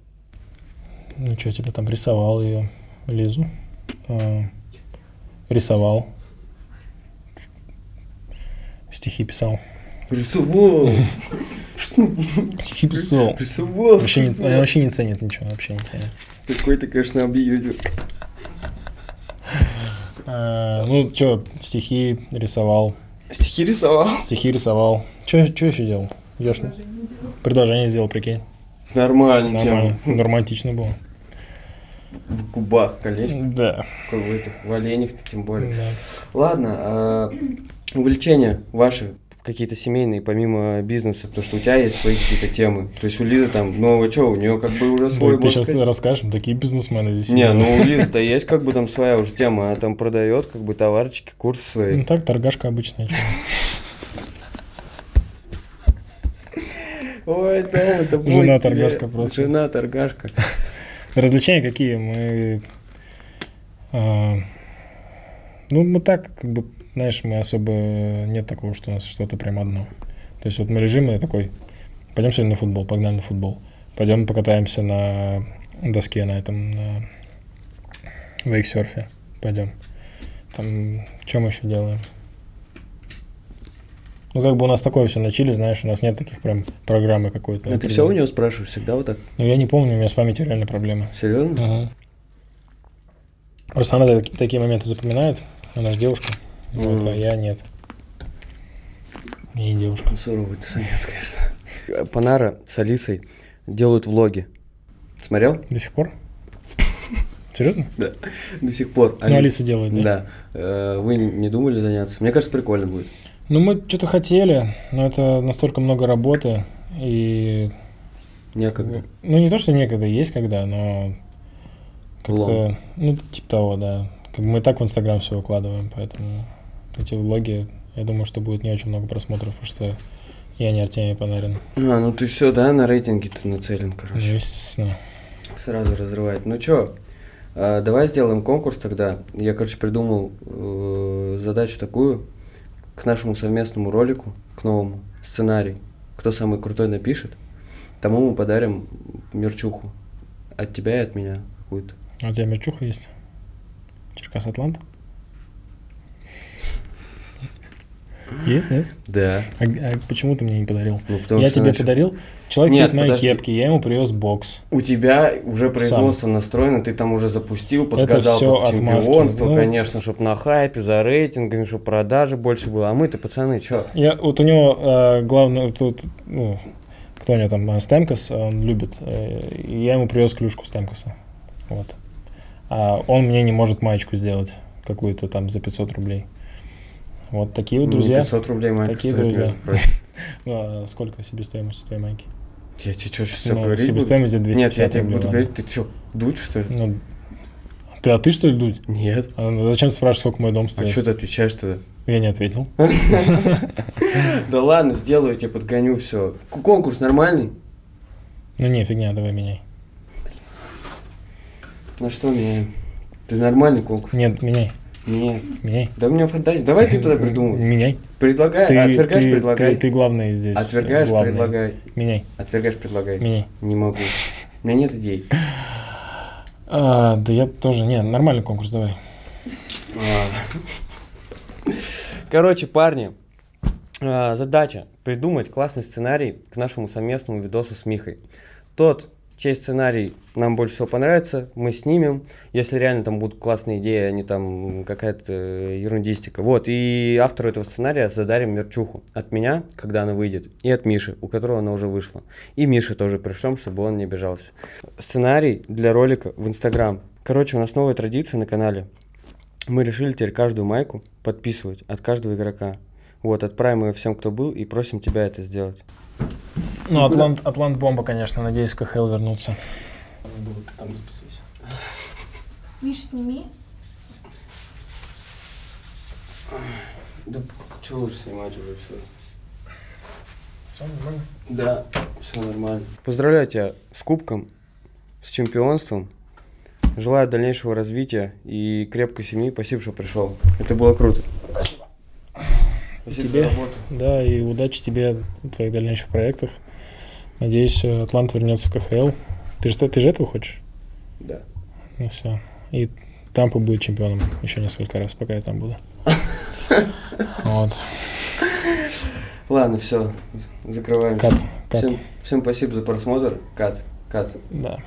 Speaker 2: Ну что, типа там рисовал ее, Лизу. А, рисовал. Стихи писал.
Speaker 1: Рисовал!
Speaker 2: Стихи писал.
Speaker 1: Рисовал!
Speaker 2: Вообще не, вообще не ценит ничего, вообще не ценит.
Speaker 1: Такой ты, конечно, абьюзер.
Speaker 2: А, ну, что, стихи рисовал.
Speaker 1: Стихи рисовал?
Speaker 2: Стихи рисовал. Что еще делал? Ёж... Предложение сделал, прикинь.
Speaker 1: Нормально,
Speaker 2: Нормально. Романтично было.
Speaker 1: В губах колечко.
Speaker 2: Да.
Speaker 1: Какой в этих, в оленях-то тем более.
Speaker 2: да.
Speaker 1: Ладно, а увлечения ваши какие-то семейные, помимо бизнеса, потому что у тебя есть свои какие-то темы. То есть у Лизы там, ну а что, у нее как бы уже
Speaker 2: Да,
Speaker 1: свой,
Speaker 2: ты
Speaker 1: можно
Speaker 2: сейчас
Speaker 1: сказать-
Speaker 2: расскажешь, такие бизнесмены здесь
Speaker 1: Не, ну у Лизы-то есть как бы там своя уже тема, она там продает как бы товарчики, курсы свои.
Speaker 2: Ну так, торгашка обычная.
Speaker 1: Ой, да, это будет
Speaker 2: Жена торгашка просто.
Speaker 1: Жена торгашка.
Speaker 2: Развлечения какие? Мы... а, ну, мы так, как бы, знаешь, мы особо... Нет такого, что у нас что-то прям одно. То есть вот мы лежим и такой, пойдем сегодня на футбол, погнали на футбол. Пойдем покатаемся на доске на этом, на вейксерфе. Пойдем. Там, что мы еще делаем? Ну, как бы у нас такое все начали, знаешь, у нас нет таких прям программы какой-то.
Speaker 1: А ты все у него спрашиваешь всегда вот так?
Speaker 2: Ну, я не помню, у меня с памятью реально проблемы.
Speaker 1: Серьезно?
Speaker 2: Ага. Просто она так- такие моменты запоминает. Она же девушка. Вот,
Speaker 1: Мгм.
Speaker 2: а я нет. Я не девушка.
Speaker 1: Суровый ты самец, конечно. Х- Панара с Алисой делают влоги. Смотрел?
Speaker 2: До сих пор? Серьезно?
Speaker 1: Да. До сих пор.
Speaker 2: Ну, Алиса делает, да?
Speaker 1: Да. Э, Вы не думали заняться? Мне кажется, прикольно будет.
Speaker 2: Ну, мы что-то хотели, но это настолько много работы, и...
Speaker 1: Некогда.
Speaker 2: Ну, не то, что некогда, есть когда, но как-то... Ну, типа того, да. Как бы мы и так в Инстаграм все выкладываем, поэтому эти влоги, я думаю, что будет не очень много просмотров, потому что я не Артемий Панарин.
Speaker 1: А, ну ты все, да, на рейтинге ты нацелен,
Speaker 2: Ну,
Speaker 1: короче.
Speaker 2: естественно.
Speaker 1: Сразу разрывает. Ну чё, а, давай сделаем конкурс тогда. Я, короче, придумал э, задачу такую к нашему совместному ролику, к новому, сценарий. Кто самый крутой напишет, тому мы подарим мерчуху. От тебя и от меня какую-то.
Speaker 2: А у тебя мерчуха есть? Черкас Атлант? Есть, нет?
Speaker 1: Да.
Speaker 2: А, а почему ты мне не подарил?
Speaker 1: Ну, потому
Speaker 2: я
Speaker 1: что
Speaker 2: тебе
Speaker 1: значит,
Speaker 2: подарил. Человек
Speaker 1: Нет,
Speaker 2: сидит в моей кепке, я ему привез бокс.
Speaker 1: У тебя уже производство настроено, ты там уже запустил,
Speaker 2: Это
Speaker 1: подгадал
Speaker 2: всё
Speaker 1: под чемпионство,
Speaker 2: Ну-
Speaker 1: конечно, чтобы на хайпе, за рейтингами, чтобы продажи больше было. А мы-то, пацаны, чё?
Speaker 2: Я, вот у него э, главное тут, ну, кто у него там, э, Стемкос, он любит. э, я ему привез клюшку Стемкоса. Вот. А он мне не может маечку сделать какую-то там за 500 рублей. Вот такие вот
Speaker 1: Ну,
Speaker 2: друзья.
Speaker 1: 500 рублей майка
Speaker 2: Такие
Speaker 1: стоит,
Speaker 2: друзья. а сколько себестоимость твоей майки?
Speaker 1: Я тебе что, сейчас все
Speaker 2: Ну,
Speaker 1: говорить буду?
Speaker 2: себестоимость где-то
Speaker 1: Нет, я
Speaker 2: 250
Speaker 1: тебе
Speaker 2: рублей,
Speaker 1: буду говорить, ты что, дуть, что ли?
Speaker 2: Ну, ты, а ты что ли, Дудь?
Speaker 1: Нет.
Speaker 2: А зачем ты спрашиваешь, сколько мой дом
Speaker 1: А
Speaker 2: стоит?
Speaker 1: что ты отвечаешь тогда?
Speaker 2: Я не ответил.
Speaker 1: Да ладно, сделаю, тебе подгоню все. Конкурс нормальный?
Speaker 2: Ну не, фигня, давай меняй.
Speaker 1: Ну что меняем? Ты нормальный конкурс?
Speaker 2: Нет, меняй,
Speaker 1: Нет.
Speaker 2: меняй.
Speaker 1: Да у меня фантазия. Давай ты тогда придумай.
Speaker 2: Меняй.
Speaker 1: Предлагай,
Speaker 2: Ты,
Speaker 1: отвергаешь,
Speaker 2: ты-
Speaker 1: предлагай.
Speaker 2: ты- ты главный здесь.
Speaker 1: Отвергаешь,
Speaker 2: главный.
Speaker 1: предлагай.
Speaker 2: Меняй,
Speaker 1: Отвергаешь, предлагай.
Speaker 2: меняй.
Speaker 1: Не могу. У меня нет идей.
Speaker 2: А, да я тоже, не, нормальный конкурс, давай.
Speaker 1: А. Короче, парни, а, задача придумать классный сценарий к нашему совместному видосу с Михой. Тот, чей сценарий нам больше всего понравится, мы снимем. Если реально там будут классные идеи, а не там какая-то ерундистика. Вот, и автору этого сценария задарим мерчуху. От меня, когда она выйдет, и от Миши, у которого она уже вышла. И Мише тоже пришлем, чтобы он не обижался. Сценарий для ролика в Инстаграм. Короче, у нас новая традиция на канале. Мы решили теперь каждую майку подписывать от каждого игрока. Вот, отправим ее всем, кто был, и просим тебя это сделать.
Speaker 2: Ну, Атлант, Атлант бомба, конечно, надеюсь, КХЛ вернуться.
Speaker 8: Миш, сними.
Speaker 1: Да что уж снимать уже все.
Speaker 2: Все нормально?
Speaker 1: Да, все нормально. Поздравляю тебя с кубком, с чемпионством. Желаю дальнейшего развития и крепкой семьи. Спасибо, что пришел. Это было круто.
Speaker 2: Спасибо.
Speaker 1: Спасибо
Speaker 2: Тебе.
Speaker 1: работу.
Speaker 2: Да, и удачи тебе в твоих дальнейших проектах. Надеюсь, Атлант вернется в КХЛ. Ты же, ты же этого хочешь?
Speaker 1: Да.
Speaker 2: Ну все. И Тампа будет чемпионом еще несколько раз, пока я там буду. Вот.
Speaker 1: Ладно, все. Закрываем.
Speaker 2: Кат, кат.
Speaker 1: Всем, всем спасибо за просмотр. Кат. Кат.
Speaker 2: Да.